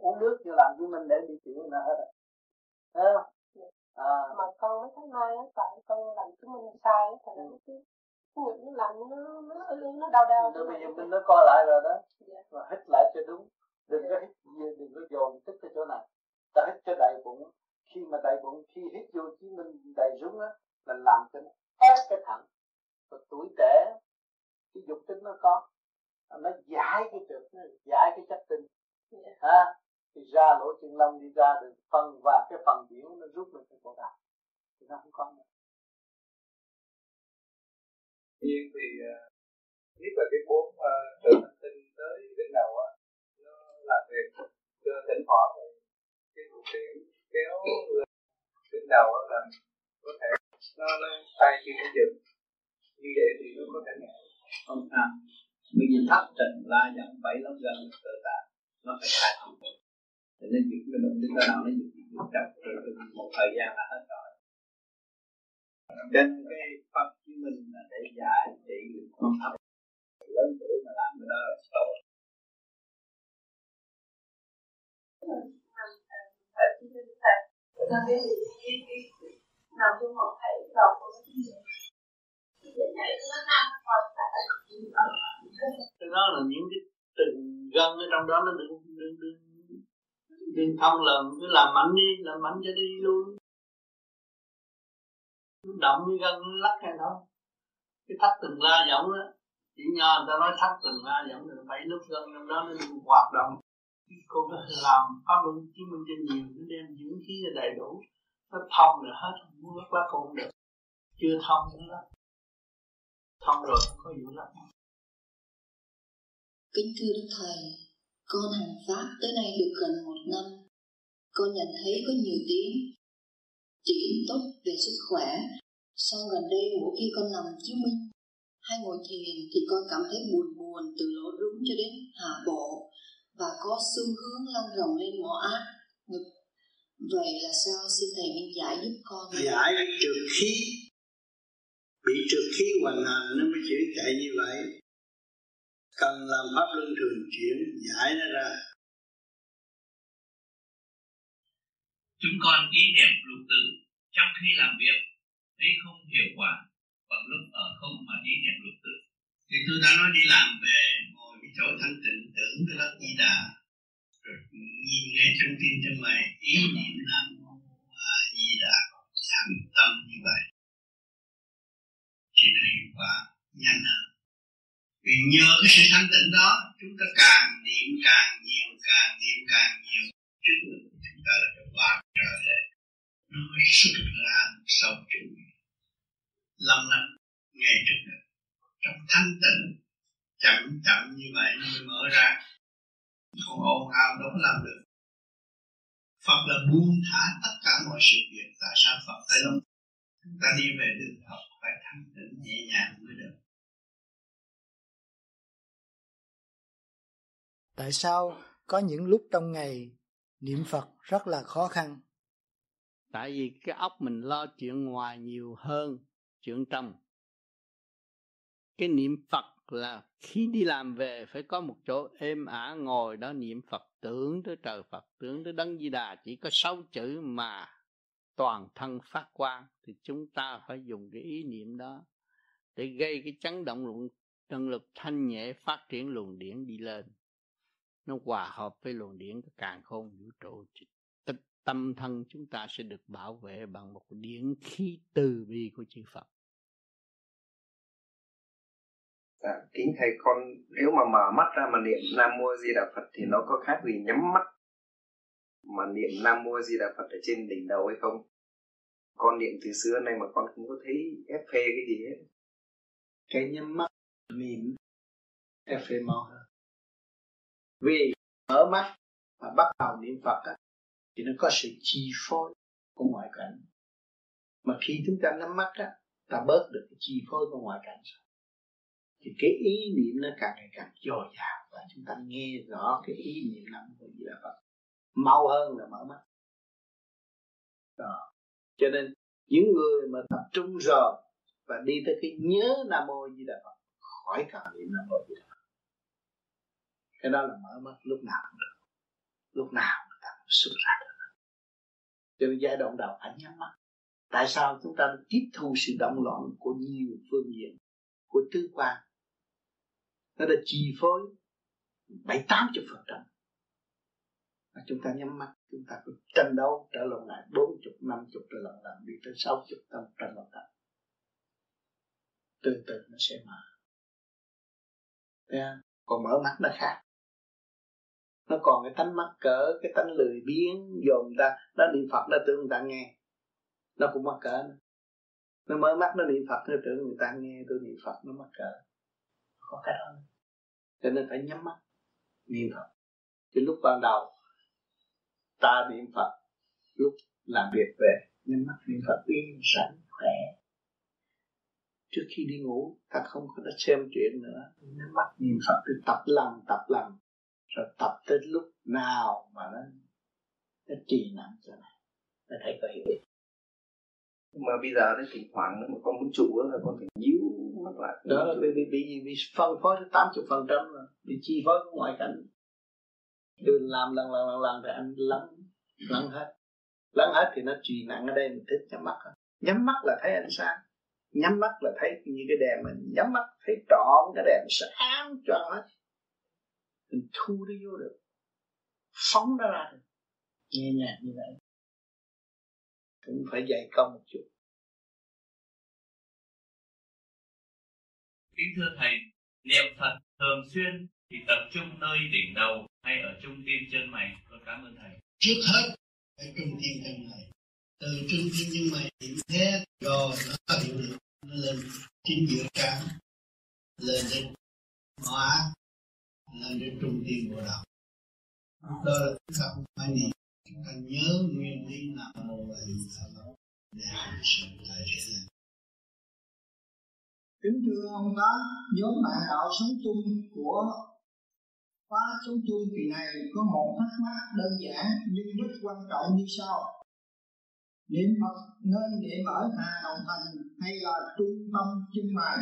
Speaker 3: uống nước như làm chứng minh để đi tiểu là hết rồi Thấy không?
Speaker 33: À. mà con mới thấy mai á tại con làm chứng minh sai á thành nó cứ cái nó làm nó nó nó đau đau
Speaker 3: rồi bây giờ mình nó co lại rồi đó yeah. mà hít lại cho đúng đừng yeah. có hít đừng có dồn tức cái chỗ này ta hít cho đầy bụng khi mà đầy bụng khi hít vô chí minh đầy rúng á là làm cho nó ép cái thận và tuổi trẻ cái dục tính nó có. Nó giải cái trượt nó giải cái chất tinh. Yeah. ha? Thì ra lỗ chân lông đi ra được phần và cái phần biểu nó rút lên cái cổ đạo. Thì nó không có nữa.
Speaker 34: Nhiên thì nhất là cái bốn uh, từ hành tinh tới đỉnh đầu á nó làm việc cho thỉnh thoảng cái cuộc điện kéo lên đỉnh đầu á là có thể nó nó tay khi nó dừng như vậy thì nó có thể ngại
Speaker 32: không sao bây giờ thấp trần la giận bảy lớp gần tự tạ nó phải khai thông cho nên những cái động tinh nào nó dùng những trọng một thời gian là hết rồi trên cái pháp chứng minh là để giải trị được con thấp lớn tuổi mà làm cái đó là tốt
Speaker 13: thầy, thầy, thầy, thầy đầu của
Speaker 3: cái đó là những cái từng gân ở trong đó nó đừng đừng đừng đừng thông lần cứ làm mạnh đi, làm mạnh cho đi luôn. Động cái gân lắc hay không cái thắt từng la giọng đó, chỉ nho người ta nói thắt từng la giọng là bảy lúc gân trong đó nó đừng hoạt động. Cô có làm pháp luân chứng minh cho nhiều, nó đem dưỡng khí đầy đủ. Nó thông là hết, muốn lắc lắc không được. Chưa thông nữa thông rồi không có vụ lắm
Speaker 35: kính thưa đức thầy con hành pháp tới nay được gần một năm. Con nhận thấy có nhiều tiếng. Chuyển tốt về sức khỏe. Sau gần đây mỗi khi con nằm chiếu minh hay ngồi thiền thì con cảm thấy buồn buồn từ lỗ rúng cho đến hạ bộ và có xu hướng lăn rộng lên mỏ ác ngực. Vậy là sao? Xin thầy minh giải giúp con.
Speaker 3: Giải cái trượt khí bị trượt khí hoành hành nó mới chịu chạy như vậy. Cần làm pháp luân thường chuyển giải nó ra.
Speaker 36: Chúng con ý niệm lục tự trong khi làm việc thấy không hiệu quả bằng lúc ở không mà ý niệm lục tự. Thì tôi đã nói đi làm về ngồi cái chỗ thanh tịnh tưởng cái đất di đà. Rồi nhìn ngay trong tim trong mày ý niệm nam mô a di đà thành tâm như vậy thì nó hiệu quả nhanh hơn. Vì nhờ cái sự thanh tịnh đó chúng ta càng niệm càng nhiều càng niệm càng nhiều trước chúng ta là cái ba trời đấy nó xuất ra sau chúng, lâm lặng ngay trước đó trong thanh tịnh chậm chậm như vậy nó mới mở ra. Còn ồn ào đâu có làm được. Phật là buông thả tất cả mọi sự việc tại sao Phật phải lòng chúng ta đi về đường Phật phải thanh tịnh nhẹ nhàng mới được.
Speaker 37: Tại sao có những lúc trong ngày niệm Phật rất là khó khăn?
Speaker 38: Tại vì cái óc mình lo chuyện ngoài nhiều hơn chuyện trong. Cái niệm Phật là khi đi làm về phải có một chỗ êm ả ngồi đó niệm Phật tưởng tới trời Phật tưởng tới đấng Di Đà chỉ có sáu chữ mà toàn thân phát quang thì chúng ta phải dùng cái ý niệm đó để gây cái chấn động luận năng lực thanh nhẹ phát triển luồng điển đi lên
Speaker 3: nó hòa hợp với luồng điển của càng khôn vũ trụ tâm thân chúng ta sẽ được bảo vệ bằng một điển khí từ bi của chư Phật.
Speaker 8: À, kính thầy con nếu mà mở mắt ra mà niệm Nam Mô Di Đà Phật thì nó có khác gì nhắm mắt mà niệm Nam Mô Di Đà Phật ở trên đỉnh đầu hay không? Con niệm từ xưa nay mà con không có thấy ép phê cái gì hết.
Speaker 3: Cái nhắm mắt niệm ép phê mau hơn. Vì mở mắt và bắt đầu niệm Phật á, thì nó có sự chi phối của ngoại cảnh mà khi chúng ta nắm mắt á ta bớt được cái chi phối của ngoại cảnh rồi thì cái ý niệm nó càng ngày càng dồi dào và chúng ta nghe rõ cái ý niệm nằm của gì là Phật mau hơn là mở mắt đó cho nên, những người mà tập trung rồi và đi tới cái nhớ nam mô di đà phật, khỏi cần niệm nam mô di đà phật. Cái đó là mở mắt lúc nào cũng được. Lúc nào người ta cũng xuất ra được. Cho nên giai đoạn đầu phải nhắm mắt. Tại sao chúng ta tiếp thu sự động loạn của nhiều phương diện, của tứ quan? Nó đã chi phối bảy tám chục phần trăm. Mà chúng ta nhắm mắt chúng ta cứ tranh đấu trở lộn lại bốn chục, năm chục trở lộn lại đi tới sáu chục năm trở lộn lại từ từ nó sẽ mở. Yeah. còn mở mắt nó khác. Nó còn cái tánh mắc cỡ, cái tánh lười biếng dồn ta. Nó niệm phật nó tưởng người ta nghe. Nó cũng mắc cỡ nữa. nó mở mắt, nó niệm phật, nó tưởng người ta nghe. Tôi niệm phật, nó mắc cỡ. Có cái đó nữa. cho nên phải nhắm mắt. Niệm phật. Thì lúc ban đầu ta niệm phật lúc làm việc về nhắm mắt niệm phật yên sẵn khỏe. Trước khi đi ngủ ta không có xem chuyện nữa nhắm mắt niệm phật thì tập lần tập lần rồi tập tới lúc nào mà nó nó trì nặng cho này nó thấy có hiểu
Speaker 8: nhưng mà bây giờ nó thỉnh thoảng mà con muốn trụ là con phải nhíu mắt lại.
Speaker 3: Đó là bị bị bị, bị phân phối tới tám chục phần trăm rồi bị chi phối ngoại cảnh đừng làm lần lần lần lần thì anh lắng lắng hết. Lắng hết thì nó trì nặng ở đây, mình thích nhắm mắt nhắm mắt là thấy ánh sáng. Nhắm mắt là thấy như cái đèn mình. Nhắm mắt thấy trọn cái đèn sáng cho hết. Mình thu nó vô được. Phóng nó ra được. Nghe nhạc như vậy. Cũng phải dạy công một chút.
Speaker 17: Kính thưa thầy, niệm phật thường xuyên thì tập trung nơi đỉnh đầu hay ở trung tim chân mày. Con cảm ơn thầy.
Speaker 3: Trước hết ở trung tim chân mày. Từ trung tim chân mày điểm hết rồi nó có hiệu lực nó lên chính giữa trán lên đến má lên đến trung tim bộ đầu. Đó là chúng ta không phải niệm. Chúng ta nhớ nguyên lý nam mô và di đà để hành sự tại thế gian.
Speaker 28: Kính thưa ông tá nhóm bạn đạo sống chung của khóa số chung kỳ này có một thắc mắc đơn giản nhưng rất quan trọng như sau. Niệm phật nên niệm ở hà đồng thành hay là trung tâm chân mày?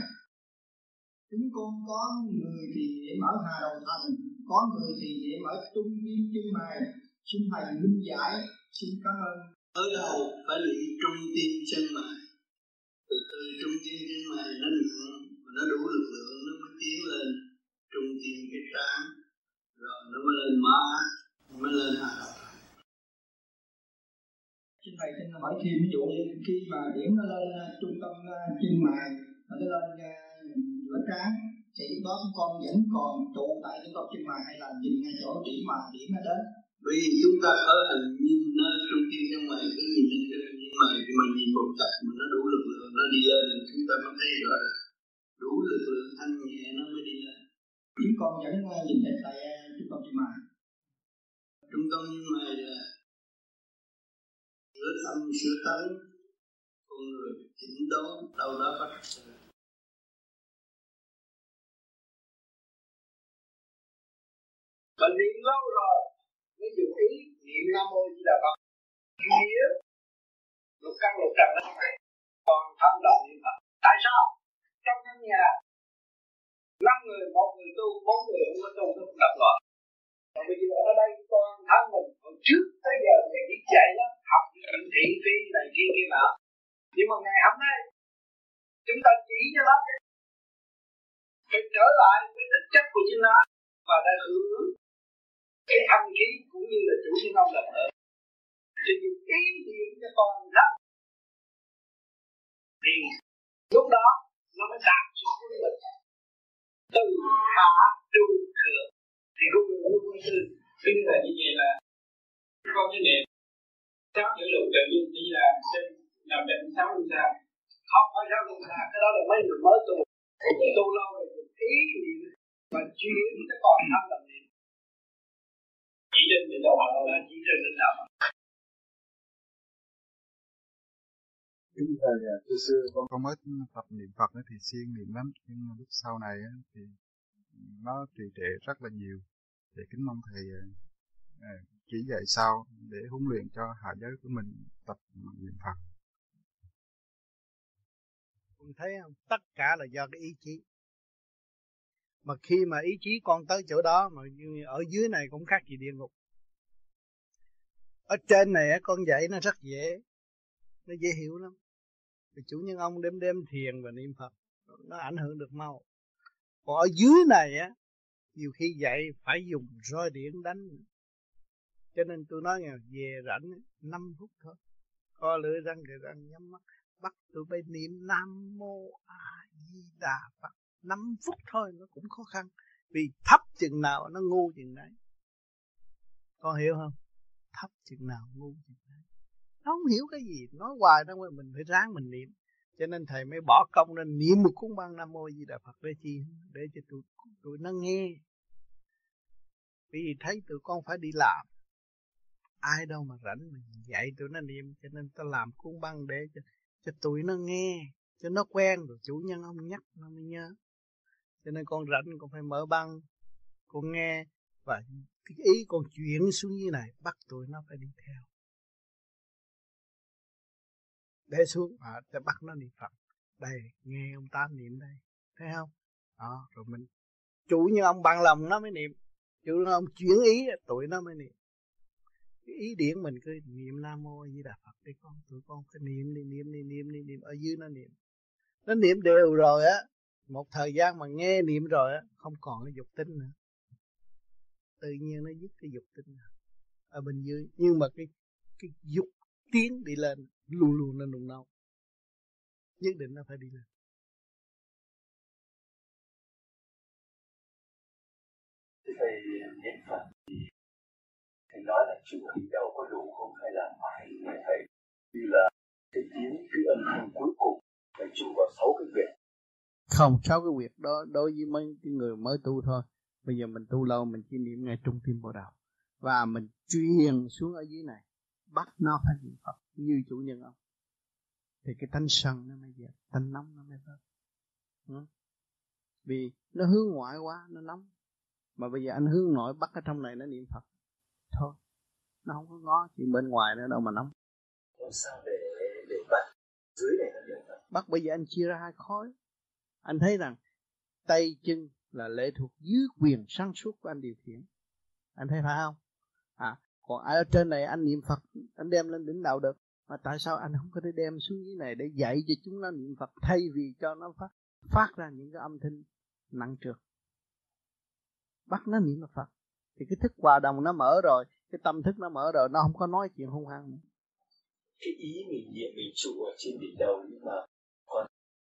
Speaker 28: Chúng con có người thì niệm ở hà đồng thành có người thì niệm ở trung tâm chân mày. Xin thầy minh giải, xin cảm ơn.
Speaker 3: Ở đầu phải luyện trung tim chân mày? Từ từ, trung tim chân mày nó nặng và nó đủ lực lượng, nó mới tiến lên. Trung tim cái trán rồi nó mới lên má mới lên hạ đầu.
Speaker 28: Xin thầy xin hỏi thêm ví dụ như khi mà điểm nó lên uh, trung tâm chân mày mà nó lên giữa trán thì đó con vẫn còn trụ tại trung tâm chân mày hay là nhìn ngay chỗ điểm mà điểm nó đến?
Speaker 3: Bởi vì chúng ta khởi hành nhìn nơi trung tim chân mày cứ nhìn lên cái chân mày thì mình nhìn một tập mà nó đủ lực lượng nó đi lên chúng ta mới thấy rõ là đủ lực lượng thanh nhẹ nó mới đi lên.
Speaker 28: Chúng con vẫn nhìn thấy tại trung tâm mà
Speaker 3: trung tâm này là sửa tâm sửa tấn con người chỉnh đốn đâu đó có thật sự
Speaker 39: mình niệm lâu rồi mới dùng ý niệm nam mô di đà phật nghĩa lục căn lục trần nó phải còn thân đoạn niệm phật tại sao? Trong căn nhà, năm người, một người tu, bốn người không có tu nó cũng đập loạn còn bây giờ ở đây toàn thân mình còn trước tới giờ ngày đi chạy nó học những thiện phi này kia kia nọ. Nhưng mà ngày hôm nay, chúng ta chỉ cho nó phải trở lại với thực chất của chính nó và đã hưởng
Speaker 40: cái thanh khí cũng như là chủ nhân ông là nữa thì dùng ý niệm cho toàn thân thì lúc đó nó mới đạt sự quân bình từ hạ trung thượng thì cũng cũng cũng xin sư là như vậy là con cái niệm sáu chữ lục tự nhiên chỉ là sinh nằm định sáu luân xa không phải sáu luân xa cái đó là mấy người mới tu. Tu lâu rồi ý niệm và chuyển cái còn tham làm niệm. Chỉ định cái đầu là chỉ định định đạo
Speaker 8: Kính là thưa sư, con, con mới tập niệm Phật thì siêng niệm lắm, nhưng mà lúc sau này thì nó trì trệ rất là nhiều. Thì kính mong thầy à, à chỉ dạy sao để huấn luyện cho hạ giới của mình tập niệm Phật.
Speaker 3: Con thấy không? Tất cả là do cái ý chí. Mà khi mà ý chí con tới chỗ đó mà ở dưới này cũng khác gì địa ngục. Ở trên này con dạy nó rất dễ, nó dễ hiểu lắm. Vì chủ nhân ông đêm đêm thiền và niệm Phật nó ảnh hưởng được mau. Còn ở dưới này á, nhiều khi dạy phải dùng roi điện đánh. Cho nên tôi nói nghe về rảnh 5 phút thôi. Co lưỡi răng rồi răng nhắm mắt. Bắt tụi bay niệm Nam Mô A Di Đà Phật. 5 phút thôi nó cũng khó khăn. Vì thấp chừng nào nó ngu chừng đấy. Con hiểu không? Thấp chừng nào ngu chừng đấy. Nó không hiểu cái gì. Nói hoài nó mình phải ráng mình niệm cho nên thầy mới bỏ công nên niệm một cuốn băng nam mô di đà phật để chi để cho tụi tụi nó nghe. Vì thấy tụi con phải đi làm. Ai đâu mà rảnh mình dạy tụi nó niệm, cho nên ta làm cuốn băng để cho cho tụi nó nghe, cho nó quen rồi chủ nhân ông nhắc nó mới nhớ. Cho nên con rảnh con phải mở băng, con nghe và cái ý con chuyển xuống như này, bắt tụi nó phải đi theo để xuống à, để bắt nó niệm phật. Đây nghe ông tám niệm đây. Thấy không? Đó rồi mình chủ như ông bằng lòng nó mới niệm. Chủ như ông chuyển ý tụi nó mới niệm. Cái ý điển mình cứ niệm nam mô di đà phật đi con tụi con cứ niệm đi niệm đi niệm đi niệm ở dưới nó niệm. Nó niệm đều rồi á. Một thời gian mà nghe niệm rồi á không còn cái dục tính nữa. Tự nhiên nó dứt cái dục tính ở bên dưới nhưng mà cái cái dục tiến đi lên luôn luôn nó nung nấu. Nhất định nó phải đi lên.
Speaker 41: Thầy niệm phật thì thầy nói là chủ hành đầu có đủ không? Hay là phải nghe thầy như là cái tiếng cái âm thanh cuối cùng phải trụ vào sáu cái việc?
Speaker 3: Không sáu cái việc đó đối với mấy cái người mới tu thôi. Bây giờ mình tu lâu mình chỉ niệm ngay trung tim bộ đầu và mình truyền xuống ở dưới này bắt nó phải niệm phật như chủ nhân ông. Thì cái tánh sân nó mới dẹp tánh nóng nó mới bớt. Ừ. vì nó hướng ngoại quá nó nóng. Mà bây giờ anh hướng nội bắt ở trong này nó niệm phật. Thôi. Nó không có ngó chuyện bên ngoài nữa đâu mà nóng.
Speaker 41: Làm sao để để bắt? Dưới này nó niệm phật.
Speaker 3: Bắt bây giờ anh chia ra hai khối. Anh thấy rằng tay chân là lệ thuộc dưới quyền sáng suốt của anh điều khiển. Anh thấy phải không? À còn ở trên này anh niệm phật anh đem lên đỉnh đầu được mà tại sao anh không có thể đem xuống dưới này để dạy cho chúng nó niệm phật thay vì cho nó phát phát ra những cái âm thanh nặng trược bắt nó niệm phật. Thì cái thức hòa đồng nó mở rồi cái tâm thức nó mở rồi nó không có nói chuyện hung hăng. Nữa
Speaker 41: cái ý mình niệm mình trụ ở trên đỉnh đầu nhưng mà còn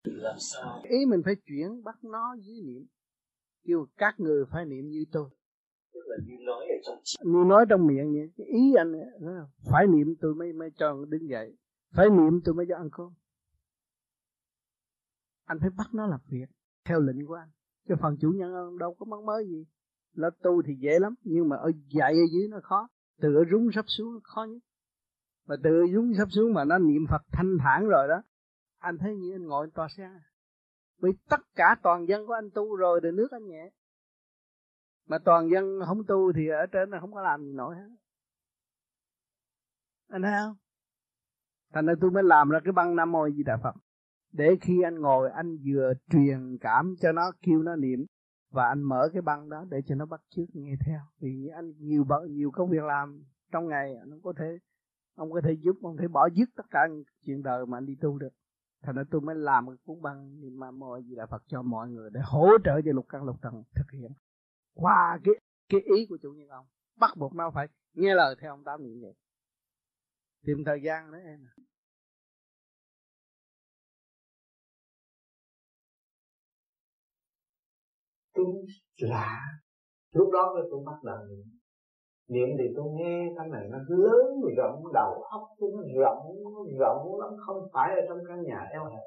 Speaker 41: làm sao?
Speaker 3: Ý mình phải chuyển bắt nó dưới niệm. Kêu các người phải niệm như tôi
Speaker 41: tức là như nói ở trong
Speaker 3: như nói trong miệng vậy cái ý anh ấy, phải niệm tôi mới mới cho đứng dậy. Phải niệm tôi mới cho ăn cơm. Anh phải bắt nó làm việc theo lệnh của anh. Chứ phần chủ nhân đâu có mắc mới gì. Là tu thì dễ lắm nhưng mà ở dạy ở dưới nó khó. Từ ở rúng sắp xuống nó khó nhất. Mà từ rúng sắp xuống mà nó niệm phật thanh thản rồi đó anh thấy như anh ngồi tòa xe. Vì tất cả toàn dân của anh tu rồi thì nước anh nhẹ mà toàn dân không tu thì ở trên là không có làm gì nổi hết. Anh thấy không? Thành ra tôi mới làm ra cái băng nam mô di đà phật. Để khi anh ngồi, anh vừa truyền cảm cho nó, kêu nó niệm, và anh mở cái băng đó để cho nó bắt chước nghe theo. Vì anh nhiều bận, nhiều công việc làm trong ngày, anh có thể ông có thể giúp ông có thể bỏ dứt tất cả chuyện đời mà anh đi tu được. Thành ra tôi mới làm cái cuốn băng niệm ma mô gì là Phật cho mọi người để hỗ trợ cho lục căn lục trần thực hiện qua cái cái ý của chủ nhân ông.
Speaker 11: Bắt buộc nó phải nghe lời theo ông tám niệm vậy tìm thời gian đấy em
Speaker 42: tôi lạ lúc đó tôi bắt đầu niệm. Niệm thì tôi nghe cái này nó lớn rộng, đầu óc tôi nó rộng nó rộng lắm, không phải ở trong căn nhà eo hẹp.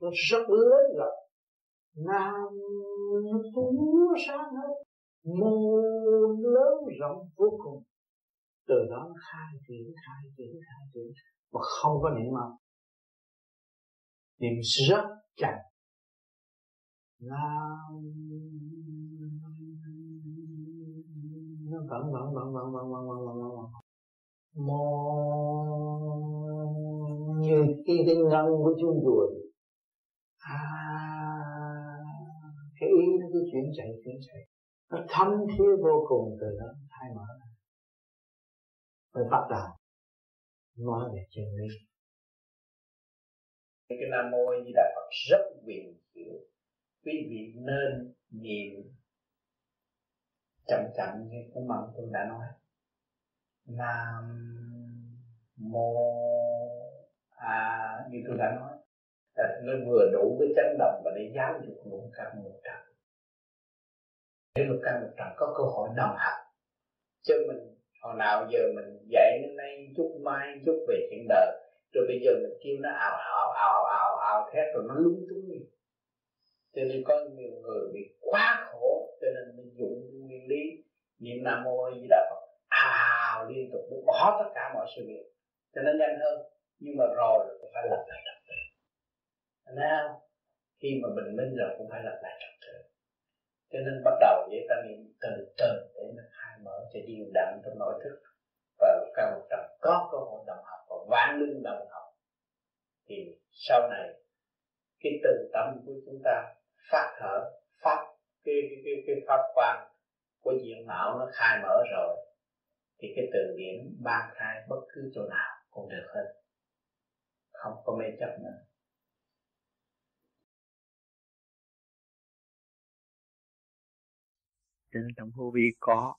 Speaker 42: Nó rất lớn rộng nam nó sáng hết mô lớn rộng vô cùng từ đó nó khai triển khai triển khai triển mà không có niệm mau niệm rất chặt, nam nó vẫn vẫn vẫn vẫn vẫn vẫn vẫn vẫn vẫn mô như cái cái ngân của chuông ruồi cứ chuyển chạy chuyển chạy. Nó thâm thiết vô cùng từ đó, thay mở mới bắt đầu. Nói về chân lý.
Speaker 43: Cái nam mô di đà phật rất quyền diệu quý vị nên niệm chậm chậm như cái mặn tôi đã nói. Nam mô à như tôi đã nói. Là nó vừa đủ cái chấn động và để giáo dục luôn các một trần để lục căn một trần có cơ hội đồng hành. Chứ mình, hồi nào giờ mình dạy đến nay chút mai, chút về chuyện đời, rồi bây giờ mình kêu nó ào ào ào ào ào thét rồi nó lúng túng đi. Cho nên có nhiều người bị quá khổ, cho nên mình dụng nguyên lý niệm nam mô di đà phật, ào liên tục nó bỏ tất cả mọi sự việc. Cho nó nhanh hơn, nhưng mà rồi thì phải lập lại trật tự. Nào khi mà bình minh rồi cũng phải lập lại trật tự cho nên bắt đầu vậy ta niệm từ từ để nó khai mở cho điều đặn trong nội thức. Và càng một trần có cơ hội đồng học và vạn linh đồng học. Thì sau này cái từ tâm của chúng ta phát thở phát cái cái cái, cái pháp quan của diện mạo nó khai mở rồi thì cái từ điển ban khai bất cứ chỗ nào cũng được hết. Không có mê chấp nữa.
Speaker 3: Cho nên trong vô vi có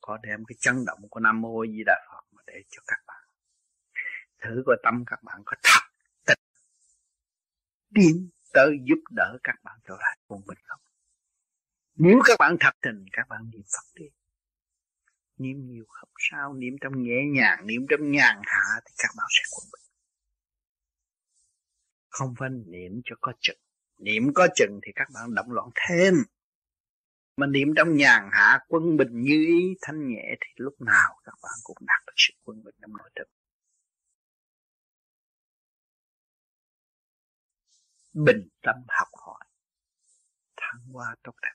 Speaker 3: có đem cái chấn động của nam mô di đà phật mà để cho các bạn. Thử coi tâm các bạn có thật tịch tiến tới giúp đỡ các bạn trở lại quân bình không? Nếu các bạn thật tình, các bạn niệm phật đi. Niệm nhiều không sao, niệm trong nhẹ nhàng, niệm trong nhàn hạ thì các bạn sẽ quân bình không phải niệm cho có chừng. Niệm có chừng thì các bạn động loạn thêm mà niệm trong nhàn hạ quân bình như ý thanh nhẹ thì lúc nào các bạn cũng đạt được sự quân bình trong nội tâm bình tâm học hỏi, thăng hoa tốt đẹp.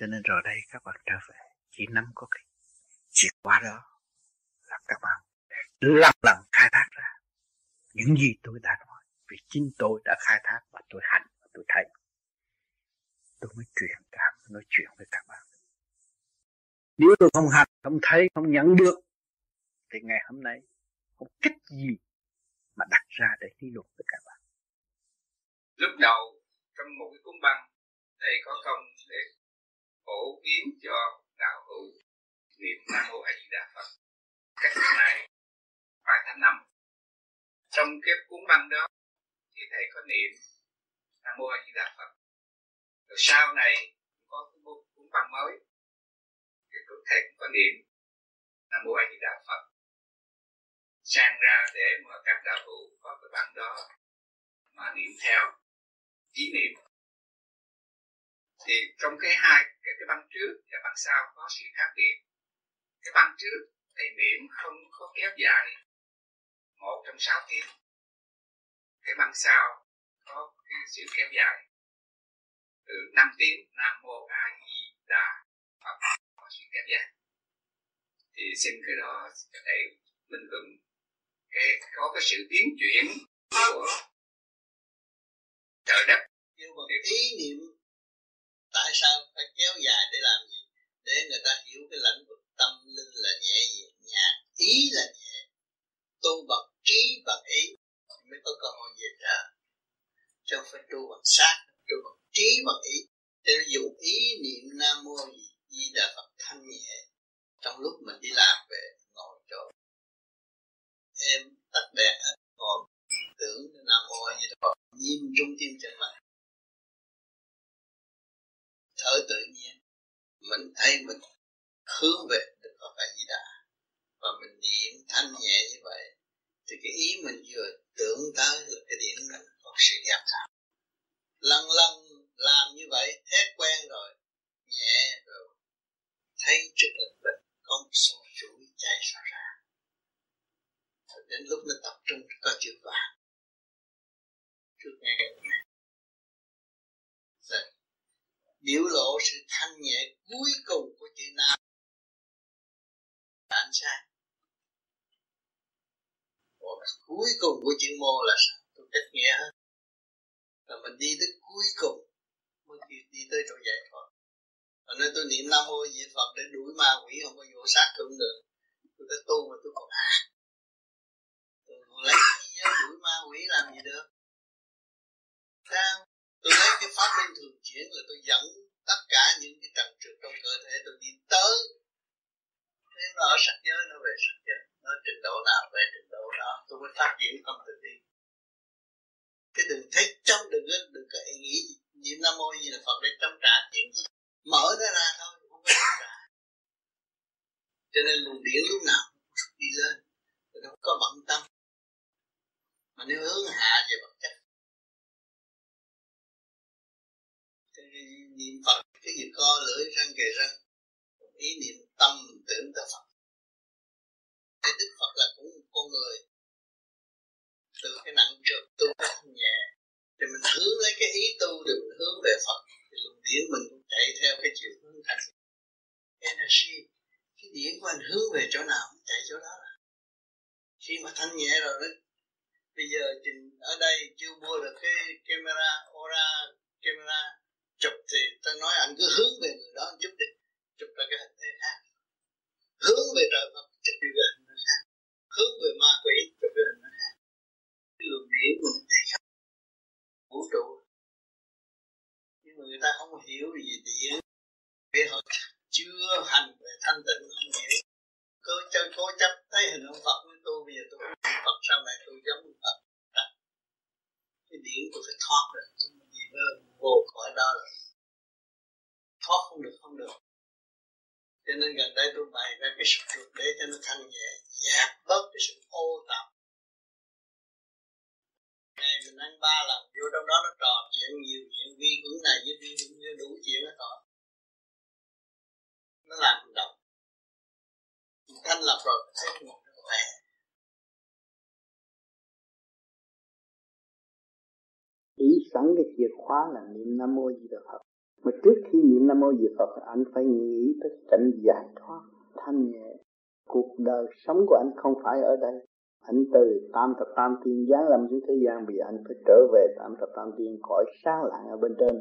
Speaker 3: Cho nên rồi đây các bạn trở về, chỉ nắm có cái chìa khóa đó là các bạn lần lần khai thác ra những gì tôi đã nói vì chính tôi đã khai thác và tôi hành và tôi thấy. Tôi mới truyền cảm, nói chuyện với các bạn. Nếu tôi không hành, không thấy, không nhận được, thì ngày hôm nay không cách gì mà đặt ra để lý luận với các bạn.
Speaker 43: Lúc đầu, trong một cái cuốn băng, thầy có công để phổ biến cho đạo hữu niệm nam mô a di đà phật. Cách này phải thành năm trong cái cuốn băng đó thì thầy có niệm nam mô a di đà phật. Rồi sau này có cái cuốn băng mới. Thì thầy cũng có niệm nam mô a di đà phật. Sang ra để mà các đạo hữu có cái băng đó mà niệm theo ý niệm. Thì trong cái hai cái, cái băng trước và băng sau có sự khác biệt. Cái băng trước thầy niệm không có kéo dài một trong sáu tiếng cái băng sao? Có cái sự kéo dài. Từ 5 tiếng, nam mô a di đà phật, có sự kéo dài. Thì xin cái đó để thầy minh luận. Cái có cái sự biến chuyển của trời đất.
Speaker 42: Nhưng mà ý niệm tại sao phải kéo dài để làm gì? Để người ta hiểu cái lãnh vực tâm linh là nhẹ nhàng ý là nhẹ tu bằng trí bằng ý mới có cơ hội về trời cho phải tu bằng sát tu bằng trí bằng ý
Speaker 3: để dụ ý niệm nam mô di đà phật thanh nhẹ, trong lúc mình đi làm về, ngồi chỗ. Em tắt đèn hết ngồi, tưởng nam mô di đà phật, nhìn trung tim chân mày thở tự nhiên, mình thấy mình hướng về được phật a di đà. Và mình niệm thanh nhẹ như vậy thì cái ý mình vừa tưởng tới là cái điểm đó có sự giác cảm lần lần làm như vậy thế quen rồi, nhẹ rồi, thấy trước lực mình có một số chuỗi chạy ra ra. Đến lúc nó tập trung, có chữ vàng. Trước ngày này rồi biểu lộ sự thanh nhẹ cuối cùng của chữ nam. Ánh sáng cuối cùng của chữ mô là sao? Tôi cách nghĩa hết. Là mình đi tới cuối cùng mới đi, đi tới chỗ giải thoát và nên tôi niệm nam mô di phật để đuổi ma quỷ không có vô sát tôi được. Tôi tới tu mà tôi còn ác. Tôi lấy ờ, đuổi ma quỷ làm gì được? Sao? Tôi lấy cái pháp linh thường chuyển là tôi dẫn tất cả những cái trần trượt trong cơ thể tôi đi tới. Nếu nó ở sắc giới nó về sắc giới nó trình độ nào, về trình độ đó, tôi mới phát triển không tự đi cái đừng thấy trong đừng có đừng có nghĩ niệm nam mô gì là phật để chống trả chuyện gì. Mở nó ra thôi, không có chống trả. Cho nên luồng điển lúc nào đi lên thì nó có bận tâm. Mà nếu hướng hạ về vật chất thì niệm phật, cái gì co lưỡi răng kề răng, ý niệm tâm tưởng tới phật thì đức phật là cũng một con người. Từ cái nặng trượt tu cái nhẹ thì mình hướng lấy cái ý tu để mình hướng về Phật. Thì luồng điển mình cũng chạy theo cái chiều hướng thành energy. Cái điển của anh hướng về chỗ nào cũng chạy chỗ đó. Khi mà thanh nhẹ rồi đó bây giờ trình ở đây chưa mua được cái camera ora camera chụp thì ta nói anh cứ hướng về người đó chút đi, chụp ra cái hình thế khác. Hướng về trời Phật, chụp đi về hướng về ma quỷ. Chụp cái nó khác. Cái luồng điển của mình thấy khắp vũ trụ. Nhưng mà người ta không hiểu gì điện vì họ chưa hành về thanh tịnh, không hiểu. Cứ chơi cố chấp, thấy hình ông Phật với tôi, bây giờ tôi không Phật sau này tôi giống Phật. Cái điển tôi phải thoát rồi. Tôi gì đó vô khỏi đó rồi. Thoát không được không được cho nên gần đây tôi bày ra cái sự trượt để cho nó thanh nhẹ, dẹp bớt cái sự ô tạp. Ngày mình ăn ba lần, vô trong đó nó trò chuyện nhiều chuyện, vi khuẩn này với vi khuẩn kia, đủ chuyện nó trò. Nó làm mình động mình thanh lập rồi thấy một nó khỏe.
Speaker 44: Ý sẵn cái chìa khóa là niệm nam mô di đà phật mà trước khi niệm nam mô di phật anh phải nghĩ tới cảnh giải thoát thanh nhẹ. Cuộc đời sống của anh không phải ở đây. Anh từ tam thập tam thiên giáng lâm xuống thế gian vì anh phải trở về tam thập tam thiên cõi sáng lạng ở bên trên.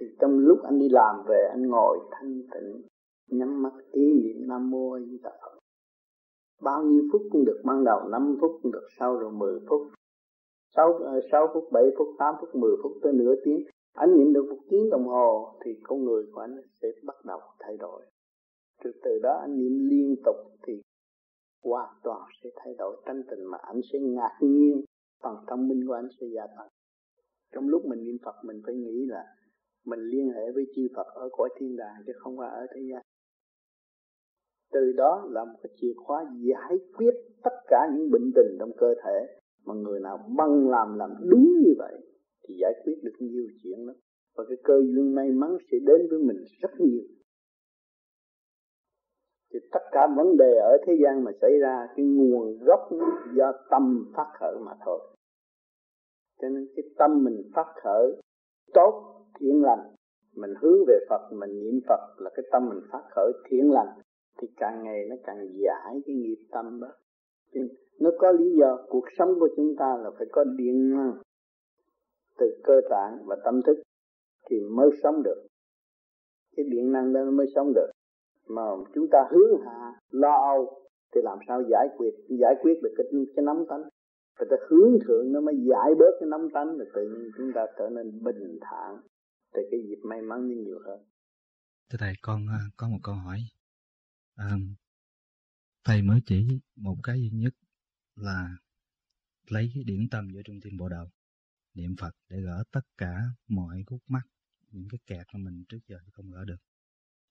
Speaker 44: Thì trong lúc anh đi làm về anh ngồi thanh tịnh nhắm mắt ý niệm nam mô a di đà phật. Bao nhiêu phút cũng được ban đầu 5 phút cũng được sau rồi 10 phút 6, 6 ờ, phút 7 phút 8 phút 10 phút tới nửa tiếng anh niệm được một tiếng đồng hồ thì con người của anh sẽ bắt đầu thay đổi. Từ từ đó anh niệm liên tục thì hoàn toàn sẽ thay đổi tâm tình mà anh sẽ ngạc nhiên, phần thông minh của anh sẽ gia tăng. Trong lúc mình niệm Phật, mình phải nghĩ là mình liên hệ với chư Phật ở cõi thiên đàng chứ không phải ở thế gian. Từ đó là một cái chìa khóa giải quyết tất cả những bệnh tình trong cơ thể mà người nào băng làm làm đúng như vậy thì giải quyết được nhiều chuyện lắm. Và cái cơ duyên may mắn sẽ đến với mình rất nhiều. Thì tất cả vấn đề ở thế gian mà xảy ra, cái nguồn gốc do tâm phát khởi mà thôi. Cho nên cái tâm mình phát khởi, tốt, thiện lành, mình hướng về Phật, mình niệm Phật là cái tâm mình phát khởi, thiện lành, thì càng ngày nó càng giải cái nghiệp tâm đó. Nó có lý do, cuộc sống của chúng ta là phải có điện năng từ cơ tạng và tâm thức thì mới sống được. Cái điện năng đó nó mới sống được. Mà chúng ta hướng hạ lo âu thì làm sao giải quyết? Giải quyết được cái cái nắm tánh. Phải ta hướng thượng nó mới giải bớt cái nắm tánh rồi tự nhiên chúng ta trở nên bình thản. Thì cái dịp may mắn nhiều hơn.
Speaker 10: Thưa thầy con à, có một câu hỏi. À, thầy mới chỉ một cái duy nhất là lấy cái điển tâm giữa trung tâm bộ đầu niệm Phật để gỡ tất cả mọi khúc mắc những cái kẹt mà mình trước giờ không gỡ được.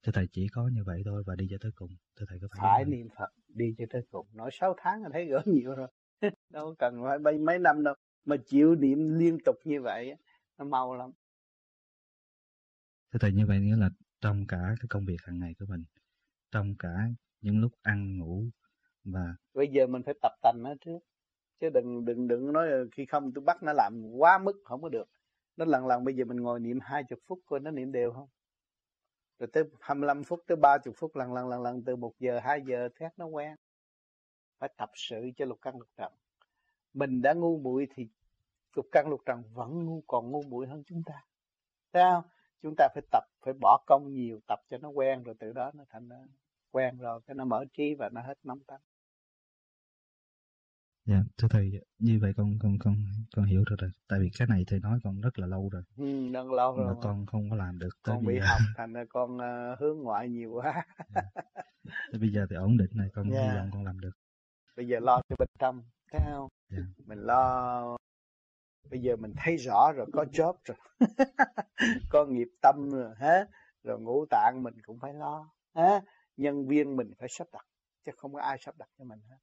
Speaker 10: Thưa thầy chỉ có như vậy thôi và đi cho tới cùng. Thưa thầy có phải
Speaker 3: phải niệm Phật đi cho tới cùng. Nói 6 tháng là thấy gỡ nhiều rồi. Đâu cần phải mấy mấy năm đâu mà chịu niệm liên tục như vậy nó mau lắm.
Speaker 10: Thưa thầy như vậy nghĩa là trong cả cái công việc hàng ngày của mình trong cả những lúc ăn ngủ và
Speaker 3: bây giờ mình phải tập tành nó trước chứ đừng đừng đừng nói ờ, khi không tôi bắt nó làm quá mức không có được. Nó lần lần bây giờ mình ngồi niệm hai chục phút coi nó niệm đều không? Rồi tới 25 phút, tới 30 phút, lần lần lần lần, từ một giờ, hai giờ thét nó quen. Phải tập sự cho lục căn lục trần. Mình đã ngu muội thì lục căn lục trần vẫn ngu, còn ngu muội hơn chúng ta. Thấy không? Chúng ta phải tập, phải bỏ công nhiều, tập cho nó quen, rồi từ đó nó thành nó quen rồi, cái nó mở trí và nó hết nóng tánh.
Speaker 10: Dạ, thưa thầy, như vậy con con con con hiểu rồi rồi. Tại vì cái này thầy nói con rất là lâu rồi.
Speaker 3: Ừ, rất lâu rồi.
Speaker 10: Mà con không có làm được.
Speaker 3: Con bị học thành ra con uh, hướng ngoại nhiều quá.
Speaker 10: dạ. bây giờ thì ổn định này, con yeah. hy vọng con làm được.
Speaker 3: Bây giờ lo cho bên trong, thấy không? Dạ. Mình lo bây giờ mình thấy rõ rồi có job rồi có nghiệp tâm rồi hết rồi ngũ tạng mình cũng phải lo ha nhân viên mình phải sắp đặt chứ không có ai sắp đặt cho mình hết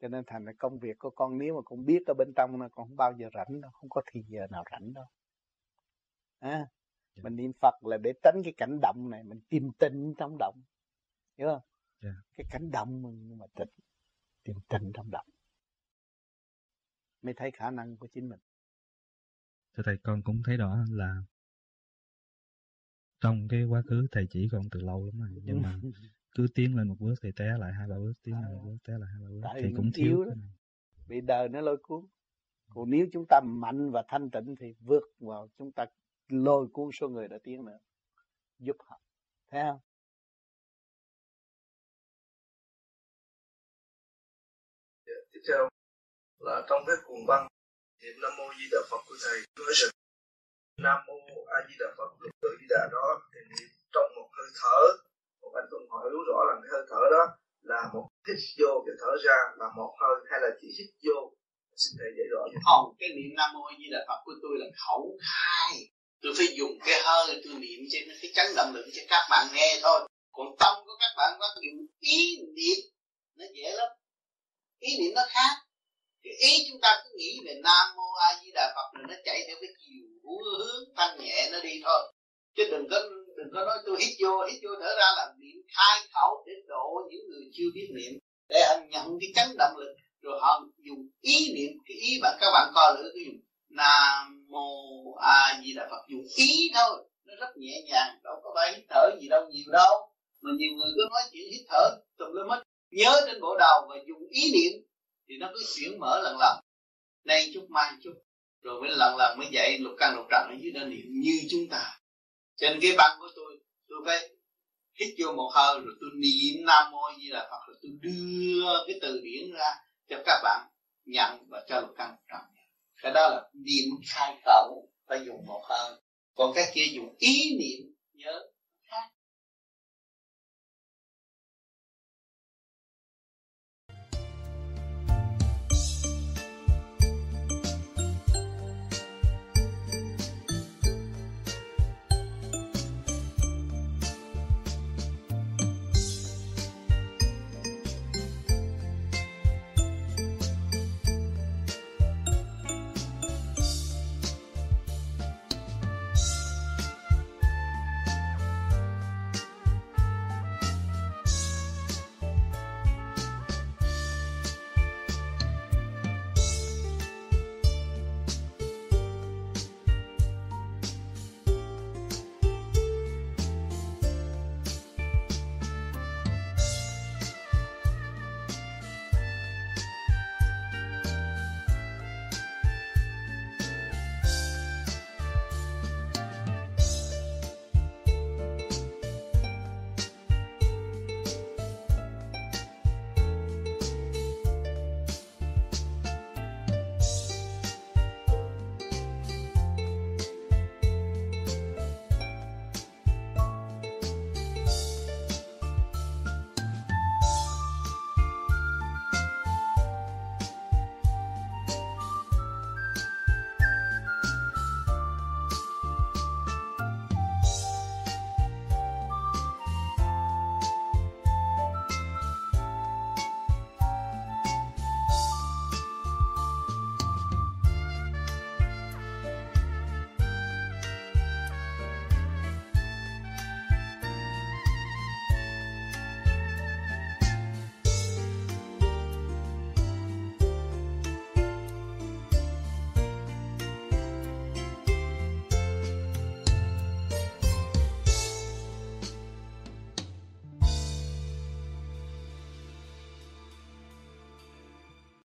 Speaker 3: cho nên thành là công việc của con nếu mà con biết ở bên trong nó con không bao giờ rảnh đâu không có thì giờ nào rảnh đâu. À, yeah. mình niệm phật là để tránh cái cảnh động này mình tìm tình trong động. Hiểu không? Yeah. cái cảnh động nhưng mà tịnh tìm tình trong động. Mới thấy khả năng của chính mình.
Speaker 10: Thưa thầy con cũng thấy đó là trong cái quá khứ thầy chỉ con từ lâu lắm rồi nhưng mà cứ tiến lên một bước thì té lại hai ba bước tiến lên một bước té lại hai ba bước.
Speaker 3: Tại
Speaker 10: thì cũng thiếu
Speaker 3: đó. bị đời nó lôi cuốn. Còn nếu chúng ta mạnh và thanh tịnh thì vượt vào chúng ta lôi cuốn số người đã tiến nữa. Giúp họ. Thấy không?
Speaker 8: Dạ, tiếp theo là trong cái cuồng văn niệm nam mô di đà phật của thầy nói rằng nam mô a di đà phật lúc tự di đà đó thì niệm trong một hơi thở anh tuần rõ là cái hơi thở đó là một hít vô và thở ra là một hơi hay là chỉ hít vô. Xin thầy dạy rõ
Speaker 45: không cái niệm nam mô di đà phật của tôi là khẩu khai. Tôi phải dùng cái hơi, tôi niệm trên cái chấn động lực cho các bạn nghe thôi. Còn tâm của các bạn có dùng ý niệm, nó dễ lắm. Ý niệm nó khác. Thì ý chúng ta cứ nghĩ về nam mô a di đà phật rồi nó chạy theo cái chiều hướng thanh nhẹ nó đi thôi. Chứ đừng có đừng có nói tôi hít vô hít vô thở ra là niệm khai khẩu để độ những người chưa biết niệm. Để họ nhận cái chấn động lực, rồi họ dùng ý niệm, cái ý bạn các bạn coi lửa cái dùng. Nam mô a di đà phật. Dùng ý thôi, nó rất nhẹ nhàng, đâu có phải hít thở gì đâu, nhiều đâu. Mà nhiều người cứ nói chuyện hít thở, tùm lum hết. Nhớ trên bộ đầu và dùng ý niệm, thì nó cứ chuyển mở lần lần. Nay chút, mai chút, rồi mới lần lần mới dạy lục căn lục trần ở dưới đó niệm như chúng ta trên cái băng của tôi tôi phải hít vô một hơi rồi tôi niệm nam mô di đà phật rồi tôi đưa cái từ điển ra cho các bạn nhận và cho lục căn lục cái đó là niệm khai khẩu, phải dùng một hơi. Còn cái kia dùng ý niệm nhớ.